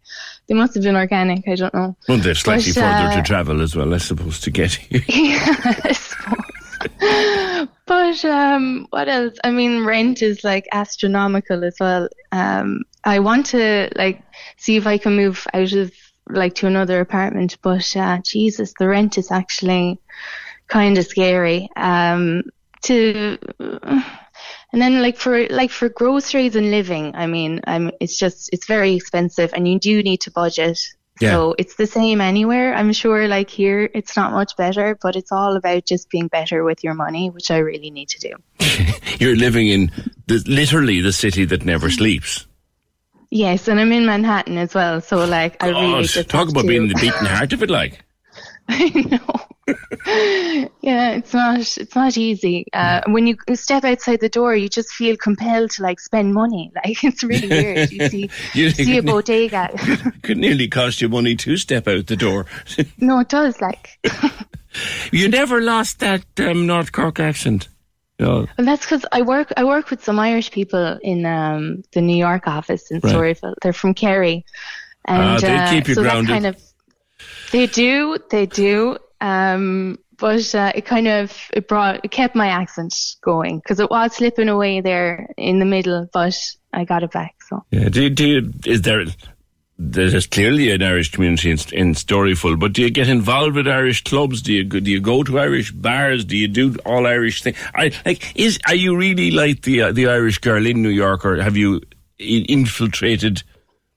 they must have been organic. I don't know. Well, they're slightly But, further uh, to travel as well, I suppose, to get here. yeah, I suppose. but um, what else? I mean, rent is like astronomical as well. Um, I want to like see if I can move out of like to another apartment, but uh, Jesus, the rent is actually kind of scary. Um, to and then like for like for groceries and living, I mean, I'm it's just it's very expensive, and you do need to budget. Yeah. So it's the same anywhere. I'm sure like here it's not much better, but it's all about just being better with your money, which I really need to do. You're living in the, literally the city that never sleeps. Yes, and I'm in Manhattan as well, so like I really just talk about to- being the beaten heart of it, like. I know. yeah, it's not it's not easy. Uh, when you step outside the door, you just feel compelled to like spend money. Like it's really weird. You see, You- you see a bodega. Could nearly cost you money to step out the door. no, it does. Like, you never lost that um, North Cork accent. No. and that's because I work I work with some Irish people in um, the New York office in Right. Storyful. They're from Kerry, and Ah, they uh, keep you so grounded. kind of they do they do. Um, but uh, it kind of it brought it kept my accent going because it was slipping away there in the middle, but I got it back. So. Yeah. Do, you- do you, is there? There's clearly an Irish community in, in Storyful, but do you get involved with Irish clubs? Do you go- do you go to Irish bars? Do you do all Irish things? I like. Is are you really like the uh, the Irish girl in New York, or have you infiltrated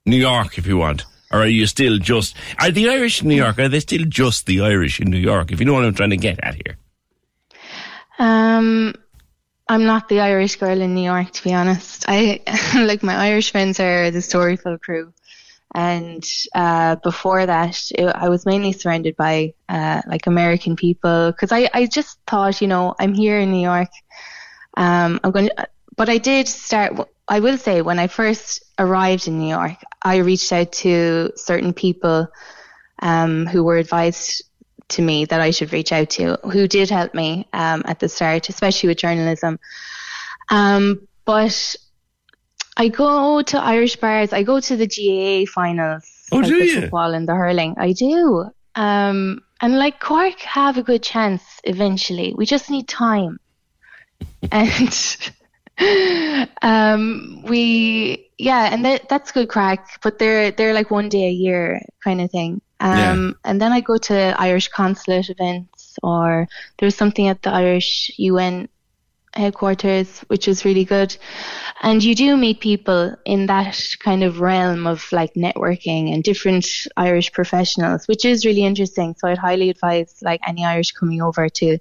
New York, if you want? Or are you still just are the Irish in New York? Are they still just the Irish in New York? If you know what I'm trying to get at here. Um, I'm not the Irish girl in New York, to be honest. I like my Irish friends are the Storyful crew, and uh, before that, it, I was mainly surrounded by uh, like American people because I, I just thought, you know, I'm here in New York. Um, I'm going, to, but I did start. I will say when I first arrived in New York, I reached out to certain people um, who were advised to me that I should reach out to, who did help me um, at the start, especially with journalism. Um, but I go to Irish bars. I go to the GAA finals, Oh, like do the you? football and the hurling. I do. Um, and like Cork have a good chance eventually. We just need time. and um, we yeah, and that, that's good crack. But they're they're like one day a year kind of thing. Um, and then I go to Irish consulate events, or there was something at the Irish UN headquarters, which is really good. And you do meet people in that kind of realm of like networking and different Irish professionals, which is really interesting. So I'd highly advise like any Irish coming over to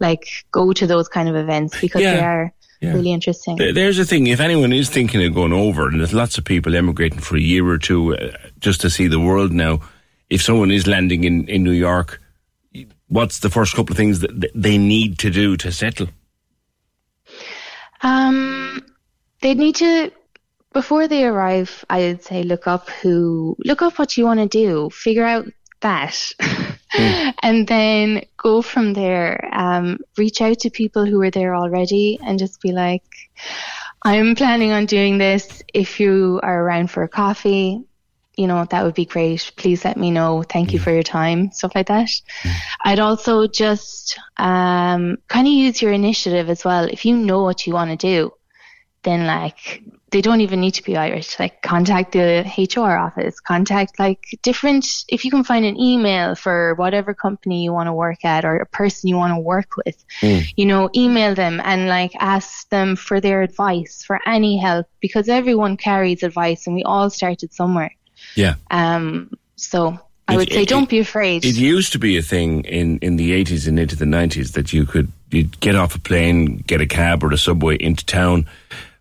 like go to those kind of events because Yeah. they are Yeah. really interesting. There's the thing. If anyone is thinking of going over, and there's lots of people emigrating for a year or two uh, just to see the world now, if someone is landing in, in New York, what's the first couple of things that they need to do to settle? Um, they need to before they arrive. I'd say look up who, look up what you want to do, figure out that, and then go from there. Um, reach out to people who are there already, and just be like, "I'm planning on doing this. If you are around for a coffee." You know, that would be great. Please let me know. Thank you for your time. Stuff like that. I'd also just um, kind of use your initiative as well. If you know what you want to do, then like they don't even need to be Irish. Like contact the HR office, contact like different. If you can find an email for whatever company you want to work at or a person you want to work with, Mm. you know, email them and like ask them for their advice for any help because everyone carries advice and we all started somewhere. Yeah. Um, so I It- would say it- don't be afraid. It used to be a thing in, in the 80s and into the 90s that you could you'd get off a plane, get a cab or a subway into town,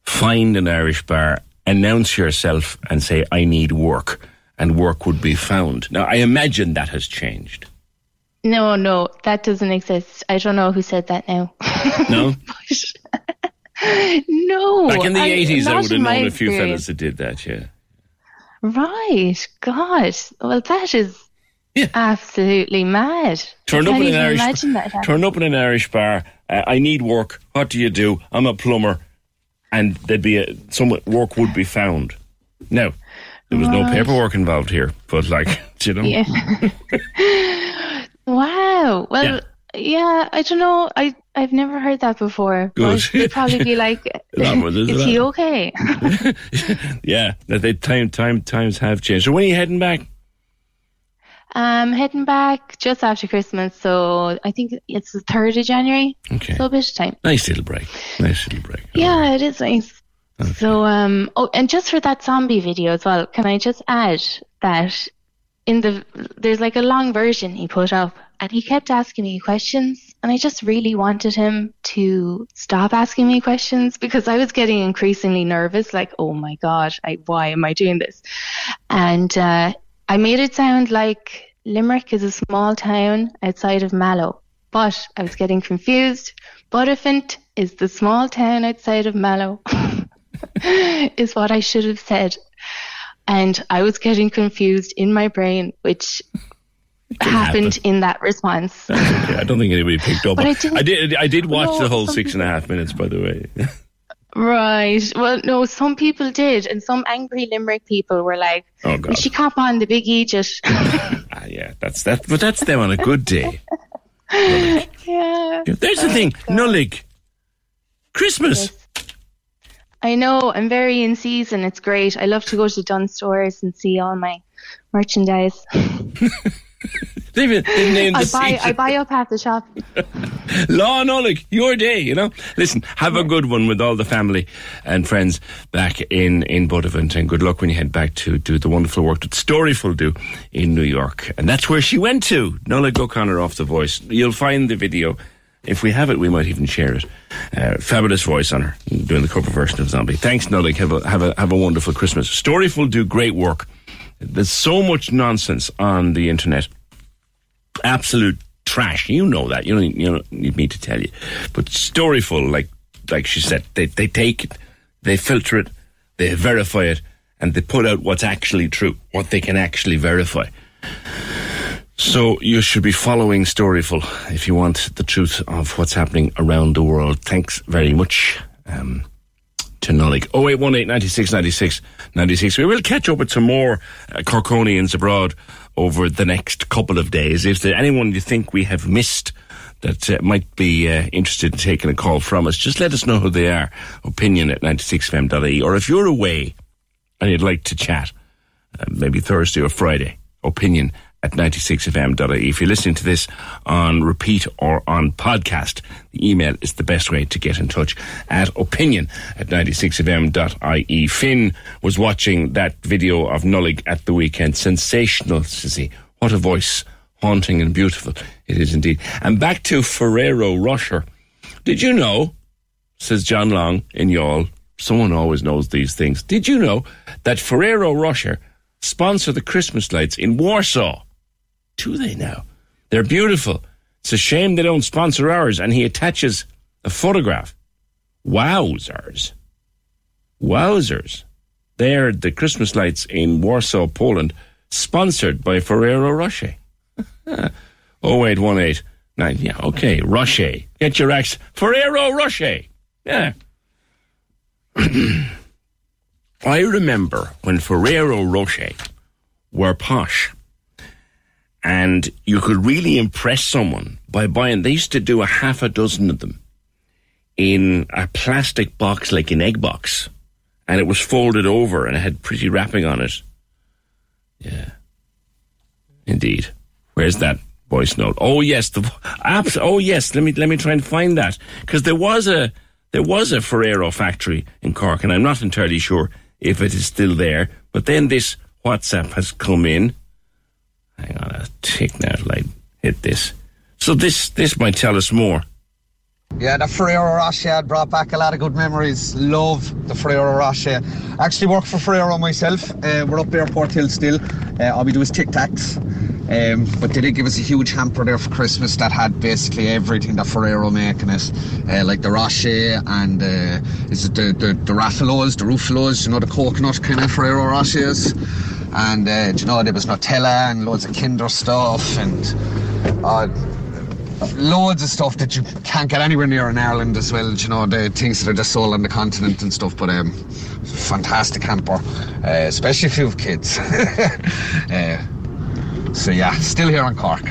find an Irish bar, announce yourself and say, I need work, and work would be found. Now, I imagine that has changed. no, no, that doesn't exist. I don't know who said that now. No? no. Back in the I- 80s, I would have known a few fellas that did that, yeah. Right. God. Well, that is absolutely mad. Turn up in an Irish imagine that. turn up in an Irish bar. Uh, I need work. What do you do? I'm a plumber, and there'd be a some work would be found. Now, there was no paperwork involved here, but like you know, Yeah. wow. Well, yeah. I don't know. I I've never heard that before. Good. They'd probably be like, one, "Is he okay?" yeah, that they time time times have changed. So when are you heading back? Um, heading back just after Christmas, so I think it's the third of January. Okay. So a bit of time. Nice little break. Nice little break. Yeah, it is nice. So, um, oh, and just for that zombie video as well, can I just add that in the there's like a long version he put up, and he kept asking me questions, and I just really wanted him to stop asking me questions because I was getting increasingly nervous. Like, oh my god, I, why am I doing this? And uh, I made it sound like Limerick is a small town outside of Mallow, but I was getting confused. Buttevant is the small town outside of Mallow, is what I should have said. And I was getting confused in my brain, which happened in that response. I don't think anybody picked up. But I I did. I did watch No, the whole six and a half minutes. By the way, Right. Well, no, some people did, and some angry Limerick people were like, Oh, "We God. should cop on the big Egypt." ah, yeah, that's that. But that's them on a good day. yeah. There's the thing, Nollaig. Christmas. I know. I'm very in season. It's great. I love to go to Dunnes Stores and see all my merchandise. They've, named I buy. I buy up half the shop. Law Nollaig, your day, you know. Listen, have a good one with all the family and friends back in, in Buttevant and good luck when you head back to do the wonderful work that Storyful do in New York. And that's where she went to. Nollaig O'Connor off the voice. You'll find the video. If we have it, we might even share it. Uh, fabulous voice on her, doing the cover version of Zombie. Thanks, Nollaig. Have a, have a, have a wonderful Christmas. Storyful do great work. There's so much nonsense on the internet absolute trash. You know that. You don't, you don't need me to tell you. But storyful, like like she said, they they take it, they filter it, they verify it, and they put out what's actually true, what they can actually verify. So you should be following Storyful if you want the truth of what's happening around the world. Thanks very much. Um, to Nollaig. 0818 96 96 96. We will catch up with some more uh, Corkonians abroad over the next couple of days. If there's anyone you think we have missed that uh, might be uh, interested in taking a call from us, just let us know who they are. Opinion at 96fm.ie. Or if you're away and you'd like to chat, uh, maybe Thursday or Friday, opinion at 96fm.ie. If you're listening to this on repeat or on podcast, the email is the best way to get in touch at opinion at 96fm.ie. Finn was watching that video of Nollaig at the weekend. Sensational see. What a voice. Haunting and beautiful. It is indeed. And back to Ferrero Rocher. Did you know, says John Long in Youghal, someone always knows these things. Did you know that Ferrero Rocher sponsor the Christmas lights in Warsaw? Do they now? They're beautiful. It's a shame they don't sponsor ours. And he attaches a photograph. Wowzers. Wowzers. They're the Christmas lights in Warsaw, Poland, sponsored by Ferrero Rocher. 0818 nine. Yeah, okay. Rocher. Get your X. Ferrero Rocher. Yeah. I remember when Ferrero Rocher were posh and you could really impress someone by buying, they used to do a half a dozen of them in a plastic box like an egg box and it was folded over and it had pretty wrapping on it. Yeah, indeed. Where's that voice note? Oh yes, the abs- Oh yes, let me let me try and find that because there was a there was a Ferrero factory in Cork, and I'm not entirely sure if it is still there. But then this WhatsApp has come in. Hang on a tick now till I hit this. So this this might tell us more. Yeah, the Ferrero Rocher brought back a lot of good memories. Love the Ferrero Rocher. Actually work for Ferrero myself. Uh, we're up there, Airport Hill still. Uh, all we do is Tic Tacs. Um, but they did give us a huge hamper there for Christmas that had basically everything that Ferrero make in it. Uh, like the Rocher and uh, is it the, the, the Raffalos, the Rufalos, you know, the coconut kind of Ferrero Rochers. And, uh, you know, there was Nutella and loads of Kinder stuff and uh, loads of stuff that you can't get anywhere near in Ireland as well. You know, the things that are just sold on the continent and stuff. But um, fantastic hamper, uh, especially if you have kids. uh, so yeah, still here in Cork,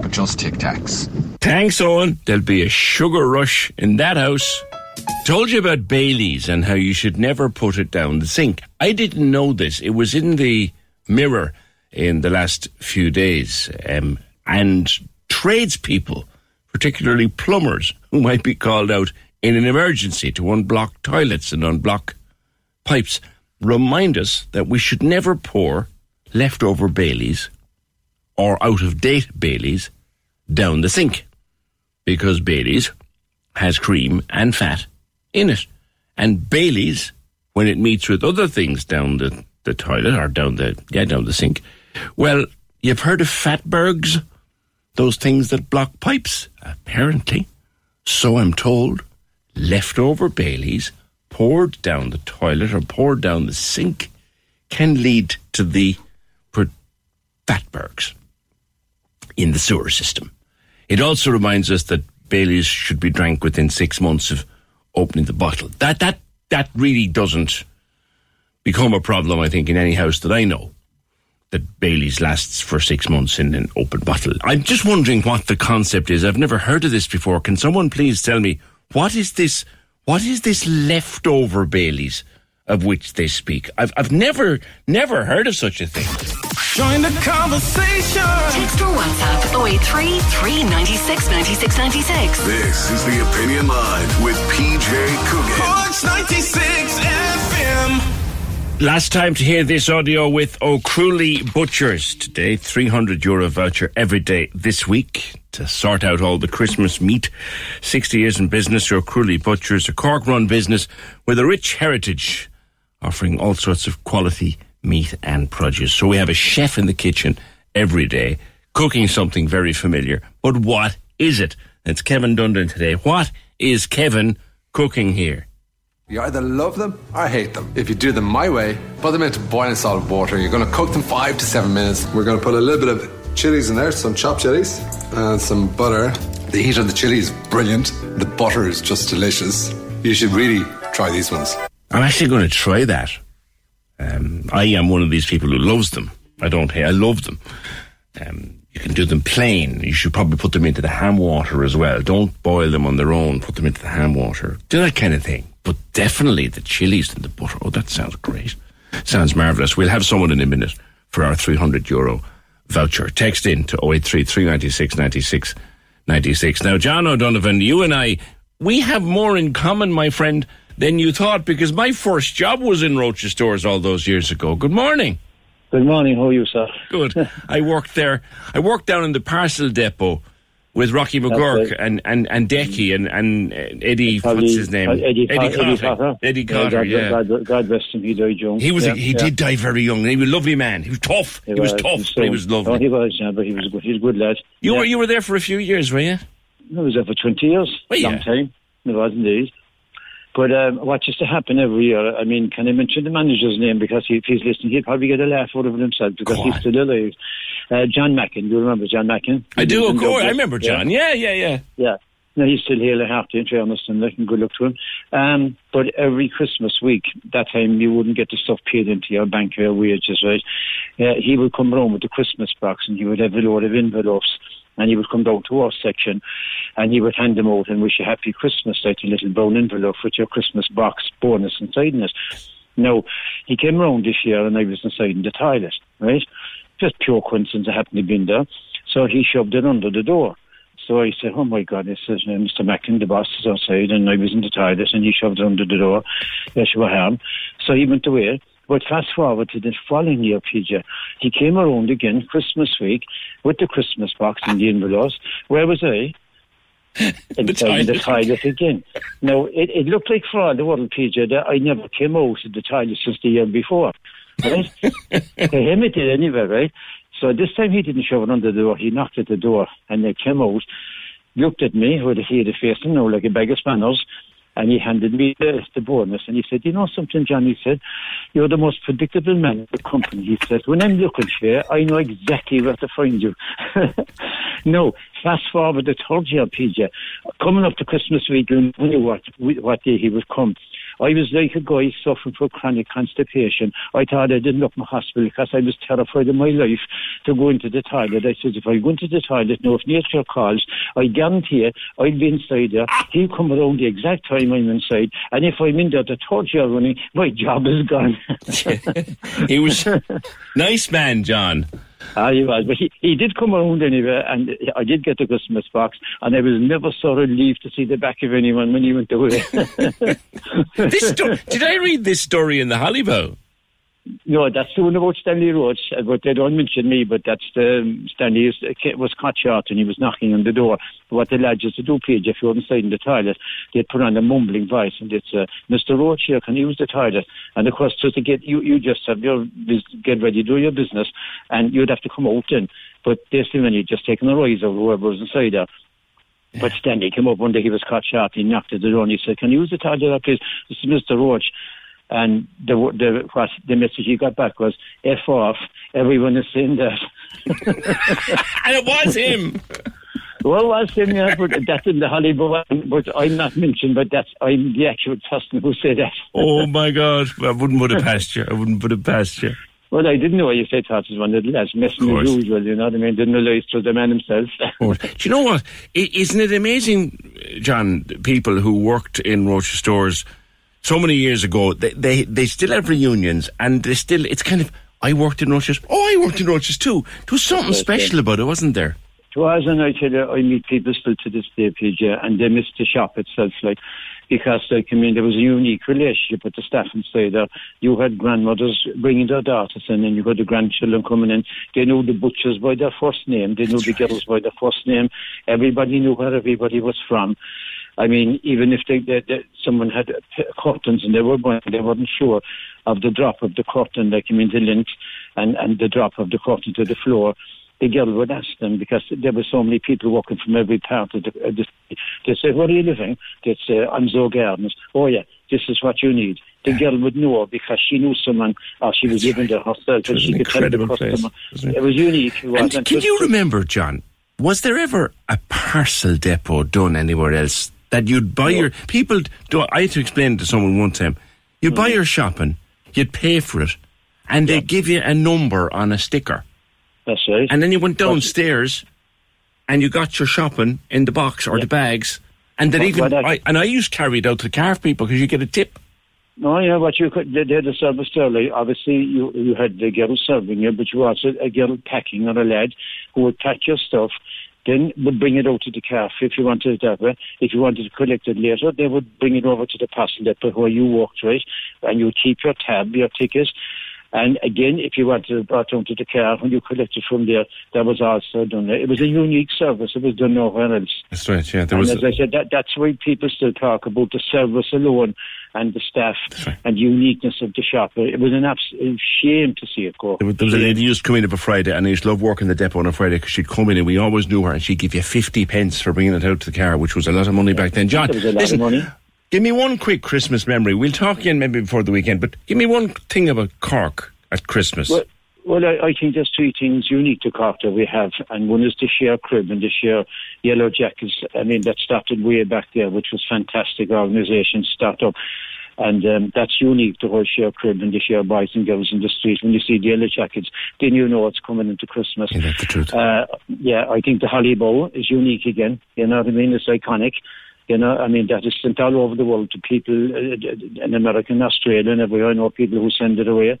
but just Tic Tacs. Thanks, Owen. There'll be a sugar rush in that house. Told you about Bailey's and how you should never put it down the sink. I didn't know this. It was in the mirror in the last few days. Um, and tradespeople, particularly plumbers, who might be called out in an emergency to unblock toilets and unblock pipes, remind us that we should never pour leftover Baileys or out of date Baileys down the sink because Baileys has cream and fat in it. And Baileys, when it meets with other things down the, the toilet or down the yeah, down the sink, well, you've heard of fatbergs? Those things that block pipes? Apparently. So I'm told. Leftover Baileys poured down the toilet or poured down the sink can lead to the fatbergs in the sewer system. It also reminds us that Baileys should be drank within six months of opening the bottle. That that that really doesn't become a problem, I think, in any house that I know. That Bailey's lasts for six months in an open bottle. I'm just wondering what the concept is. I've never heard of this before. Can someone please tell me what is this? What is this leftover Bailey's of which they speak? I've I've never never heard of such a thing. Join the conversation. Text or WhatsApp 083 396 96 96. This is the Opinion Line with PJ Coogan. Corks 96 FM. Last time to hear this audio with O'Crualaoi Butchers today. 300 euro voucher every day this week to sort out all the Christmas meat. 60 years in business, O'Crualaoi Butchers, a Cork run business with a rich heritage, offering all sorts of quality meat and produce. So we have a chef in the kitchen every day cooking something very familiar. But what is it? It's Kevin Dundon today. What is Kevin cooking here? You either love them or hate them. If you do them my way, put them into boiling salt water. You're going to cook them five to seven minutes. We're going to put a little bit of chilies in there, some chopped chilies, and some butter. The heat of the chili is brilliant. The butter is just delicious. You should really try these ones. I'm actually going to try that. Um, I am one of these people who loves them. I don't hate. I love them. Um, you can do them plain. You should probably put them into the ham water as well. Don't boil them on their own. Put them into the ham water. Do that kind of thing. But definitely the chilies and the butter. Oh, that sounds great. Sounds marvellous. We'll have someone in a minute for our 300 euro voucher. Text in to 083 396 96 96. Now, John O'Donovan, you and I, we have more in common, my friend, than you thought because my first job was in Roches stores all those years ago. Good morning. Good morning. How are you, sir? Good. I worked there. I worked down in the parcel depot with Rocky McGurk right. and, and, and Decky and, and Eddie, Probably- what's his name? Eddie, Eddie Cotter. Cotter. Eddie Cotter, God, yeah. God, God rest him. He died young. He was yeah, a, he yeah. did die very young. He was a lovely man. He was tough. He, was, tough, but he was lovely. Oh, he was, yeah, but he was a good. He's a good lad. you yeah. were you were there for a few years, were you? I was there for 20 years. Oh, Long time. It was indeed. But um, what used to happen every year, I mean, can I mention the manager's name? Because he, if he's listening, he'll probably get a laugh out of it himself because he's still alive. Uh, John Mackin, do you remember John Mackin? I do, of course. I remember John. Yeah, yeah, yeah. Yeah. No, he's still here, have to, in fairness, and and good luck to him. Um, but every Christmas week, that time you wouldn't get the stuff paid into your bank or your wages, right? Uh, he would come round with the Christmas box and he would have a load of envelopes and he would come down to our section and he would hand them out and wish you happy Christmas, like a little brown envelope with your Christmas box bonus inside in it. No, he came round this year and I was inside in the toilet, right? Just pure coincidence I happened to be in there. So he shoved it under the door. So I said, oh my God, this is uh, Mr. Mackin, the boss is outside, and I was in the toilet, and he shoved it under the door. Yes, you harm. So he went away. But fast forward to the following year, PJ, he came around again, Christmas week, with the Christmas box in the envelopes. Where was I? In the toilet. the toilet again. Now, it, it looked like for all the world, PJ, that I never came out of the toilet since the year before. Right? to him it did anyway, right? So this time he didn't shove it under the door. He knocked at the door and they came out, looked at me with a head of face, you know, like a bag of spanners, and he handed me the, the bonus. And he said, you know something, John? He said, you're the most predictable man in the company. He said, when I'm looking for you, I know exactly where to find you. no, fast forward the third year, PJ. Coming up to Christmas week, you knew what, what day he would come. I was like a guy suffering from chronic constipation. I thought I didn't look in the hospital because I was terrified of my life to go into the toilet. I said, if I go into the toilet now, if nature calls, I guarantee you, I'll be inside there. He'll come around the exact time I'm inside. And if I'm in there the third year running, my job is gone. he was nice man, John. Ah, he was, but he, he did come around anyway, and I did get the Christmas box, and I was never so relieved to see the back of anyone when he went away. this sto- did I read this story in the Holly Bough? No, that's the one about Stanley Roche, uh, but they don't mention me. But that's the um, Stanley uh, was caught short and he was knocking on the door. But what the lads used to do, PJ, if you were inside in the toilet, they'd put on a mumbling voice and it's uh, Mr. Roche here, can you use the toilet? And of course, just to get you, you just have your get ready, to do your business, and you'd have to come out then. But they still when you just taking a rise of whoever was inside there. But Stanley came up one day, he was caught short, he knocked at the door and he said, Can you use the toilet, please? This is Mr. Roche. And the the what the message he got back was "f off." Everyone is saying that, and it was him. well, it was him, yeah, but that's in the Holly Bough. But I'm not mentioned, but that's I'm the actual person who said that. Oh my God! I wouldn't put it past you. I wouldn't put it past you. Well, I didn't know what you said that was one of the last messing as course. usual. You know what I mean? Didn't realise it was the man himself. Do you know what? I- Isn't it amazing, John? People who worked in Roches stores so many years ago, they, they they still have reunions, and they still. It's kind of. I worked in Roches. Oh, I worked in Roches too. There was something special about it, wasn't there? It was, and I tell you, I meet people still to this day, PJ, and they miss the shop itself, like, because, like, I mean, there was a unique relationship with the staff inside there. You had grandmothers bringing their daughters in, and you had the grandchildren coming in. They knew the butchers by their first name. They knew the girls by their first name. Everybody knew where everybody was from. I mean, even if they, they, they, someone had curtains and they were going, they weren't sure of the drop of the curtain, like I mean, the length and, and the drop of the curtain to the floor. The girl would ask them because there were so many people walking from every part of the. Uh, the they say, "Where are you living?" They'd say, "I'm Zoe Gardens." Oh yeah, this is what you need. The girl would know because she knew someone, or she was living there herself, and she could tell the incredible place, customer. it? It was unique. It was. And And can you remember, John? Was there ever a parcel depot done anywhere else that you'd buy your people? Do, I had to explain it to someone one time. You Mm. buy your shopping, you'd pay for it, and they give you a number on a sticker. That's right. And then you went downstairs, and you got your shopping in the box or the bags, and then even I- and I used to carry it out to the car people because you get a tip. No, yeah, but you could, they, they had a service there. Like, obviously, you you had the girl serving you, but you also a girl packing or a lad who would pack your stuff, then would bring it out to the cafe if you wanted it that way. If you wanted to collect it later, they would bring it over to the parcel depot where you walked, right? And you keep your tab, your tickets. And again, if you wanted it brought down to the car, when you collected from there, that was also done there. It was a unique service. It was done nowhere else. That's right. Yeah, there and was. as I said, that, that's why people still talk about the service alone and the staff and uniqueness of the shop. It was an absolute shame to see it go. There was, there was a lady who used to come in every Friday, and I used to love working the depot on a Friday because she'd come in and we always knew her, and she'd give you 50 pence for bringing it out to the car, which was a lot of money back then. John, It was a lot listen, give me one quick Christmas memory. We'll talk again maybe before the weekend, but give me one thing about Cork at Christmas. Well, well I, I think there's three things unique to Cork that we have, and one is the Share crib and the Share Yellow Jackets. I mean, that started way back there, which was fantastic organisation start up. And um, that's unique, the whole Share crib and the Share boys and girls in the street. When you see the yellow jackets, then you know it's coming into Christmas. that's the truth. Uh, yeah, I think the Holly Bough is unique again. You know what I mean? It's iconic. You know, I mean, that is sent all over the world to people uh, in America and Australia and everywhere. I know people who send it away.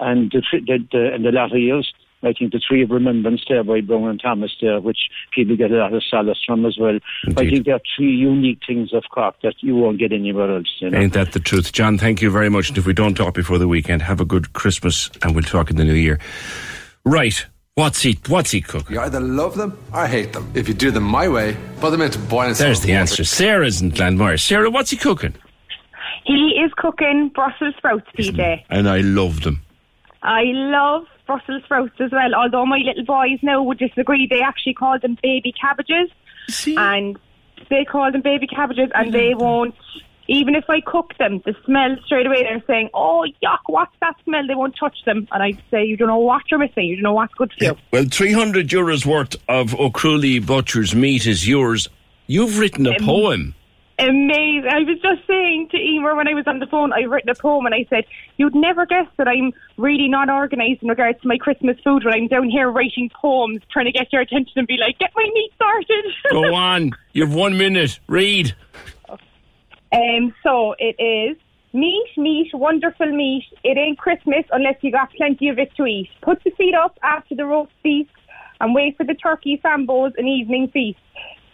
And the, the, the, in the latter years, I think the Tree of Remembrance there by Brown and Thomas there, which people get a lot of solace from as well. I think there are three unique things of Cork that you won't get anywhere else. You know? Ain't that the truth? John, thank you very much. And if we don't talk before the weekend, have a good Christmas and we'll talk in the new year. Right. What's he what's he cooking? You either love them or hate them. If you do them my way, put them into boiling There's salt the water. answer. Sarah's in Glenmore. Sarah, what's he cooking? He is cooking Brussels sprouts, PJ. And I love them. I love Brussels sprouts as well, although my little boys now would disagree. They actually call them baby cabbages. And they call them baby cabbages and they won't, even if I cook them, the smell straight away, they're saying, oh, yuck, what's that smell? They won't touch them. And I say, you don't know what you're missing. You don't know what's good for you. Well, 300 euros worth of O'Crualaoi Butcher's meat is yours. You've written a Um, poem. Amazing. I was just saying to Emer when I was on the phone, I've written a poem and I said, You'd never guess that I'm really not organised in regards to my Christmas food when I'm down here writing poems, trying to get your attention and be like, Get my meat started. Go on. You've one minute. Read. Um, so it is meat, meat, wonderful meat. It ain't Christmas unless you got plenty of it to eat. Put the feet up after the roast beef and wait for the turkey sambos and evening feast.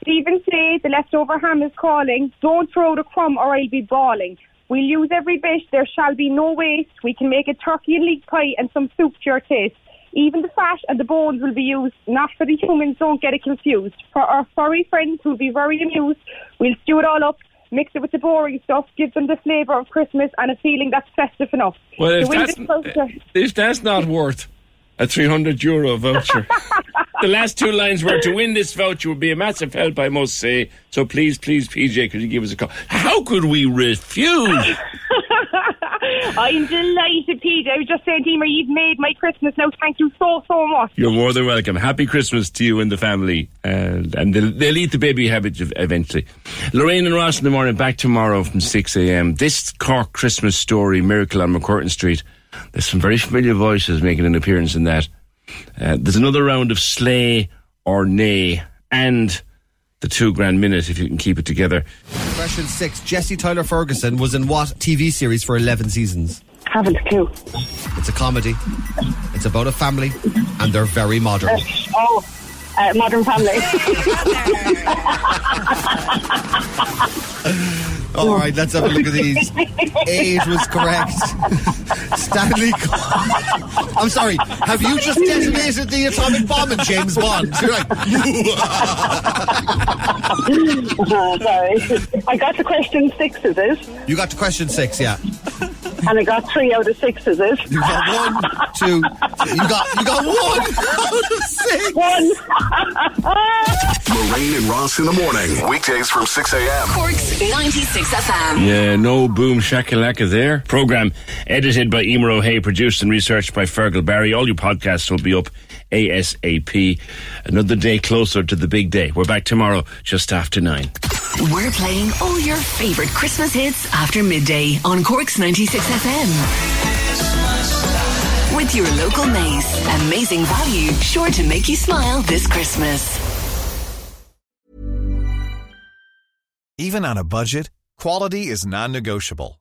Stephen say the leftover ham is calling. Don't throw the crumb or I'll be bawling. We'll use every bit, there shall be no waste. We can make a turkey and leek pie and some soup to your taste. Even the fat and the bones will be used, not for the humans, don't get it confused. For our furry friends who'll be very amused, we'll stew it all up, mix it with the boring stuff, give them the flavour of Christmas and a feeling that's festive enough. Well, if that's, culture- if that's not worth a 300 euro voucher, the last two lines were to win this voucher would be a massive help, I must say. So please, please, PJ, could you give us a call? How could we refuse? I'm delighted, PJ. I was just saying to Emer, you've made my Christmas now. Thank you so, so much. You're more than welcome. Happy Christmas to you and the family. And, and they'll, they'll eat the baby habit eventually. Lorraine and Ross in the morning, back tomorrow from 6 a.m. This Cork Christmas story, Miracle on MacCurtain Street. There's some very familiar voices making an appearance in that. Uh, there's another round of Slay or Nay and the two grand minute if you can keep it together. Question six. Jesse Tyler Ferguson was in what TV series for 11 seasons? Haven't a clue. It's a comedy. It's about a family, and they're very modern. Oh, uh, Modern Family. All right, let's have a look at these. Eight was correct. Stanley. I'm sorry. Have you just detonated the atomic bomb in James Bond? You're like, Uh, sorry. I got to question six, is it? you got to question six, yeah. And I got three out of six, is it? You got one, two. You got you got one out of six. One. Lorraine and Ross in the morning. Weekdays from 6 a.m. Cork's 96 FM. Yeah, no boom shakalaka there. Program edited by Emer O'Hay, produced and researched by Fergal Barry. All your podcasts will be up ASAP. Another day closer to the big day. We're back tomorrow just after nine. We're playing all your favourite Christmas hits after midday on Cork's 96 FM. With your local Mace. Amazing value, sure to make you smile this Christmas. Even on a budget, quality is non-negotiable.